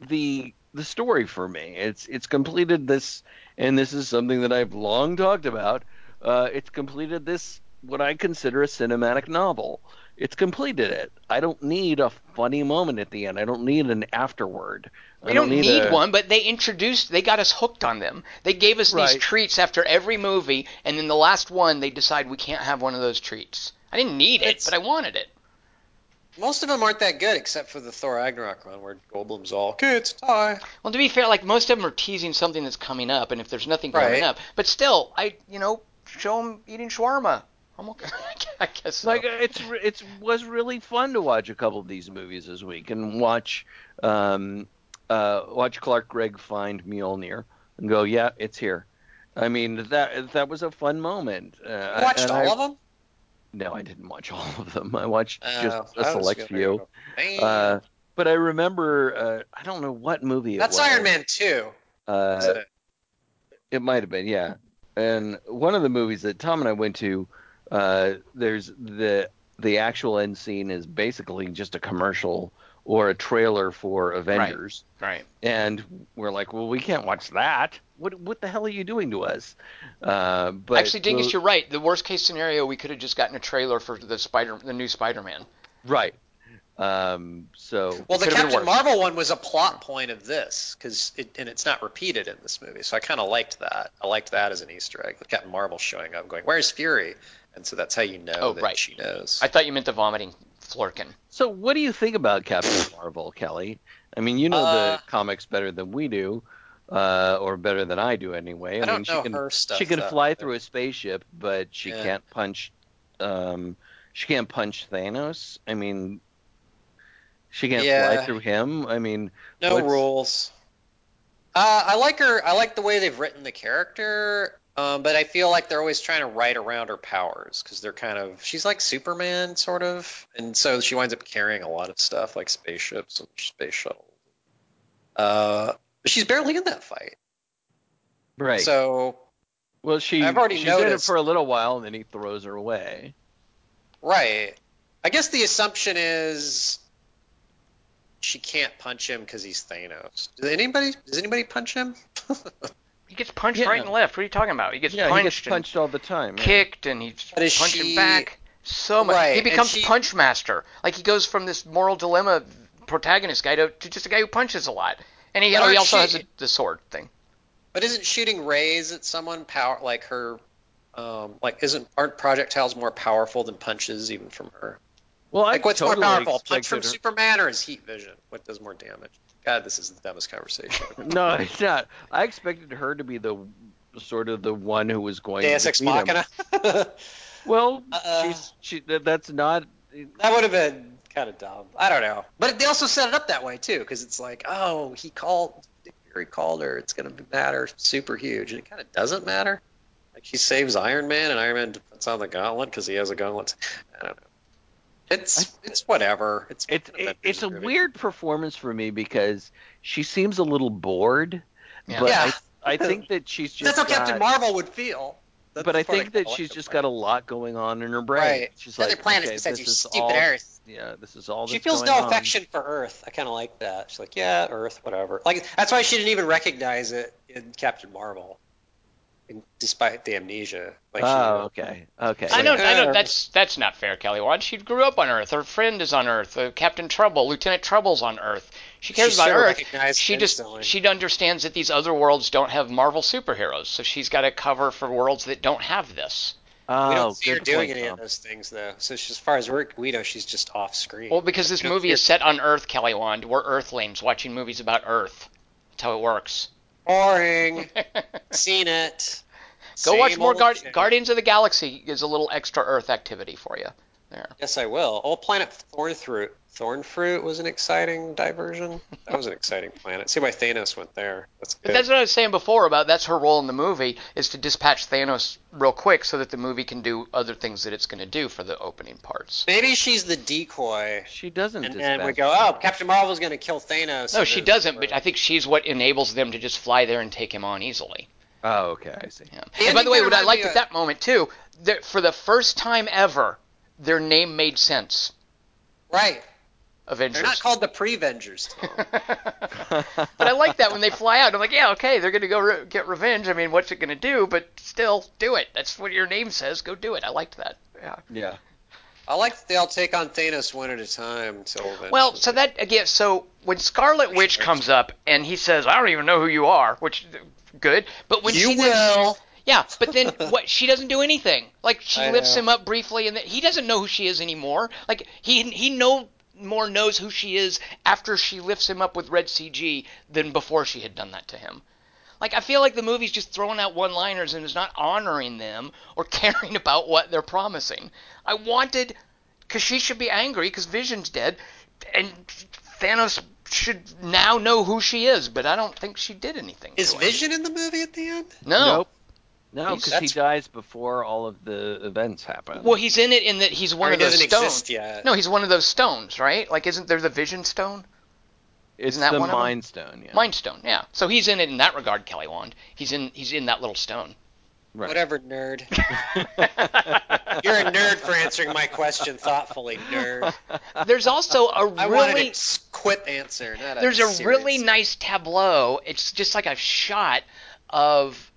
the the story for me. It's it's completed this, and this is something that I've long talked about. Uh, it's completed this what I consider a cinematic novel. It's completed it. I don't need a funny moment at the end. I don't need an afterword. I We don't, need, a- one, but they introduced, they got us hooked on them. They gave us these treats after every movie, and then the last one, they decide we can't have one of those treats. I didn't need it, It's- but I wanted it. Most of them aren't that good, except for the Thor Ragnarok one, where Goldblum's all kids die. Well, to be fair, like most of them are teasing something that's coming up, and if there's nothing coming Right. up, but still, I, you know, show them eating shawarma. I'm okay. I guess so. like it's it's was really fun to watch a couple of these movies this week and watch um uh watch Clark Gregg find Mjolnir and go yeah it's here. I mean that that was a fun moment. Uh, You watched all I- of them? No, I didn't watch all of them. I watched just Oh, a I select few. Uh, but I remember uh, I don't know what movie it That's. Iron Man 2. Uh, it? It might have been, yeah. And one of the movies that Tom and I went to, uh, there's the the actual end scene is basically just a commercial or a trailer for Avengers, Right. right. and we're like, well, we can't watch that. What what the hell are you doing to us? Uh, but Actually, Dingus, well, you're right. The worst case scenario, we could have just gotten a trailer for the Spider, the new Spider-Man. right. Um, so Well, the Captain. Marvel one was a plot point of this, because it, and it's not repeated in this movie, so I kind of liked that. I liked that as an Easter egg. The Captain Marvel showing up, going, "Where's Fury?" And so that's how you know Oh, that right. she knows. I thought you meant the vomiting Flerken. so what do you think about Captain Marvel, Kelly? I mean, you know Uh, the comics better than we do, uh, or better than I do anyway. I, I mean, she can stuff. she can though. fly through a spaceship, but she Yeah. can't punch. Um, she can't punch Thanos. I mean, she can't Yeah. fly through him. I mean, No What's- rules. Uh, I like her. I like the way they've written the character, um, but I feel like they're always trying to write around her powers because they're kind of she's like Superman sort of, and so she winds up carrying a lot of stuff like spaceships and space shuttles. Uh, but she's barely in that fight, right? so well, she I've already she's in it for a little while, and then he throws her away. right. I guess the assumption is she can't punch him because he's Thanos. Does anybody? Does anybody punch him? He gets punched Yeah. right and left. What are you talking about? He gets yeah, punched, he gets punched all the time. kicked, and he's But punching she- back. So much. Right, he becomes she- punch master. Like he goes from this moral dilemma protagonist guy to, to just a guy who punches a lot. And he, oh, he also she- has a, the sword thing. But isn't shooting rays at someone power like her? Um, like isn't aren't projectiles more powerful than punches even from her? Well, Like I what's totally more powerful, a punch from her- Superman or his heat vision? What does more damage? God, this is the dumbest conversation. No, it's not. I expected her to be the sort of the one who was going Deus to Ex defeat him. Machina. that Well, she's she. That, that's not. That would have been kind of dumb. I don't know, but they also set it up that way too, because it's like, oh, he called, Nick Fury called her. It's gonna matter super huge, and it kind of doesn't matter. Like she saves Iron Man, and Iron Man puts on the gauntlet because he has a gauntlet. I don't know. It's it's whatever. It's It's an it, it's a movie. weird performance for me because she seems a little bored. Yeah. But Yeah. I, I think that she's just. That's how Captain Marvel would feel. That's But I part think that she's just got a lot going on in her brain. Right. She's Other like, planets okay, besides this your is stupid all, Earth. Yeah, this is all. She feels going no on. affection for Earth. I kind of like that. She's like, yeah, Earth, whatever. Like that's why she didn't even recognize it in Captain Marvel, in, despite the amnesia. Like, Oh, she, okay, okay. I know, like, I know. That's that's not fair, Kelly Wand. She grew up on Earth. Her friend is on Earth. Uh, Captain Trouble, Lieutenant Trouble's on Earth. She cares She about sure Earth. She just instantly. she understands that these other worlds don't have Marvel superheroes, so she's got to cover for worlds that don't have this. Oh, we don't oh, see her doing point, any Tom. of those things though. So she, as far as we're, we know, she's just off screen. Well, because this movie is set on Earth, Kelly Wand. We're Earthlings watching movies about Earth. That's how it works. boring. Seen it. Go watch more Guard- Guardians of the Galaxy is a little extra Earth activity for you. Yes, I will. Oh, Planet Thornfruit. Thornfruit was an exciting diversion. That was an exciting planet. See why Thanos went there. That's But good. that's what I was saying before about that's her role in the movie is to dispatch Thanos real quick so that the movie can do other things that it's going to do for the opening parts. Maybe she's the decoy. She doesn't. And then we go, them. oh, Captain Marvel's going to kill Thanos. No, she doesn't, but I think she's what enables them to just fly there and take him on easily. Oh, okay, I see. Yeah. The And by the way, what I liked me at that moment too, that for the first time ever, their name made sense. Right. Avengers. They're not called the Prevengers. Tom. but I like that when they fly out. I'm like, yeah, okay, they're gonna go re- get revenge. I mean, what's it gonna do? But still, do it. That's what your name says. Go do it. I liked that. Yeah. yeah. I like that they all take on Thanos one at a time until eventually. Well, so that again, so when Scarlet Witch comes up and he says, "I don't even know who you are," which good, but when you she then, will. Yeah, but then what? She doesn't do anything. Like she I lifts know. him up briefly, and then he doesn't know who she is anymore. Like he he no more knows who she is after she lifts him up with red CG than before she had done that to him. Like I feel like the movie's just throwing out one-liners and is not honoring them or caring about what they're promising. I wanted because she should be angry because Vision's dead, and Thanos should now know who she is, but I don't think she did anything. Is to him. Vision in the movie at the end? No. Nope. No, because he dies before all of the events happen. Well, he's in it in that he's one Or of those stones. exist yet. No, he's one of those stones, right? Like, isn't there the Vision Stone? it's isn't that the one of them? Mind Stone. Yeah. Mind Stone, yeah. So he's in it in that regard, Kelly Wand. He's in he's in that little stone. Right. Whatever, nerd. You're a nerd for answering my question thoughtfully, nerd. There's also a I really a s- quip answer, not a there's a serious- really nice tableau. It's just like a shot of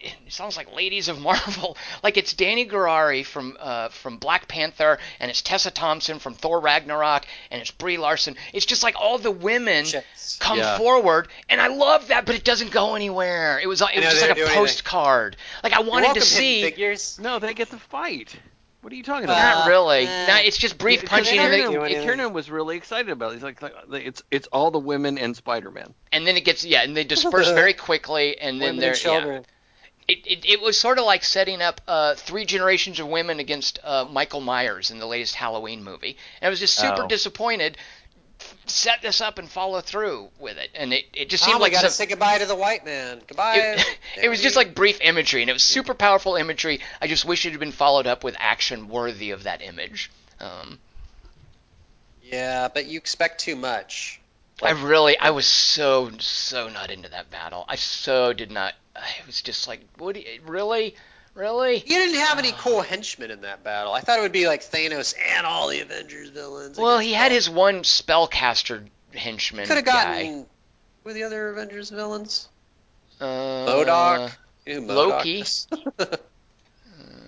it sounds like Ladies of Marvel. Like it's Danai Gurira from uh, from Black Panther, and it's Tessa Thompson from Thor Ragnarok, and it's Brie Larson. It's just like all the women Chicks. come Yeah. forward, and I love that, but it doesn't go anywhere. It was it know, was just like a do anything. postcard. Like I wanted to see. figures. No, they get the fight. What are you talking Uh, about? Not really. eh. Not- it's just brief Because punching, and, they then, do Kiernan. Kiernan was really excited about it. He's like, like, it's it's all the women and Spider-Man. and then it gets yeah, and they disperse very quickly, and then Women they're and yeah. Children. It, it, it was sort of like setting up uh, three generations of women against uh, Michael Myers in the latest Halloween movie. And I was just super Oh. disappointed. Set this up and follow through with it, and it, it just Tom, seemed we like gotta some- say goodbye to the white man. Goodbye. it, it was just like brief imagery, and it was super powerful imagery. I just wish it had been followed up with action worthy of that image. Um, Yeah, but you expect too much. I really, I was so so not into that battle. I so did not. I was just like, what? Do you, really, really? You didn't have any cool henchmen in that battle. I thought it would be like Thanos and all the Avengers villains. Well, he had his one spellcaster henchman Could have gotten. Were the other Avengers villains? Uh, Modok Loki.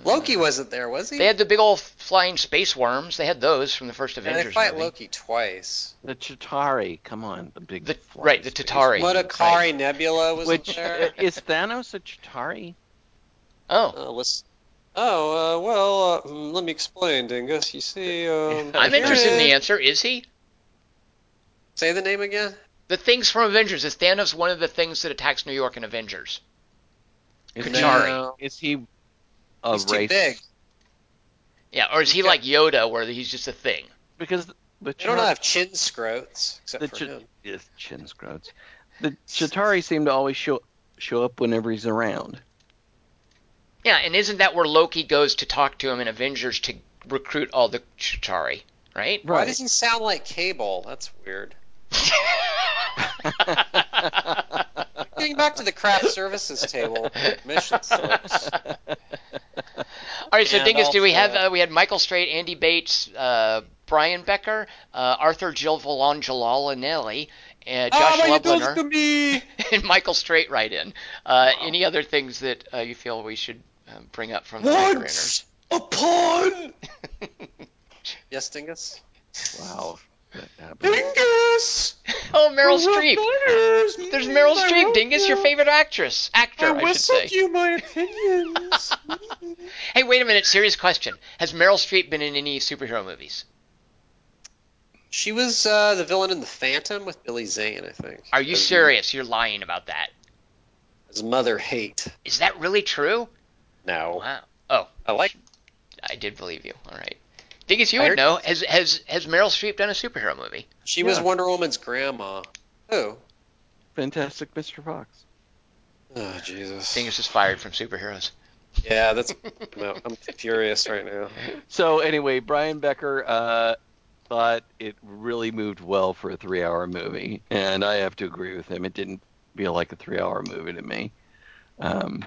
is? Loki wasn't there, was he? They had the big old flying space worms. They had those from the first Yeah, Avengers they fight movie. Loki twice. The Chitauri, come on, the big. The- right, the space- Chitauri. Modokari right. Nebula was Which there. is Thanos a Chitauri? Oh, Uh, let's. Oh, uh, well, uh, mm, let me explain, Dingus. You see, um, I'm interested in the answer. Is he? Say the name again. The things from Avengers. Is Thanos one of the things that attacks New York in Avengers? Is Chitauri. No, is he a he's too big. Yeah, or is he He's like Yoda, where he's just a thing? Because the They don't have chin scrotes except the for Chi- him. yes, chin scrotes. The Chitauri seem to always show show up whenever he's around. Yeah, and isn't that where Loki goes to talk to him in Avengers to recruit all the Chitauri? Right? Why does he sound like Cable? That's weird. Getting back to the craft services table, mission slips. All right, so And Dingus, do we have uh, we had Michael Strait, Andy Bates, uh, Brian Becker, uh, Arthur Gil Volangelalonelli, uh, Josh but you Lubliner, to me. and Michael Strait right in. Uh, Any other things that uh, you feel we should uh, bring up from the Once upon Yes, Dingus. Wow. Dingus. Oh, Meryl I Streep. letters. There's Meryl I Streep, Dingus, your favorite actress, actor, I I, should whistled say. you my opinions. Hey, wait a minute, serious question. Has Meryl Streep been in any superhero movies? She was uh, the villain in The Phantom with Billy Zane, I think. Are you serious? You're lying about that. As Mother Hate. Is that really true? No. Wow. Oh, I like. I did believe you. All right. Dingus, you I would heard- know. Has has has Meryl Streep done a superhero movie? She was Yeah. Wonder Woman's grandma. Who? Fantastic Mr. Fox. Oh Jesus. Dingus is fired from superheroes. Yeah, that's. no, I'm furious right now. So anyway, Brian Becker uh, thought it really moved well for a three-hour movie, and I have to agree with him. It didn't feel like a three-hour movie to me. Um,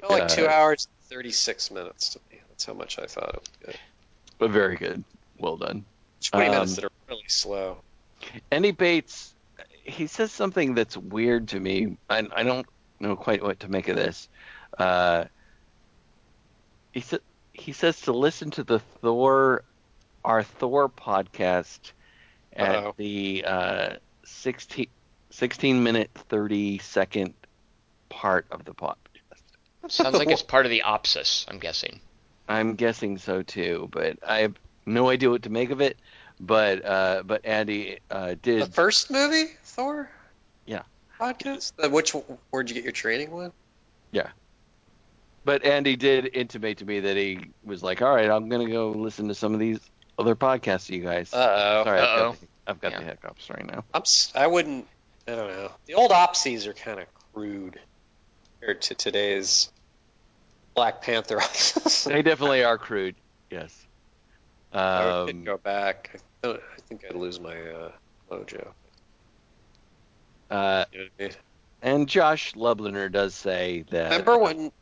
Felt like two Uh, hours and 36 minutes to me. That's how much I thought it was good. But very good. Well done. 20 minutes Um, that are really slow. Andy Bates, he says something that's weird to me. I, I don't know quite what to make of this. Uh, he said he says to listen to the Thor, our Thor podcast at Uh-oh. the uh, 16, 16 minute 30 second part of the podcast. Sounds like it's part of the Opsis. I'm guessing. I'm guessing so too, but I have no idea what to make of it. But uh, but Andy uh, did The first movie, Thor? Yeah. Podcast? Uh, which, where'd you get your training one? Yeah. But Andy did intimate to me that he was like, "All right, I'm gonna go listen to some of these other podcasts, you guys." Uh-oh. Sorry, I've got, the, I've got Yeah. the hiccups right now. I'm, I wouldn't, I don't know. The old Opsies are kind of crude compared to today's Black Panther They definitely are crude. Yes. I could Um, go back. I, I think I'd lose my uh, mojo. uh, You know I mean? and Josh Lubliner does say that. Remember when?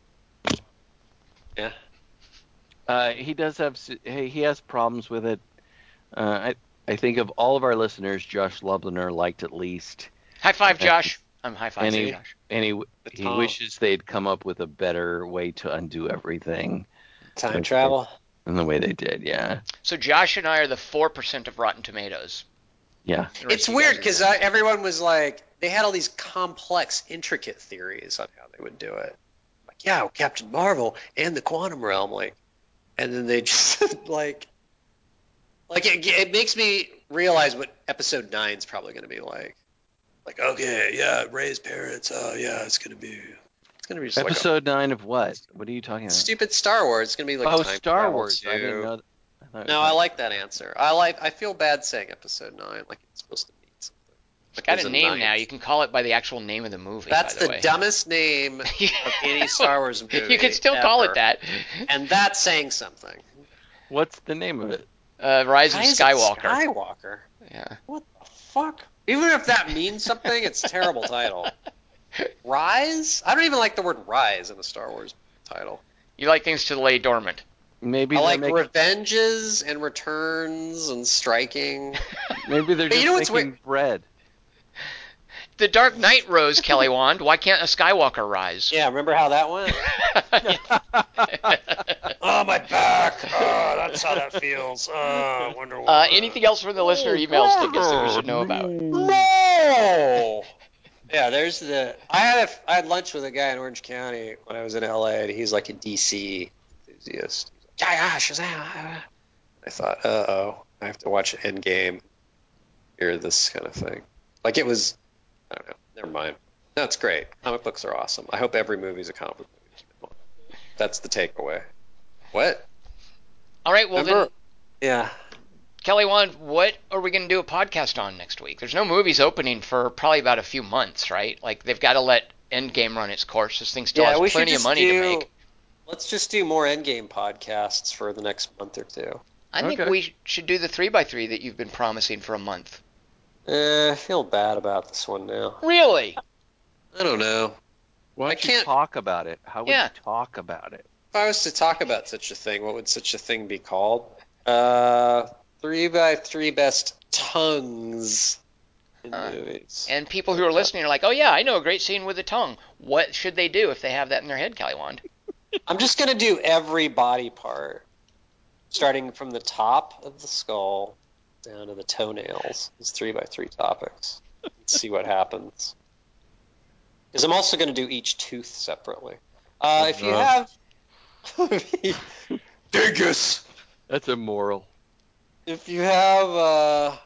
Yeah. Uh, he does have he he has problems with it. Uh, I I think of all of our listeners, Josh Lubliner liked at least, High five, Josh. I'm high five, Josh. And he The he Tom. wishes they'd come up with a better way to undo everything Time Okay. travel? than the way they did. Yeah, So Josh and I are the four percent of Rotten Tomatoes. yeah. It's weird because everyone was like, they had all these complex, intricate theories on how they would do it. Like, yeah, Captain Marvel and the quantum realm, like, and then they just like, like it, it makes me realize what Episode Nine is probably going to be like. Like, okay, yeah, Rey's parents. Oh, yeah, it's going to be, it's going to be just Episode nine of what? What are you talking about? stupid Star Wars. It's going to be like oh, time Star travel, Wars. I didn't know. That. I No, I like that answer. I like. I feel bad saying Episode Nine, like it's supposed to mean something. It's Like got a name now. You can call it by the actual name of the movie. That's by the, the, way. dumbest name of any Star Wars movie. you can still call it that. And that's saying something. What's the name of it? Uh, Rise of Why is it Skywalker. Skywalker. Yeah. What the fuck? Even if that means something, it's a terrible title. Rise? I don't even like the word rise in a Star Wars title. You like things to lay dormant. Maybe I like making, revenges and returns and striking. maybe they're But just you know what's making bread. The Dark Knight rose, Kelly Wand. Why can't a Skywalker rise? Yeah, remember how that went? Oh, my back. Oh, that's how that feels. Oh, I wonder uh, anything else from the listener emails, Dingus, that we should know about? No. Yeah, there's the. I had a, I had lunch with a guy in Orange County when I was in LA, and he's like a DC enthusiast. He's like, yeah, yeah, Shazam. I thought, uh oh, I have to watch Endgame, hear this kind of thing. Like it was, I don't know. Never mind. That's great. Comic books are awesome. I hope every movie's a comic book movie. That's the takeaway. What? All right, well Remember? then, Yeah. Kelly Wand, what are we going to do a podcast on next week? There's no movies opening for probably about a few months, right? Like they've got to let Endgame run its course. This thing still yeah, has plenty of money do, to make. Let's just do more Endgame podcasts for the next month or two. I think we should do the three by three that you've been promising for a month. Eh, I feel bad about this one now. Really? I don't know. Why I don't you can't- talk about it? How would Yeah. you talk about it? If I was to talk about such a thing, what would such a thing be called? Uh, three by three best tongues in Uh, movies. And people who are listening are like, "Oh yeah, I know a great scene with a tongue." What should they do if they have that in their head, Kelly Wand? I'm just gonna do every body part, starting from the top of the skull down to the toenails. It's three by three topics. Let's see what happens. Because I'm also gonna do each tooth separately. Uh, if you Uh. have, Dingus. That's immoral. if you have uh,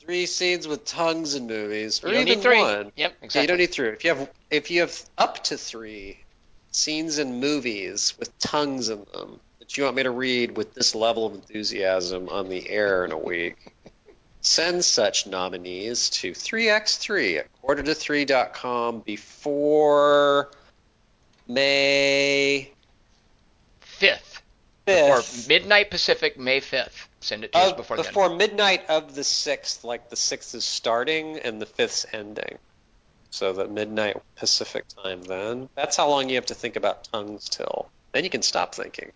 three scenes with tongues in movies, or You don't even need three. one, Yep, Yeah, exactly. you don't need three. If you have if you have up to three scenes in movies with tongues in them, that you want me to read with this level of enthusiasm on the air in a week, send such nominees to 3x3 at quarter to 3.com before May Fifth. Or 5th. midnight Pacific, May 5th. Send it to us before, before midnight of the 6th, like the 6th is starting and the 5th's ending. So that midnight Pacific time then. That's how long you have to think about tongues till. Then you can stop thinking.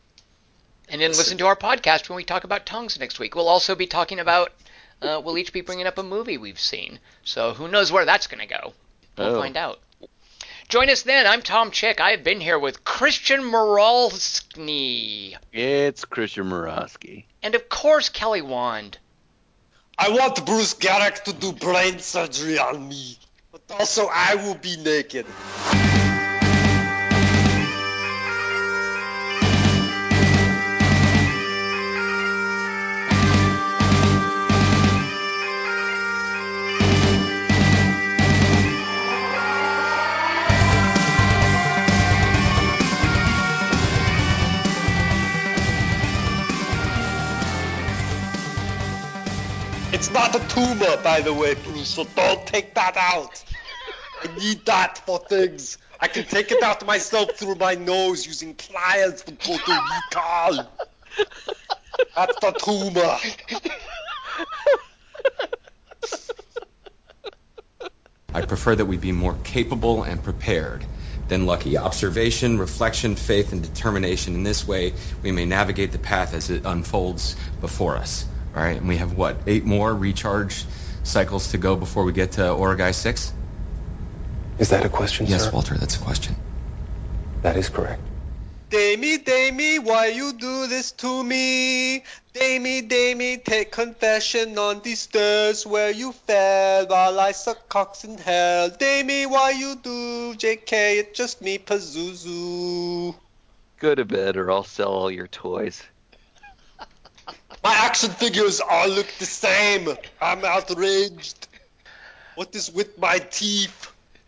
Then. And then listen to our podcast when we talk about tongues next week. We'll also be talking about, uh, we'll each be bringing up a movie we've seen. So who knows where that's going to go? We'll Oh. find out. Join us then. I'm Tom Chick. I have been here with Christian Moralski. It's Christian Morosky. And of course, Kelly Wand. I want Bruce Garrick to do brain surgery on me. But also, I will be naked. It's not a tumor, by the way, Bruce, so don't take that out. I need that for things. I can take it out myself through my nose using pliers from Puerto Rico. That's the tumor. I prefer that we be more capable and prepared than lucky. Observation, reflection, faith, and determination. In this way, we may navigate the path as it unfolds before us. All right, and we have what, eight more recharge cycles to go before we get to Oragai 6? Is that a question, Yes, sir? Walter, that's a question. That is correct. Damie, Damie, why you do this to me? Damie, Damie, take confession on these stairs where you fell while I suck cocks in hell. Damie, why you do? JK, it's just me, Pazuzu. Go to bed or I'll sell all your toys. My action figures all look the same. I'm outraged. What is with my teeth?